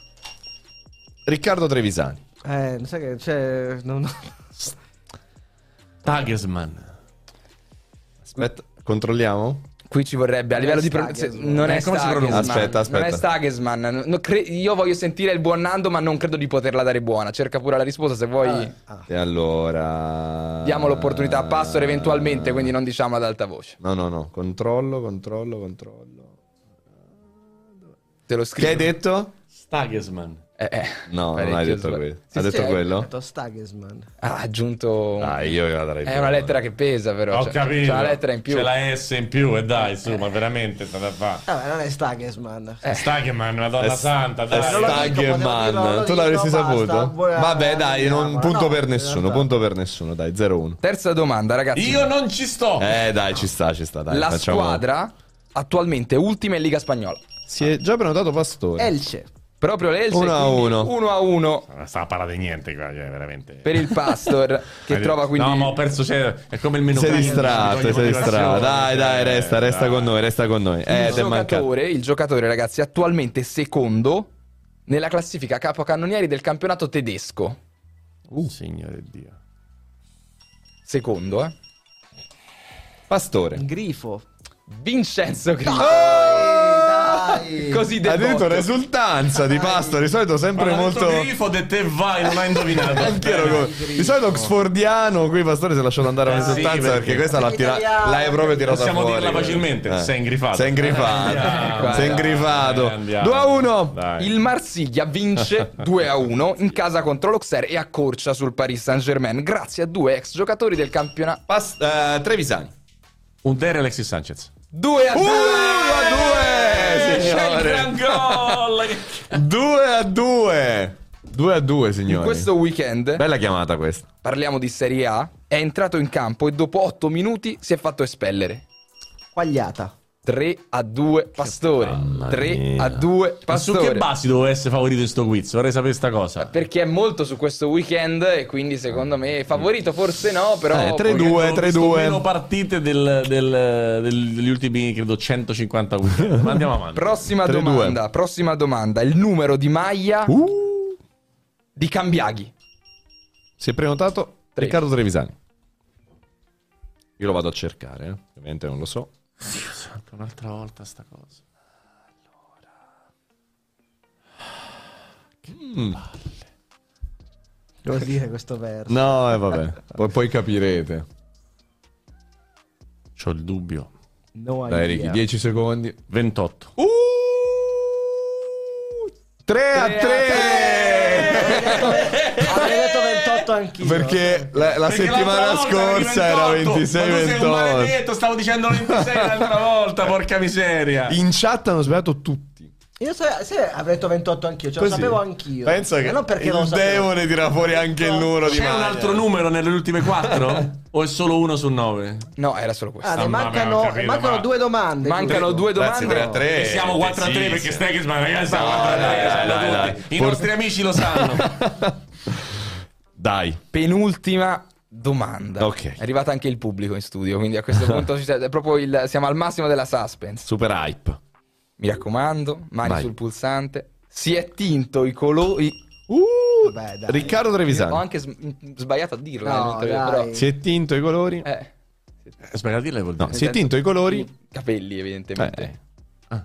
Riccardo Trevisani. Eh, non sai che c'è... non- Tagesman. Aspetta, controlliamo? Qui ci vorrebbe a livello di non Eh, è pronuncia? Stagesman. Aspetta, aspetta. Non è Stagesman. Cre- io voglio sentire il buon Nando, ma non credo di poterla dare buona. Cerca pure la risposta se vuoi. Ah. E allora... Diamo l'opportunità a Passore eventualmente, quindi non diciamo ad alta voce. No, no, no. Controllo, controllo, controllo. Te lo Che scrivo. hai detto? Stagesman. Eh, eh, No, non hai detto sbag- quello. Sì, ha sì, detto quello? detto Stagesman. Ha aggiunto. Ah, io la darei È una lettera che pesa, però. Ho C'è, capito. c'è una lettera in più. C'è la S in più e dai, insomma, veramente sta da fare. Vabbè, non è Stagesman. Eh. Stagesman, Madonna È- santa, È dai. lo dico, Tu l'avresti basta, saputo? buona- Vabbè, dai, non, buona- punto no, per nessuno. Punto per nessuno, dai, 0-1. Terza domanda, ragazzi. Io non ci sto. Eh, dai, ci sta, ci sta. Dai, la facciamo- squadra attualmente ultima in Liga Spagnola. Si è già prenotato Pastore. Elce. Proprio l'Elche. Uno a uno. 1 a 1 Non sta a parlare di niente qua, cioè, veramente. per il Pastor [LAUGHS] che trova quindi No, ma ho perso, cioè, è come il menu. Sei distratto, sei distratto. Dai, dai, cioè, resta, resta dai. con noi, resta con noi. Eh, il mancato. giocatore, il giocatore, ragazzi, attualmente secondo nella classifica capocannonieri del campionato tedesco. Uh, signore Dio. Secondo, eh. Pastore. Grifo. Vincenzo Grifo. Oh! Dai. [LAUGHS] Così del Addirittura botto. esultanza di Pasto, di solito sempre molto... grifo de te vai, non hai indovinato. Anche ero con- Di solito oxfordiano, qui Pastore si è lasciato andare Eh, all'esultanza sì, perché, perché- questa l'ha, tira- l'hai proprio tirata Possiamo fuori. dirla facilmente, sei ingrifato. Sei ingrifato. Sei ingrifato. Eh, andiamo. 2 a 1. Dai. Il Marsiglia vince [LAUGHS] 2 a 1 in casa contro l'Auxerre e accorcia sul Paris Saint-Germain grazie a due ex giocatori del campionato. Pas- eh, Trevisani. Un Dere Alexis Sanchez. 2 a 2! 2 a 2, C'è il signore. gol. 2 a 2. 2 a 2, In signori. questo weekend Bella chiamata questa. parliamo di Serie A. È entrato in campo e dopo 8 minuti si è fatto espellere. Quagliata. 3 a 2 Pastore. Mamma 3 mia. a 2 Ma su Pastore. che basi doveva essere favorito in sto quiz? Vorrei sapere sta cosa. Perché è molto su questo weekend e quindi secondo me favorito forse no, però Eh, 3-2. poi- Due, Ho tre, visto due. meno partite del- del- del- degli ultimi, credo, 150 weekend. [LAUGHS] Ma andiamo avanti. Prossima 3-2. domanda, prossima domanda. Il numero di maglia Uh. di Cambiaghi. Si è prenotato Tre. Riccardo Trevisani. Io lo vado a cercare, eh. ovviamente non lo so. Dio santo, un'altra volta sta cosa. Devo dire questo verso. No, e vabbè, poi, poi capirete. C'ho il dubbio. No Dai. Ricky, 10 secondi. 28. Uh, 3 a 3! Avrei detto 28 anch'io. Perché la, la settimana scorsa era 26-28. stavo dicendo 26 l'altra volta, porca miseria. In chat hanno sbagliato tutti. Io se, se avrei detto 28 anch'io, ce lo sapevo anch'io. Pensa Ma che non perché il demone tira fuori anche il numero di C'è un maglia. altro numero nelle ultime 4? [LAUGHS] o è solo uno su 9? No, era solo questo. Ah, ne Ah, ma mancano, capito, mancano ma- due domande. Mancano due Ragazzi, domande. 3 a 3. E siamo 4 a 3 perché sbaglia, ragazzi. siamo 4 a 3, dai, lo sanno dai, dai. tutti. I nostri amici lo sanno. [LAUGHS] Dai. Penultima domanda. Ok. È arrivato anche il pubblico in studio, quindi a questo punto ci siamo- è proprio il- siamo al massimo della suspense. Super hype. Mi raccomando, mani Vai. sul pulsante. Si è tinto i colori. Uh, Vabbè, dai. Riccardo Ho Trevisani. anche s- sbagliato a dirlo. No, nell'ultimo, dai. però. Si è tinto i colori. Eh, Aspetta, dirle vuol dire. No, si è tinto i colori. i capelli, evidentemente. Eh.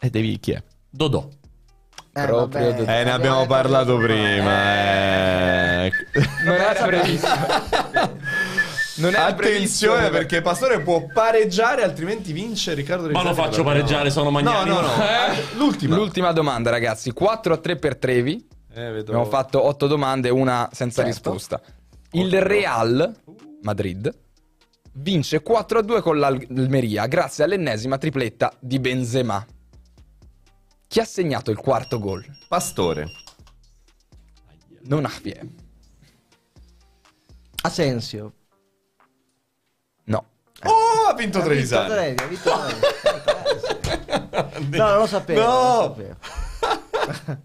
E devi chi è? Dodò. Eh, proprio vabbè. Eh, ne abbiamo parlato prima. prima. Non era previsto. Non era previsto. Attenzione perché Pastore può pareggiare, altrimenti vince Riccardo Ma Trevisani. lo faccio pareggiare, sono No, Magnani. no, no. Eh? L'ultima. L'ultima domanda, ragazzi. 4 a 3 per Trevi. Eh, vedo. Abbiamo fatto 8 domande, una senza Certo. risposta. Il Real Madrid vince 4 a 2 con l'Almeria grazie all'ennesima tripletta di Benzema. Chi ha segnato il quarto gol? Pastore. Non ha vie. Asensio. No. Oh, ha vinto Ha vinto Trevisani. Trevi, ha vinto Trevi. [LAUGHS] No, non lo sapevo. No. non lo sapevo.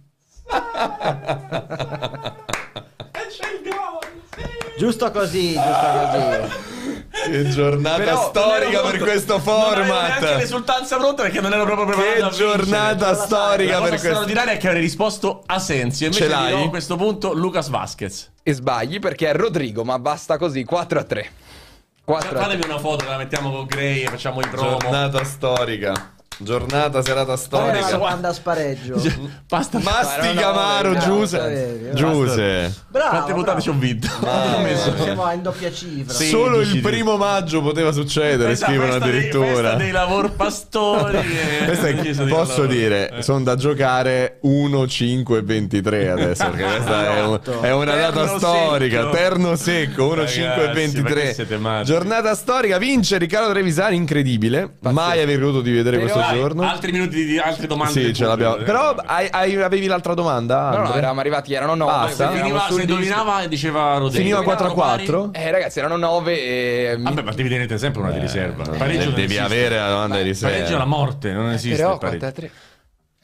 [LAUGHS] [LAUGHS] Giusto così, giusto così. Che giornata Però storica per questo pronto. Non neanche format. l'esultanza pronta perché non ero proprio preparato Che a vincere. giornata La storica La cosa per questo. straordinaria è che avrei risposto Asensio. Invece Ce l'hai? dirò a questo punto Lucas Vasquez. E sbagli perché è Rodrigo, ma basta così. 4 a 3. 4 a 3. Fatemi una foto, la mettiamo con Gray e facciamo i promo. Giornata storica. Giornata, serata storica. domanda a spareggio? Basta. Masti Ma no, Giuse. Giuse. Bravo. Quante puntate ci ho vinto? Eh, Siamo in doppia cifra. Sì. Solo il 16 di- primo maggio poteva succedere, Questa scrivono dei- addirittura. festa dei lavor pastori. [LAUGHS] Questa è- deciso di posso dire, lavorare. sono da giocare 1, 5 e 23 adesso, perché questa è, un- è una Terno data storica, secco. terno secco, 1, 5 e Ragazzi, ma che 23. siete matti? Giornata storica, vince Riccardo Trevisani, incredibile, mai aver creduto di vedere questo Vai, giorno. Altri minuti di altre domande. Sì, ce l'abbiamo. Però eh, hai- hai- avevi l'altra domanda? No, no, eravamo arrivati, erano 9. Basta? Finiva, se indovinava diceva Rodrigo. Finiva Erano 4 a pari? 4? Eh, ragazzi, erano 9 e... Vabbè, ma devi tenere sempre una di riserva. Il pareggio Eh, devi esiste. avere la domanda di Il pareggio è la riserva. morte, non esiste Però il 4 a pareggio. 3.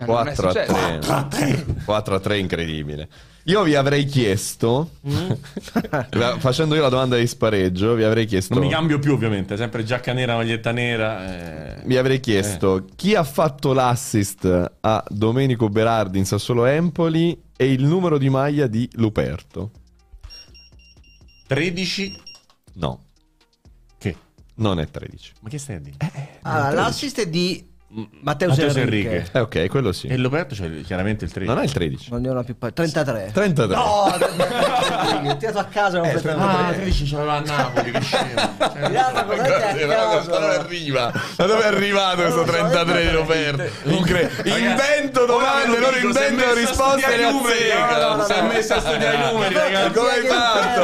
Eh, non è 4 a successo. 3. 4 a 3, incredibile. Io vi avrei chiesto, [LAUGHS] facendo io la domanda di spareggio, vi avrei chiesto. Non mi cambio più, ovviamente. Sempre giacca nera, maglietta nera. eh. Vi avrei chiesto chi ha fatto l'assist a Domenico Berardi in Sassuolo Empoli e il numero di maglia di Luperto. 13. No, Che? non è 13. Ma che stai a dire? Allora, l'assist è di Matteus Enrique. Enrique. Eh, ok, quello sì. E Loberto c'è chiaramente il 3. Non è il 13. Non ne ho una più pa- 33. 33. No, 33. tirato a casa completamente. Ah, 13 c'aveva a Napoli, che scemo. Cioè, caso. Da dove arriva? Da dove è arrivato questo 33 di Roberto? Incre- invento domande, loro inventano risposte e le azzeccano. Si è messo a studiare i numeri, ragazzi. Come hai fatto?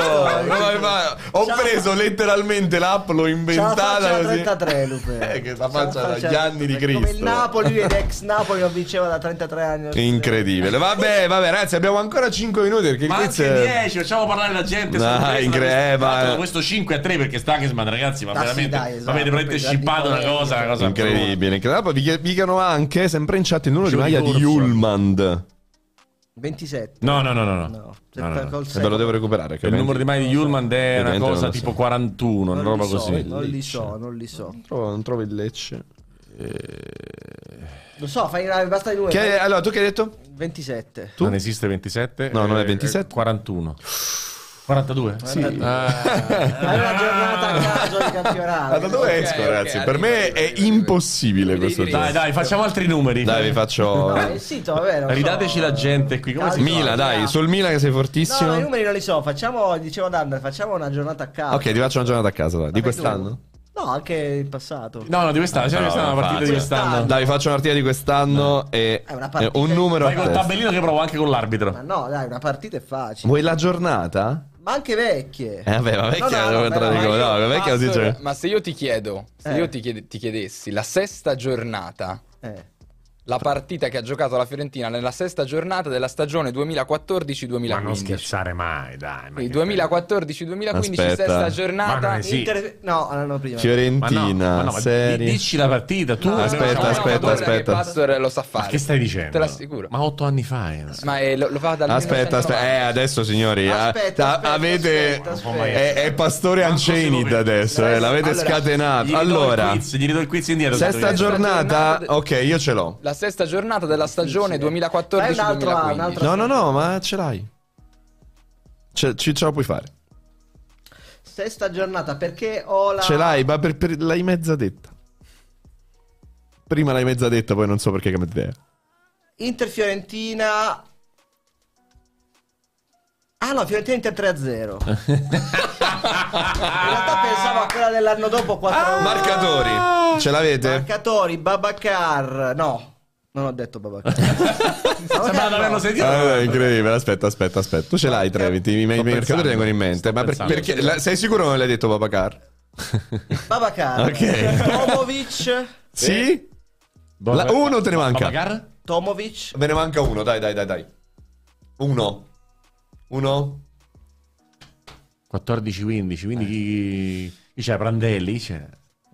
Come hai fatto? Ho preso letteralmente l'app, l'ho C'ha la inventata da così. 33 Lupe. [LAUGHS] Eh, che la C'ha la faccia dagli da anni di 33. Come il. Napoli, ed [LAUGHS] ex Napoli lo vinceva da 33 anni. Incredibile. Vabbè, vabbè, ragazzi, abbiamo ancora 5 minuti perché Ma anche è- 10, facciamo parlare la gente. No, sorpresa incre- da questo- eh, ma- questo 5 a 3 perché Stankesman, ragazzi, ma Ah, sì, veramente dai, esatto, avete veramente scippato una cosa, una cosa Incredibile, incredibile. Vi dicono anche, sempre in chat, il numero di maglia di corsa. Julmand. 27. No, no, no, no. no. No, No, no, ve lo devo recuperare. Il numero di mai di Yulman è una non cosa tipo so. 41, una Non roba li so, così. Non li so, non li so. Non trovo, non trovo il Lecce. Lo so, fai basta i numeri. Che- fai- allora, tu che hai detto? 27. Tu? Non esiste 27? No, non è Eh, 27. 41. 42? Sì. Ah. Hai una giornata a caso di campionato. Ma da dove esco, ragazzi? per me arriva, è arriva, impossibile questo Dai, gioco. Dai, dai, facciamo altri numeri. Dai, vi faccio. No, il sito, vabbè. non so. Ridateci la gente qui. Come si chiama? Mila, dai, sul Milan che sei No, fortissimo. no, i numeri non li so. Facciamo, dicevo ad Andre, facciamo una giornata a caso. ok, ti faccio una giornata a casa, dai. Di quest'anno? No, anche il passato. No, no, di quest'anno. Cioè, No, una partita di facile. quest'anno. Dai, faccio una partita di quest'anno e È una partita un di- numero a Vai col tabellino che provo anche con l'arbitro. Ma no, dai, una partita è facile. Vuoi la giornata? Ma anche vecchie. Eh, vabbè, ma vecchia No, no, no, di come- io- No, vecchia così Pastor, c'è. Ma se io ti chiedo, se Eh. io ti, chied- ti chiedessi la sesta giornata, Eh. La partita che ha giocato la Fiorentina nella sesta giornata della stagione 2014-2015. Ma non scherzare mai, dai. ma Quindi che- 2014-2015, Aspetta. sesta Ma giornata. Inter- No, l'anno prima. Ma no, Fiorentina, ma no, ma serie. di- dici la partita, tu. No, Aspetta, no, no, aspetta, aspetta. Pastor lo sa Ma fare. che stai dicendo? Te l'assicuro. Ma otto anni fa. eh. Ma è- lo, lo fa dal Aspetta, aspetta, eh, 1990. adesso signori, Aspetta, ah, aspetta, avete aspetta, aspetta. È, è Pastore vede. adesso, eh, l'avete Allora, scatenato. Gli Allora, il quiz, gli ridò il quiz indietro. sesta giornata- ok, io ce l'ho. La sesta giornata della stagione Fai un altro- 2014-2015. un altro- No, no, no, ma ce l'hai. Ce, ci- ce la puoi fare. Sesta giornata perché ho la. Ce l'hai, ma per, per- l'hai mezza detta. Prima l'hai mezza detta, poi non so perché cambiate idea. Inter Fiorentina. Ah no, Fiorentina Inter 3-0. [LAUGHS] In realtà pensavo a quella dell'anno dopo 4 Marcatori, ce l'avete? Marcatori, Babacar. No, non ho detto Babacar. [LAUGHS] Sembra di averlo sentito. Ah, incredibile, aspetta, aspetta, aspetta. Tu ce l'hai, Treviti, i miei mercatori vengono in mente. Ma per- perché, la- sei sicuro che non l'hai detto Babacar? [LAUGHS] Babacar. Ok. Tomovic. Sì? La- uno te ne manca. Babacar? Tomovic. Ve ne manca uno, dai, dai, dai, dai. Uno. Uno. 14-15, quindi chi... chi c'è? Prandelli? C'è.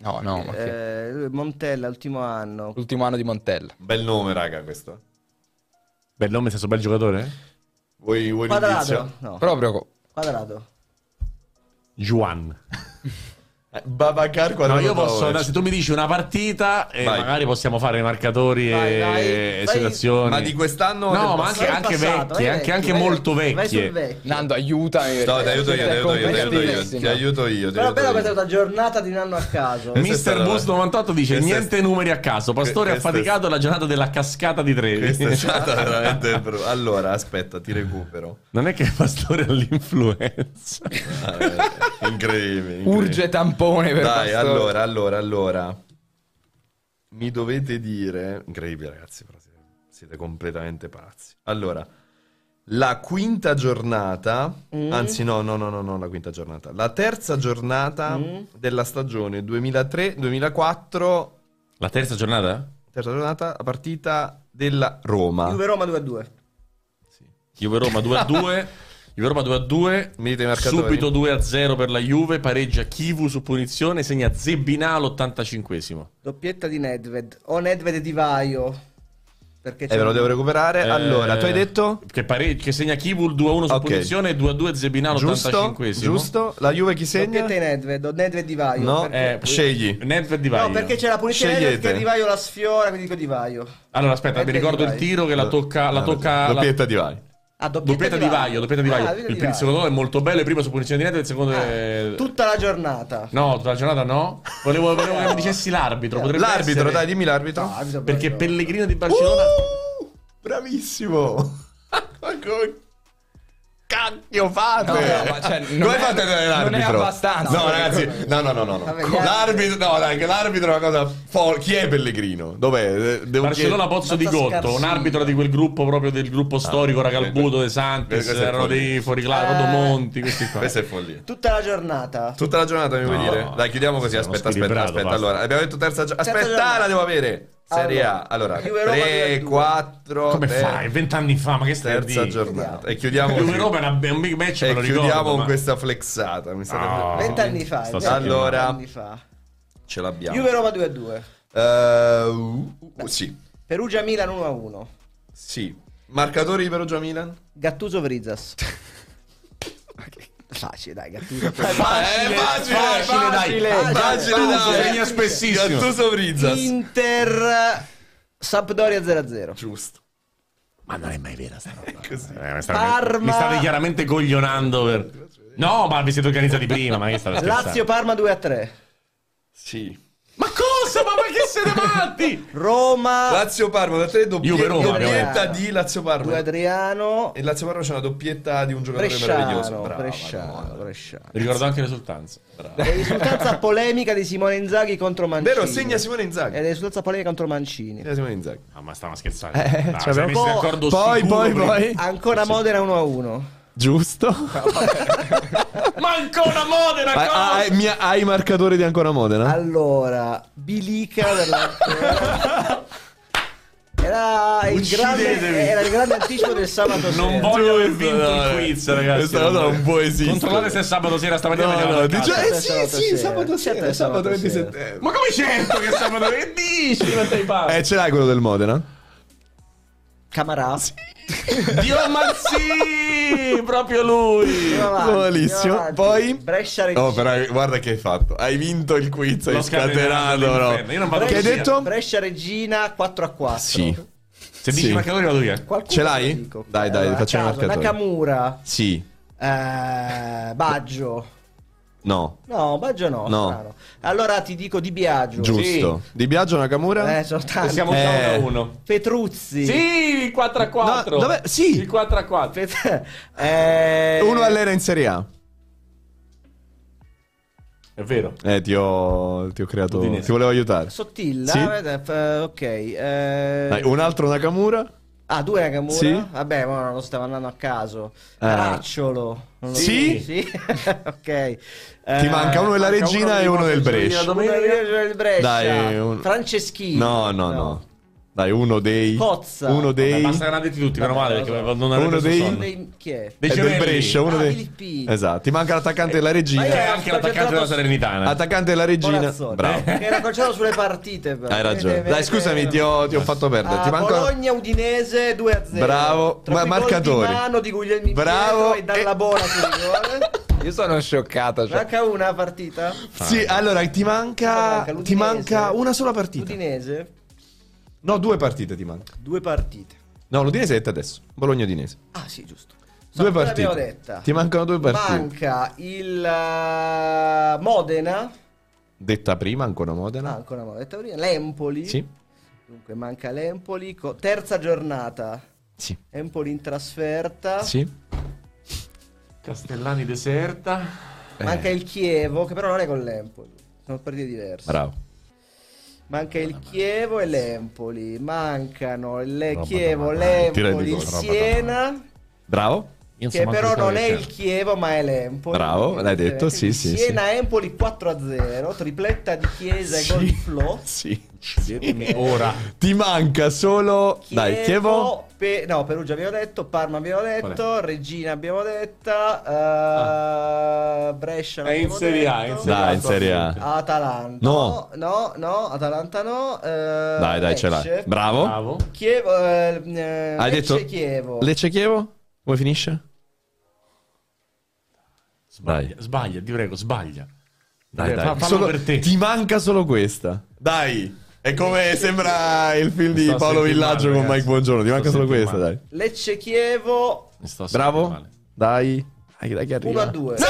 No, no, che- Eh, Montella, ultimo anno. l'ultimo anno di Montella. Bel nome, raga, questo. Bel nome, senso bel giocatore? Vuoi, vuoi Quadrado. No, Proprio quadrado. Juan. [LAUGHS] Eh, Babacar No, quadrato io posso, Tomovic. se tu mi dici una partita, e Vai. magari possiamo fare i marcatori Vai, e, vai, e vai. situazioni. Ma di quest'anno o No, del ma passato? anche, Vai anche passato, vecchie, vai anche, anche vai- molto Vai sul vecchie. vecchio. Nando, aiutami. No, ti aiuto io, ti aiuto io, ti aiuto io. completissimi. Ti aiuto io. ti Però aiuto bella io. questa è una giornata di un anno a caso. Questa è Mister stata- Bus 98 dice questa è- niente numeri a caso. Pastore ha questa è- faticato la giornata della cascata di Trevi. Questa è stata [LAUGHS] veramente bru- Allora, aspetta, ti recupero. Non è che Pastore ha l'influenza. Ah, eh, incredibile, incredibile. Urge tampone per Dai, Pastore. allora, allora, allora. Mi dovete dire... Incredibile, ragazzi, però siete, siete completamente pazzi. Allora, la quinta giornata... Anzi, no, no, no, no, no, la quinta giornata. La terza giornata della stagione 2003-2004... La terza giornata? Terza giornata, la partita della Roma. Juve Roma 2-2. Juve Roma 2 a 2. [LAUGHS] Juve Roma 2 a 2. Mi dite i marcatori? Subito 2 a 0 per la Juve. Pareggia Kivu su punizione. Segna Zebina all'85esimo. Doppietta di Nedved. O Nedved e Di Vaio. Perché Eh, ve lo devo recuperare. Allora, tu hai detto... Che, pare- che segna Kivu il 2 a 1 su Ok. punizione e 2 a 2 Zebina Giusto? all'85esimo. Giusto? La Juve chi segna? Doppietta di Nedved. O Nedved Di Vaio. No, perché- Eh, scegli. Nedved di No, Vaio. perché c'è la punizione Scegliete. Nedved che Di Vaio la sfiora, quindi dico Di Vaio. Allora, aspetta, mi Nedved ricordo di il Vaio. tiro che la tocca. La tocca la- Doppietta di vai. Ah, doppietta Doppietta di Vaglio. Doppietta di Ah, Vaglio. doppietta il, il secondo è molto bello, il primo su punizione diretta, il secondo è... Tutta la giornata. No, tutta la giornata no. Volevo, volevo che mi dicessi l'arbitro. potrebbe L'arbitro, essere- dai, dimmi l'arbitro. No, arbitro Perché. Pellegrino di Barcellona... Uh, bravissimo. [LAUGHS] Ma come cacchio fate? No, no, ma cioè, non come è- fate a tenere non è l'arbitro? abbastanza. No, ragazzi, no, no, no, no. no. Vabbè, L'arbitro, no, dai, che l'arbitro è una cosa fo- Chi è Pellegrino? Dov'è? Devo Barcellona Pozzo di Gotto, un arbitro di quel gruppo proprio del gruppo storico Ragalbuto, De Santis, follia. dei fuoriclasso, Eh. Rodomonti, questi qua. Questa è follia. Tutta la giornata. Tutta la giornata mi vuoi No. dire? Dai, chiudiamo così. Aspetta, aspetta, aspetta. Allora, abbiamo detto terza giornata. Aspetta, la devo avere. Serie A. Allora, Juve Roma 3, 2-2. 4. Come fai? Vent'anni fa, ma che stai a Terza dire? giornata. E chiudiamo Juve. Roma è una- un big match, me E lo ricordo. chiudiamo con ma- questa flexata. Mi No. Vent'anni fa. Allora- vent'anni fa. Ce l'abbiamo. Juve Roma 2-2. Eh, uh, uh, sì. Perugia Milan 1-1. Sì. Marcatori di Perugia Milan? Gattuso Vrizas. [LAUGHS] Facile, dai, Gattuso. Facile, facile, facile, dai. Facile, dai. Segna spessissimo. Gattuso Vrizzas. Inter Sampdoria 0-0. Giusto. Ma non è mai vera sta roba. [LAUGHS] Così. Eh, mi, state, Parma- mi state chiaramente coglionando per... No, ma vi siete organizzati prima, ma che state scherzando? Lazio Parma 2-3. Sì. Ma cosa? Ma perché siete matti? Roma Lazio Parma, da te doppietta, Juve Roma, doppietta di Lazio 2 Parma. Adriano. E Lazio Parma c'è una doppietta di un giocatore meraviglioso. Bresciano, Brava, Bresciano, Madonna. Bresciano. Ricordo anche l'esultanza. E risultanza [LAUGHS] polemica di Simone Inzaghi contro Mancini. Vero, segna Simone Inzaghi. E risultanza polemica contro Mancini. Segna Simone Inzaghi. Ah, ma stavamo scherzando. Eh, Dai, cioè, messi d'accordo Poi, poi, poi. Ancora Modena 1-1. Giusto. [LAUGHS] Ma ancora Modena, Hai, hai- mi- hai i marcatori di ancora Modena? Allora, Bilica la... Era il, grande, era il grande anticipo del sabato Non sera. voglio aver vinto no, il quiz, ragazzi. Questa cosa non può esistere. Controllate se è sabato sera stamattina No, no, dice, eh sì, sabato sì, sera. sabato sera, è sabato sabato 20 sera. settembre. Ma come certo che è sabato che dici? Eh, ce l'hai quello del Modena? Camarà. [LAUGHS] Dio ma sì, proprio lui. Buonissimo. Poi? Brescia Reggina. Oh, però guarda che hai fatto. Hai vinto il quiz, hai scatenato, no? Io non vado Che hai detto? Brescia Regina 4 a 4. Sì. Se dici Sì. marcatori vado via. Qualcuno Ce l'hai? dico. Dai, dai, a facciamo caso, marcatori. Nakamura. Sì. Eh, Baggio. No. No, Baggio no. No. strano. Allora ti dico Di Biagio. Giusto. Di Biagio Nakamura? Eh, sono tanti. Siamo già Eh. 1 a 1. Petruzzi. Sì, il 4 a 4. No? Sì. Il 4 a 4. Pet- [LAUGHS] eh, Uno all'era in Serie A. È vero. Eh, ti ho, ti ho creato. Udinese. Ti volevo aiutare. Sottilla. Sì. eh, ok. eh, Dai, un altro Nakamura? Ah, due Nakamura? Sì. Vabbè, ma non lo stavo andando a caso. Ah. Caracciolo. Sì? Sì. [LAUGHS] ok. Eh, Ti manca uno della manca Regina uno e uno del Brescia. Uno del Brescia. Dai, un- Franceschini. No, no, no. Dai, uno dei. Cozza. Uno Vabbè, dei. basta che l'hanno detti tutti, meno male, Vabbè, perché so. non Uno dei- sonno. Dei- Chi è? Dei è del. Brescia, uno Ah, dei. Filippini. Esatto. Ti manca l'attaccante della Ma Regina. io- E anche l'attaccante della Salernitana. Attaccante della Regina. Bravo. Che era concentrato sulle partite. però. Hai ragione. Vedete, Dai, scusami, ti ho, ti ho fatto perdere. Ah, Ti manca. Bologna Udinese 2 a 0. Bravo. Ma- marcatori. Di mano di Guglielmi Bravo. Pietro e dalla Bona sul rigore. [LAUGHS] Io sono scioccato. Cioè. Manca una partita. Sì, allora ti manca. Manca Ti manca una sola partita. Udinese No, due partite ti manca. due partite. No, l'Udinese è detta adesso. Bologna Udinese. Ah, sì, giusto. Due Sampdoria partite. detta. Ti mancano due partite. Manca il eh, Modena. Detta prima, ancora Modena. Ah, ancora una detta prima. L'Empoli. Sì. Dunque manca l'Empoli. co- terza giornata. Sì. Empoli in trasferta. Sì. Castellani deserta. Manca Eh, il Chievo, che però non è con l'Empoli. Sono partite diverse. Bravo. Manca il Chievo e l'Empoli. Mancano il Chievo, l'Empoli, il Siena. Bravo. Io Che però non è il Chievo, ma è l'Empoli. Bravo, l'hai detto, sì, sì, Siena Empoli 4-0, tripletta di Chiesa e gol di Flo. Sì. Uccidetemi ora. Ti manca solo. Dai, Chievo. Pe- no, Perugia abbiamo detto, Parma abbiamo detto, Regina abbiamo detta, eh, Brescia È in Serie A, in Serie A. Dai, in Serie A. Atalanta. No. no, no, Atalanta no. eh, Dai, dai, ce l'hai. Lecce. Bravo. Bravo. Chievo, eh, Hai Lecce detto. Chievo. Lecce Chievo? Come finisce? Sbaglia, Dai. sbaglia, ti prego, sbaglia. Dai, Eh, dai. fa- Solo- per te. Ti manca solo questa. Dai. È come sembra il film di Paolo Villaggio male, con Mike. Buongiorno. Ti manca solo questa, male. dai. Lecce Chievo Bravo. male. Dai. Dai, dai che 1 arriva. a 2. Non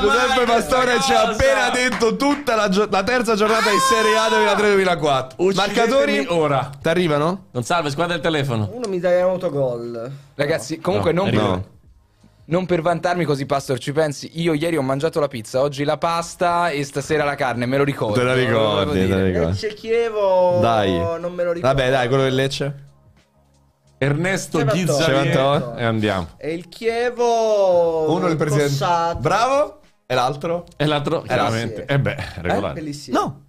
Giuseppe Pastore ci ha appena detto tutta la, gio- la terza giornata di Serie A 2003-2004. Marcatori? ora. Ti arrivano? Non salve, squadra il telefono. Uno mi dai autogol. Ragazzi, comunque No, non, per, non per vantarmi così, Pastor, ci pensi. Io ieri ho mangiato la pizza, oggi la pasta e stasera la carne, me lo ricordo. Te la lo ricordi, te la ricordi. Lecce Chievo. Dai. Non me lo ricordo. Vabbè, dai, quello del Lecce. Ernesto. Cevantoe. E andiamo. E il Chievo. Uno il presidente. Cossato. Bravo. E l'altro? E l'altro, chiaramente. sì. Eh beh, regolare. Bellissimo. No.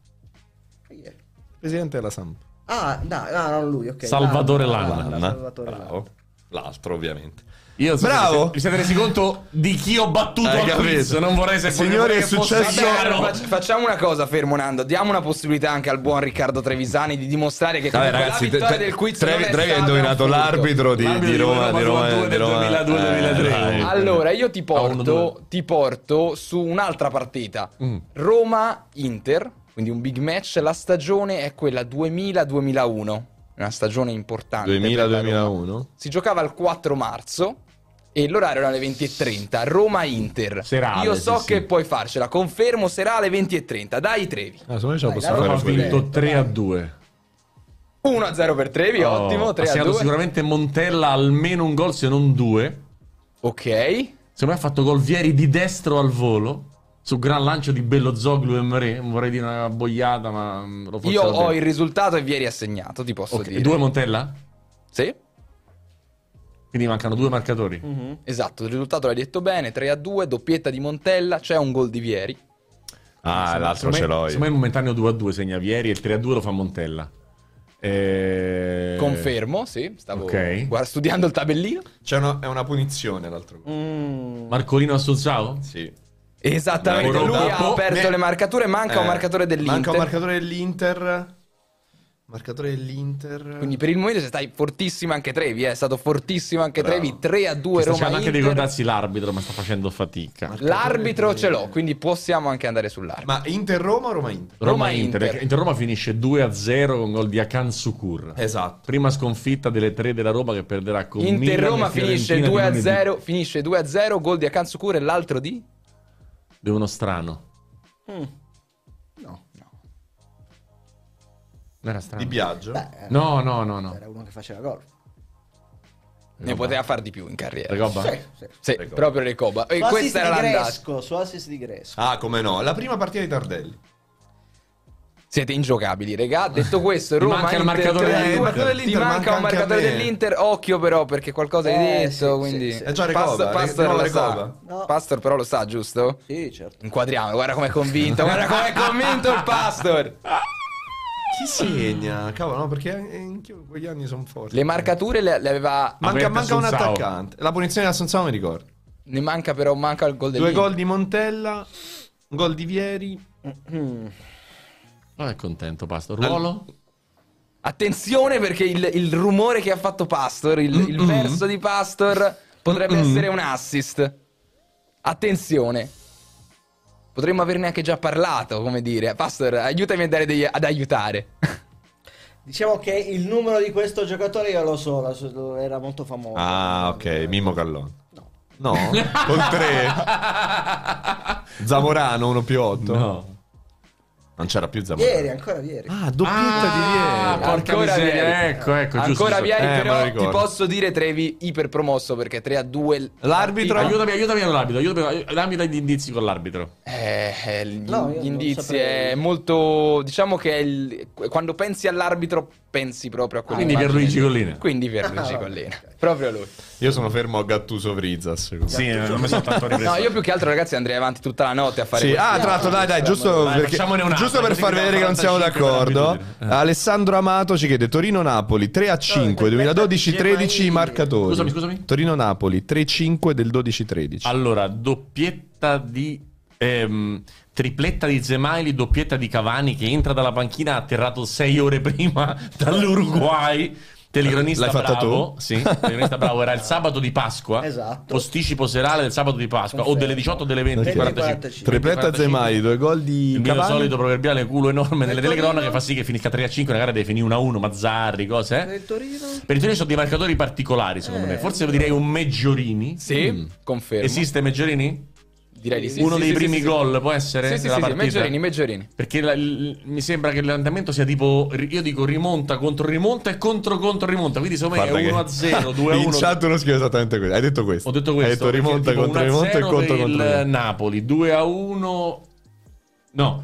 Presidente della Samp. Ah, no, no, non lui, ok. Salvatore Lana. Lana, Salvatore. Bravo. L'altro, ovviamente. Io so- Bravo. Vi siete resi conto di chi ho battuto Hai al quiz? capito. Non vorrei se Signori, vorrei è successo-. Fac- facciamo una cosa, fermo Nando. Diamo una possibilità anche al buon Riccardo Trevisani di dimostrare che Vabbè, ragazzi, la vittoria te- del quiz Trevi, non è Trevi ha indovinato l'arbitro di, di di Roma. Di Roma, 92 di Roma. del 2002-2003. dai. Allora, io ti porto, ti porto su un'altra partita. Mm. Roma-Inter, quindi un big match. La stagione è quella 2000-2001. Una stagione importante. per la Roma. 2000-2001. Si giocava il 4 marzo e l'orario era alle 20.30. Roma-Inter. Serale, Io sì, so sì. che puoi farcera. Confermo serale 20.30. Dai Trevi. Ah, secondo me ce la Dai, possiamo fare ha vinto 3 a 2. 1-0 per Trevi, Oh, ottimo. ha 3 a segnato 2. sicuramente Montella almeno un gol, se non due. Ok. Secondo me ha fatto gol Vieri di destro al volo. Su gran lancio di Bello Zoglu e Mre. Non vorrei dire una boiata, ma mm, lo forse Io ho bene. il risultato e Vieri ha segnato, ti posso Ok, dire. Due Montella? Sì, Quindi mancano due marcatori. esatto. Il risultato l'hai detto bene: 3 a 2, doppietta di Montella. C'è un gol di Vieri. Ah, l'altro Secondo ce l'ho Secondo me il momentaneo 2 a 2 segna Vieri e il 3 a 2 lo fa Montella. Eh... Confermo, sì. Stavo Ok. guarda, studiando il tabellino. C'è una, è una punizione l'altro gol. Mm. Marcolino Assunzao? Sì. Esattamente, lui dopo- ha aperto ne- le marcature. Manca un Eh, marcatore dell'Inter. Manca un marcatore dell'Inter. Marcatore dell'Inter. Quindi per il momento stai fortissimo anche Trevi, eh. è stato fortissimo anche Bravo. Trevi, 3 a 2 Sta Roma cercando anche di Inter. ricordarsi l'arbitro, ma sta facendo fatica. L'arbitro ce l'ho, quindi possiamo anche andare sull'arbitro. Ma Inter-Roma o Roma-Inter? Roma-Inter. Roma-Inter. Inter-Roma finisce 2 a 0 con gol di Akan Sukur. Esatto. Prima sconfitta delle tre della Roma che perderà con Milan Inter e Roma finisce Fiorentina 2 a di lunedì. 0, finisce 2 a 0, gol di Akansukur e l'altro di Di uno strano. Mm. Era strano. Di Biagio. beh, No, no, no, no. era uno che faceva gol. ne poteva far di più in carriera. Recoba? Sì, sì. Sì, Recoba. proprio Recoba. E Su questa era. Gresco, su assist di Gresco. Ah, come no. La prima partita di Tardelli. Siete ingiocabili, regà. Detto [LAUGHS] questo, Roma manca il marcatore 3 a 2. dell'Inter. Ti manca un marcatore dell'Inter. Occhio però perché qualcosa hai Eh, detto, sì, quindi sì, sì. È già Recoba, Pastor, eh, Pastor no, lo Recoba. sa. No. Pastor però lo sa, giusto? Sì, certo. Inquadriamo, guarda com'è convinto, guarda com'è convinto il Pastor. [LAUGHS] Chi segna? Cavolo, no, perché anche io quegli anni sono forti. Le marcature le, le aveva Manca, manca un attaccante. La punizione di Assunzao mi ricordo. ne manca però manca il gol Due dell'Inter. gol di Montella, un gol di Vieri. Non è contento, Pasto. Ruolo? Attenzione perché il, il rumore che ha fatto Pastor, il, il verso di Pastor potrebbe essere un assist. Attenzione. Potremmo averne anche già parlato, come dire. Pastor, aiutami a dare degli- ad aiutare. [LAUGHS] Diciamo che il numero di questo giocatore io lo so, era molto famoso. Ah, ok. Mimmo Callone. No. No, con tre. [LAUGHS] Zamorano, uno più otto. No. Non c'era più Zamorano. Ieri, ancora ieri. Ah, doppietta Ah, di Vieri. porca Ancora miseria, Vieri. ecco, ecco, giusto, Ancora giusto. Vieri, Eh, però ti posso dire Trevi iperpromosso perché 3 a 2 L'arbitro? Aiutami, aiutami con l'arbitro, aiutami, dammi degli indizi con l'arbitro. Eh, eh, gli, No, gli indizi è molto. Diciamo che il- quando pensi all'arbitro, pensi proprio a quello. Quindi Pierluigi Collina. Quindi Pierluigi Ah, Collina. Proprio lui. Io sono fermo a Gattuso Frizas. Sì, non mi sono tanto No, io più che altro, ragazzi, andrei avanti tutta la notte a fare Sì, ah, tra l'altro, dai, dai, giusto, Dai, perché- giusto per far vedere che non siamo 45 d'accordo. abitudine. Alessandro Amato ci chiede Torino-Napoli 3 a 5, 2012-13 i marcatori. Scusami, scusami. Torino-Napoli 3-5 del 12-13. Allora, doppietta di... ehm, tripletta di Zemaili, doppietta di Cavani che entra dalla panchina, ha atterrato sei ore prima [LAUGHS] dall'Uruguay Telecronista L'hai fatta bravo, tu? Sì, telecronista bravo, era il sabato di Pasqua. [LAUGHS] Esatto. Posticipo serale del sabato di Pasqua, o Confermo. delle 18 o delle 20, 20, 45. 45. Tripletta 45. Zemai, due gol di Il mio solito proverbiale culo enorme nelle telecronache fa sì che finisca 3 a 5, una gara deve finire 1 a 1, Mazzarri, cose. Per Eh? il Torino? Per il Torino sono dei marcatori particolari, secondo Eh, me. Forse direi un Meggiorini. Sì, confermo. Esiste Meggiorini? Direi di sì. Uno sì, dei sì, primi sì, sì. gol può essere? Sì, sì? Meggiorini, Meggiorini. Perché la- il- mi sembra che l'andamento sia tipo, io dico rimonta contro rimonta e contro contro rimonta, quindi secondo me Guarda è che 1 a 0, 2 [LAUGHS] a 1. In chat uno scrive esattamente questo. Hai detto questo. Ho detto questo. Hai detto rimonta perché, contro 1 a rimonta e 0 contro contro il. Napoli, 2 a 1. No.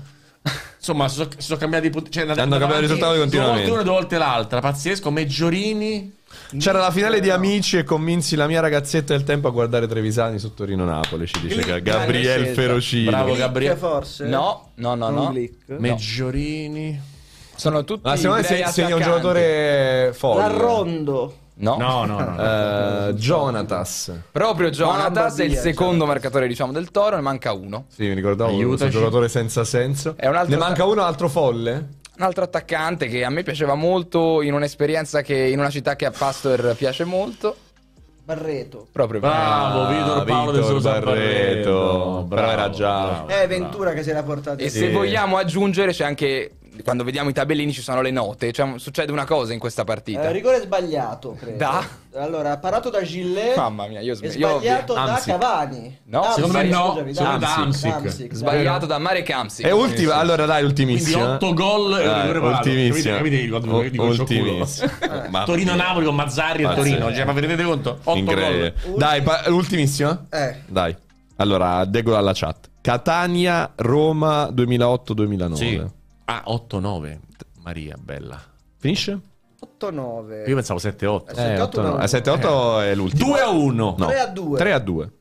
Insomma, si sono, sono cambiati i punti. Cioè, Hanno cambiato risultati continuamente. Due volte una, due volte l'altra. Pazzesco. Meggiorini. C'era la finale di Amici e convinsi la mia ragazzetta del tempo a guardare Trevisani su Torino-Napoli, ci dice Glick, Gabriele grande Ferocini. Bravo, Gabriele. forse? No, no, no, no. Meggiorini. Sono tutti Ma secondo me sei, sei un giocatore folle. L'arrondo. No. No, no, no. no. Eh, Jonatas. Proprio Jonatas è il mia, secondo Jonatas. marcatore, diciamo, del Toro, ne manca uno. Sì, mi ricordavo questo Aiutaci. giocatore senza senso. È un altro ne manca uno altro folle? Un altro attaccante che a me piaceva molto in un'esperienza che in una città che a Pastor piace molto. Barreto. Proprio Bravo, Vitor Paolo de Vitor Sousa Barreto. Barreto. Però era già- bravo, Eh, Ventura che se l'ha portato. E Sì. se vogliamo aggiungere c'è anche quando vediamo i tabellini ci sono le note, cioè, succede una cosa in questa partita. Eh, rigore sbagliato, credo. Da? Allora, parato da Gillet. Mamma mia, io E sm- io- sbagliato da Amsic. Cavani. No, Amsic, secondo me no. scusami, da Amsic. Amsic. Amsic, Sbagliato da Mare Camsi. E ultima, allora dai, ultimissima. Quindi 8 gol e un Dai, rigore parato. ultimissima. Capite? Capite? Quando U- dico il culo. ultimissima. Ma- Torino-Napoli con Mazzarri e. Torino. Cioè, ma vi rendete conto? 8 Incredibile. gol. Dai, pa- l'ultimissima? Eh, Dai. Allora, dego alla chat. Catania, Roma 2008-2009. Sì. Ah, 8-9. Maria, bella. Finisce? 8-9. Io pensavo 7-8. Eh, 7-8 no. 7-8 è l'ultimo. 2 a 1. No. 3 a 2. 3 a 2.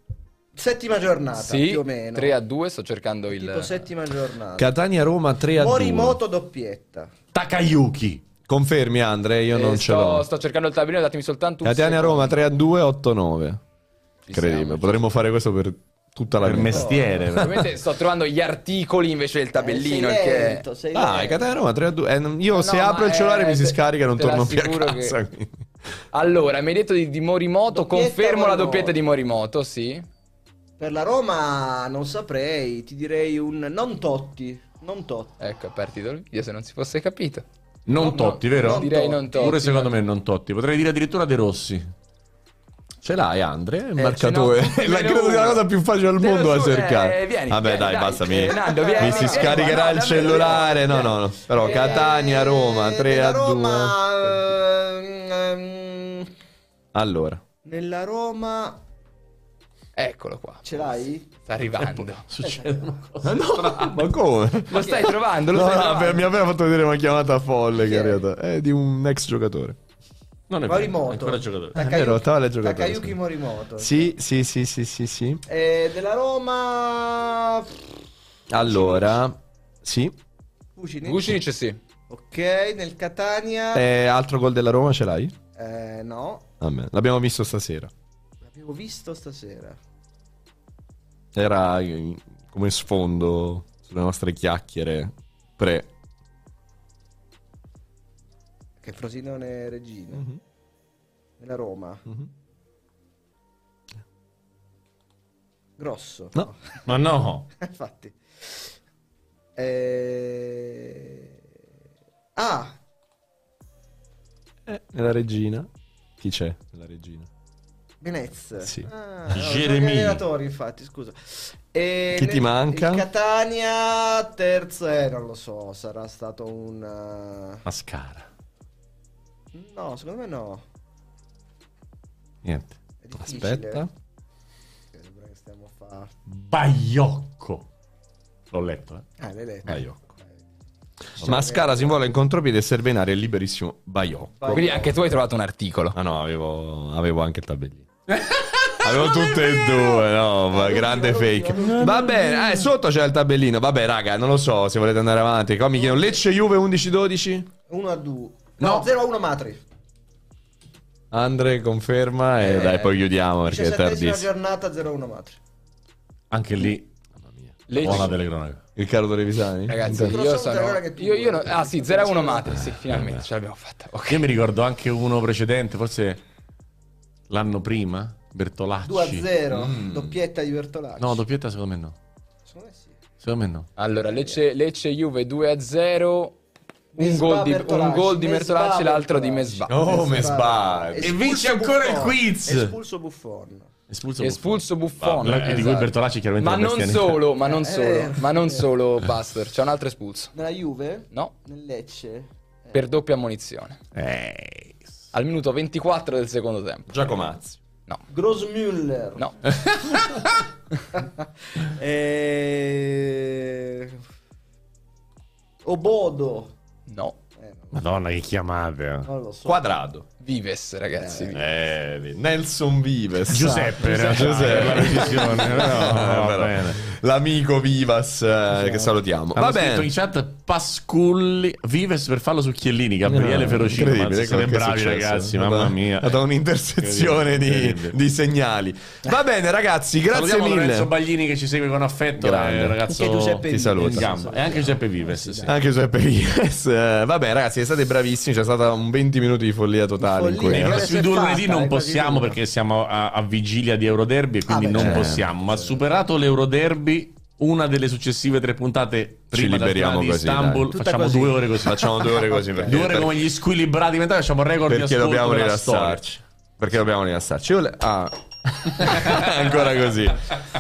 Settima giornata, Sì, più o meno. 3 a 2, sto cercando il Tipo settima giornata. Catania, Roma 3 a 2. Morimoto doppietta. Takayuki. Confermi, Andre? Io Eh, non ce sto, l'ho. sto cercando il tabellino, datemi soltanto un Catania, secondo. Roma 3 a 2, 8 a 9. Ci Incredibile. siamo. Potremmo fare questo per tutta la Per vita. mestiere. [LAUGHS] Ovviamente sto trovando gli articoli invece del tabellino. Eh, il sei che... lento, sei Dai, lento. Catania, Roma 3 a 2. Eh, io No, se apro il cellulare eh, mi si scarica e non torno più a che- casa. quindi. Allora, mi hai detto di, di Morimoto, Doppietta confermo la Morimoto. doppietta di Morimoto, sì. Per la Roma non saprei, ti direi un non Totti, non Totti. Ecco, è partito il video se non si fosse capito. Non No, Totti, no, vero? non Direi non Totti. Pure secondo me non Totti. Potrei dire addirittura De Rossi. Ce l'hai, Andre? Il Eh, marcatore. [LAUGHS] La credo sia la cosa più facile al mondo da eh, cercare. vieni, Vabbè, vieni, dai, dai. basta. Mi, Eh, Nando, vieni, mi si scaricherà il cellulare. No, no, no. Però Catania, Roma 3 a Eh, Nella 2. Roma, ehm, Allora, nella Roma Eccolo qua. ce l'hai? Sta arrivando. Succedono cose. [LAUGHS] ma come? Lo stai trovando? Lo No, stai no, trovando? mi ha appena fatto vedere una chiamata folle che è? arrivata. È di un ex giocatore. Non è vero, Morimoto. ancora giocatore. Takayuki- È vero, tale giocatore, Takayuki sì. Morimoto. Sì, sì, sì, sì, sì, sì. Eh, della Roma Allora, sì. Vucinic. Vucinic sì. Ok, nel Catania Eh, altro gol della Roma ce l'hai? eh, no, Vabbè, l'abbiamo visto stasera. l'abbiamo visto stasera. Era eh, come sfondo sulle nostre chiacchiere pre. Che Frosinone Regina. Mhm. Nella Roma. Grosso. No. [LAUGHS] Ma no. Infatti. Eh... Ah, Eh, nella regina. Chi c'è nella regina? Venez. Sì. Ah, no, infatti, scusa. E Chi ti manca? Catania, terzo, eh, non lo so, sarà stato un... uh, Mascara. No, secondo me no. Niente. Aspetta. Sembra che stiamo a fare... Baiocco. L'ho letto, eh. Ah, l'hai letto. Baiocco. Mascara si invola in contropiede e serve in aria il liberissimo Baiocco. Quindi anche tu hai trovato un articolo. Ah no, avevo, avevo anche il tabellino. [LAUGHS] Avevo tutte e due, no, ma grande fake. Va bene, eh, sotto c'è il tabellino. Vabbè, raga, non lo so se volete andare avanti. Mi chiedono Lecce Juve 11-12. 1 a 2. No, No. 0 a 1 Matri. Andre conferma e Eh, dai, poi chiudiamo perché è 17esima tardissimo. giornata 0 a 1 Matri. Anche lì. Mamma mia. Lecce. Buona telecronaca. Riccardo Trevisani? Ragazzi, io sono che tu- Io, io no- ah sì, 0-1 Mate. Sì, finalmente ce l'abbiamo fatta. Ok. Io mi ricordo anche uno precedente, forse l'anno prima, Bertolacci. 2-0, Mm. doppietta di Bertolacci. No, doppietta secondo me no. Secondo me sì. Secondo me no. Allora, Lecce, Lecce Juve 2-0. Un gol di, un Bertolacci, gol di Mesbah Bertolacci, l'altro di. Mesbah. Oh, Mesbah. Espulso E vince ancora il Buffon. quiz. Espulso Buffon. Espulso, Espulso Buffon. Vabbè, di cui esatto. Bertolacci chiaramente Ma non solo, ma non Eh, solo, eh, ma non eh. solo Buster. C'è un altro espulso. Nella Juve? No, Nel Lecce? Eh, per doppia ammonizione. Eh, Al minuto 24 del secondo tempo. Giacomazzi. No, Grossmüller. no. [LAUGHS] [LAUGHS] Eh... Obodo. Madonna, che chiamate. non lo so. Quadrado. Vives, ragazzi. Vives. Eh, Nelson Vives. Giuseppe, Giuseppe. per la precisione. No, Eh, bene. L'amico Vivas eh, che salutiamo. Hanno Va scritto bene. in chat Pasculli Vives per farlo su Chiellini, Gabriele No, Ferocino. siete bravi ragazzi, mamma mia. È stata un'intersezione di, di segnali. Va bene, ragazzi, grazie Salutiamo Lorenzo mille. Baglini che ci segue con affetto. Grande. Un ragazzo Giuseppe Ti saluta. E anche Giuseppe Vives. Sì. Anche Giuseppe Vives. Eh, Va bene, ragazzi, siete bravissimi. C'è stata un 20 minuti di follia totale. In Follia. cui- Eh, lunedì non possiamo perché siamo a, a vigilia di Euroderby e quindi Ah, beh, non certo. possiamo. Ma superato l'Euroderby, una delle successive tre puntate Ci prima della liberiamo finale di così, Istanbul, facciamo così. due ore così. Facciamo due ore così. perché- Due ore come gli squilibrati diventati, facciamo record di Perché ascolto dobbiamo rilassarci. Perché dobbiamo rilassarci. Io le- ah. [LAUGHS] Ancora così.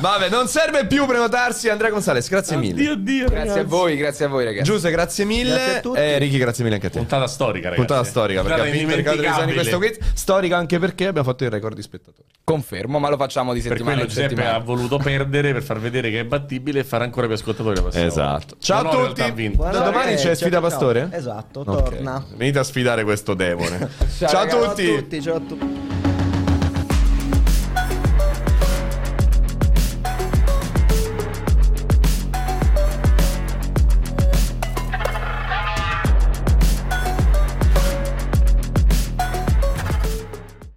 Vabbè, non serve più prenotarsi. Andrea Gonzalez, grazie mille. Dio, Dio, Grazie a ragazzi. voi, grazie a voi, ragazzi. Giuseppe, grazie mille. Grazie a tutti. E Ricky, grazie mille anche a te. Puntata storica, ragazzi. Puntata storica perché Puntata ha vinto Riccardo questo quiz. Storica anche perché abbiamo fatto il record di spettatori. Confermo, ma lo facciamo di Per settimana quello in Giuseppe settimana. ha voluto perdere per far vedere che è battibile e fare ancora più ascoltatori Esatto. Ciao Non a tutti. Da domani c'è sfida. Pastore? Esatto, torna. Venite a sfidare questo demone. Ciao, Ciao a ragazzi. Ciao a tutti, ciao a tutti.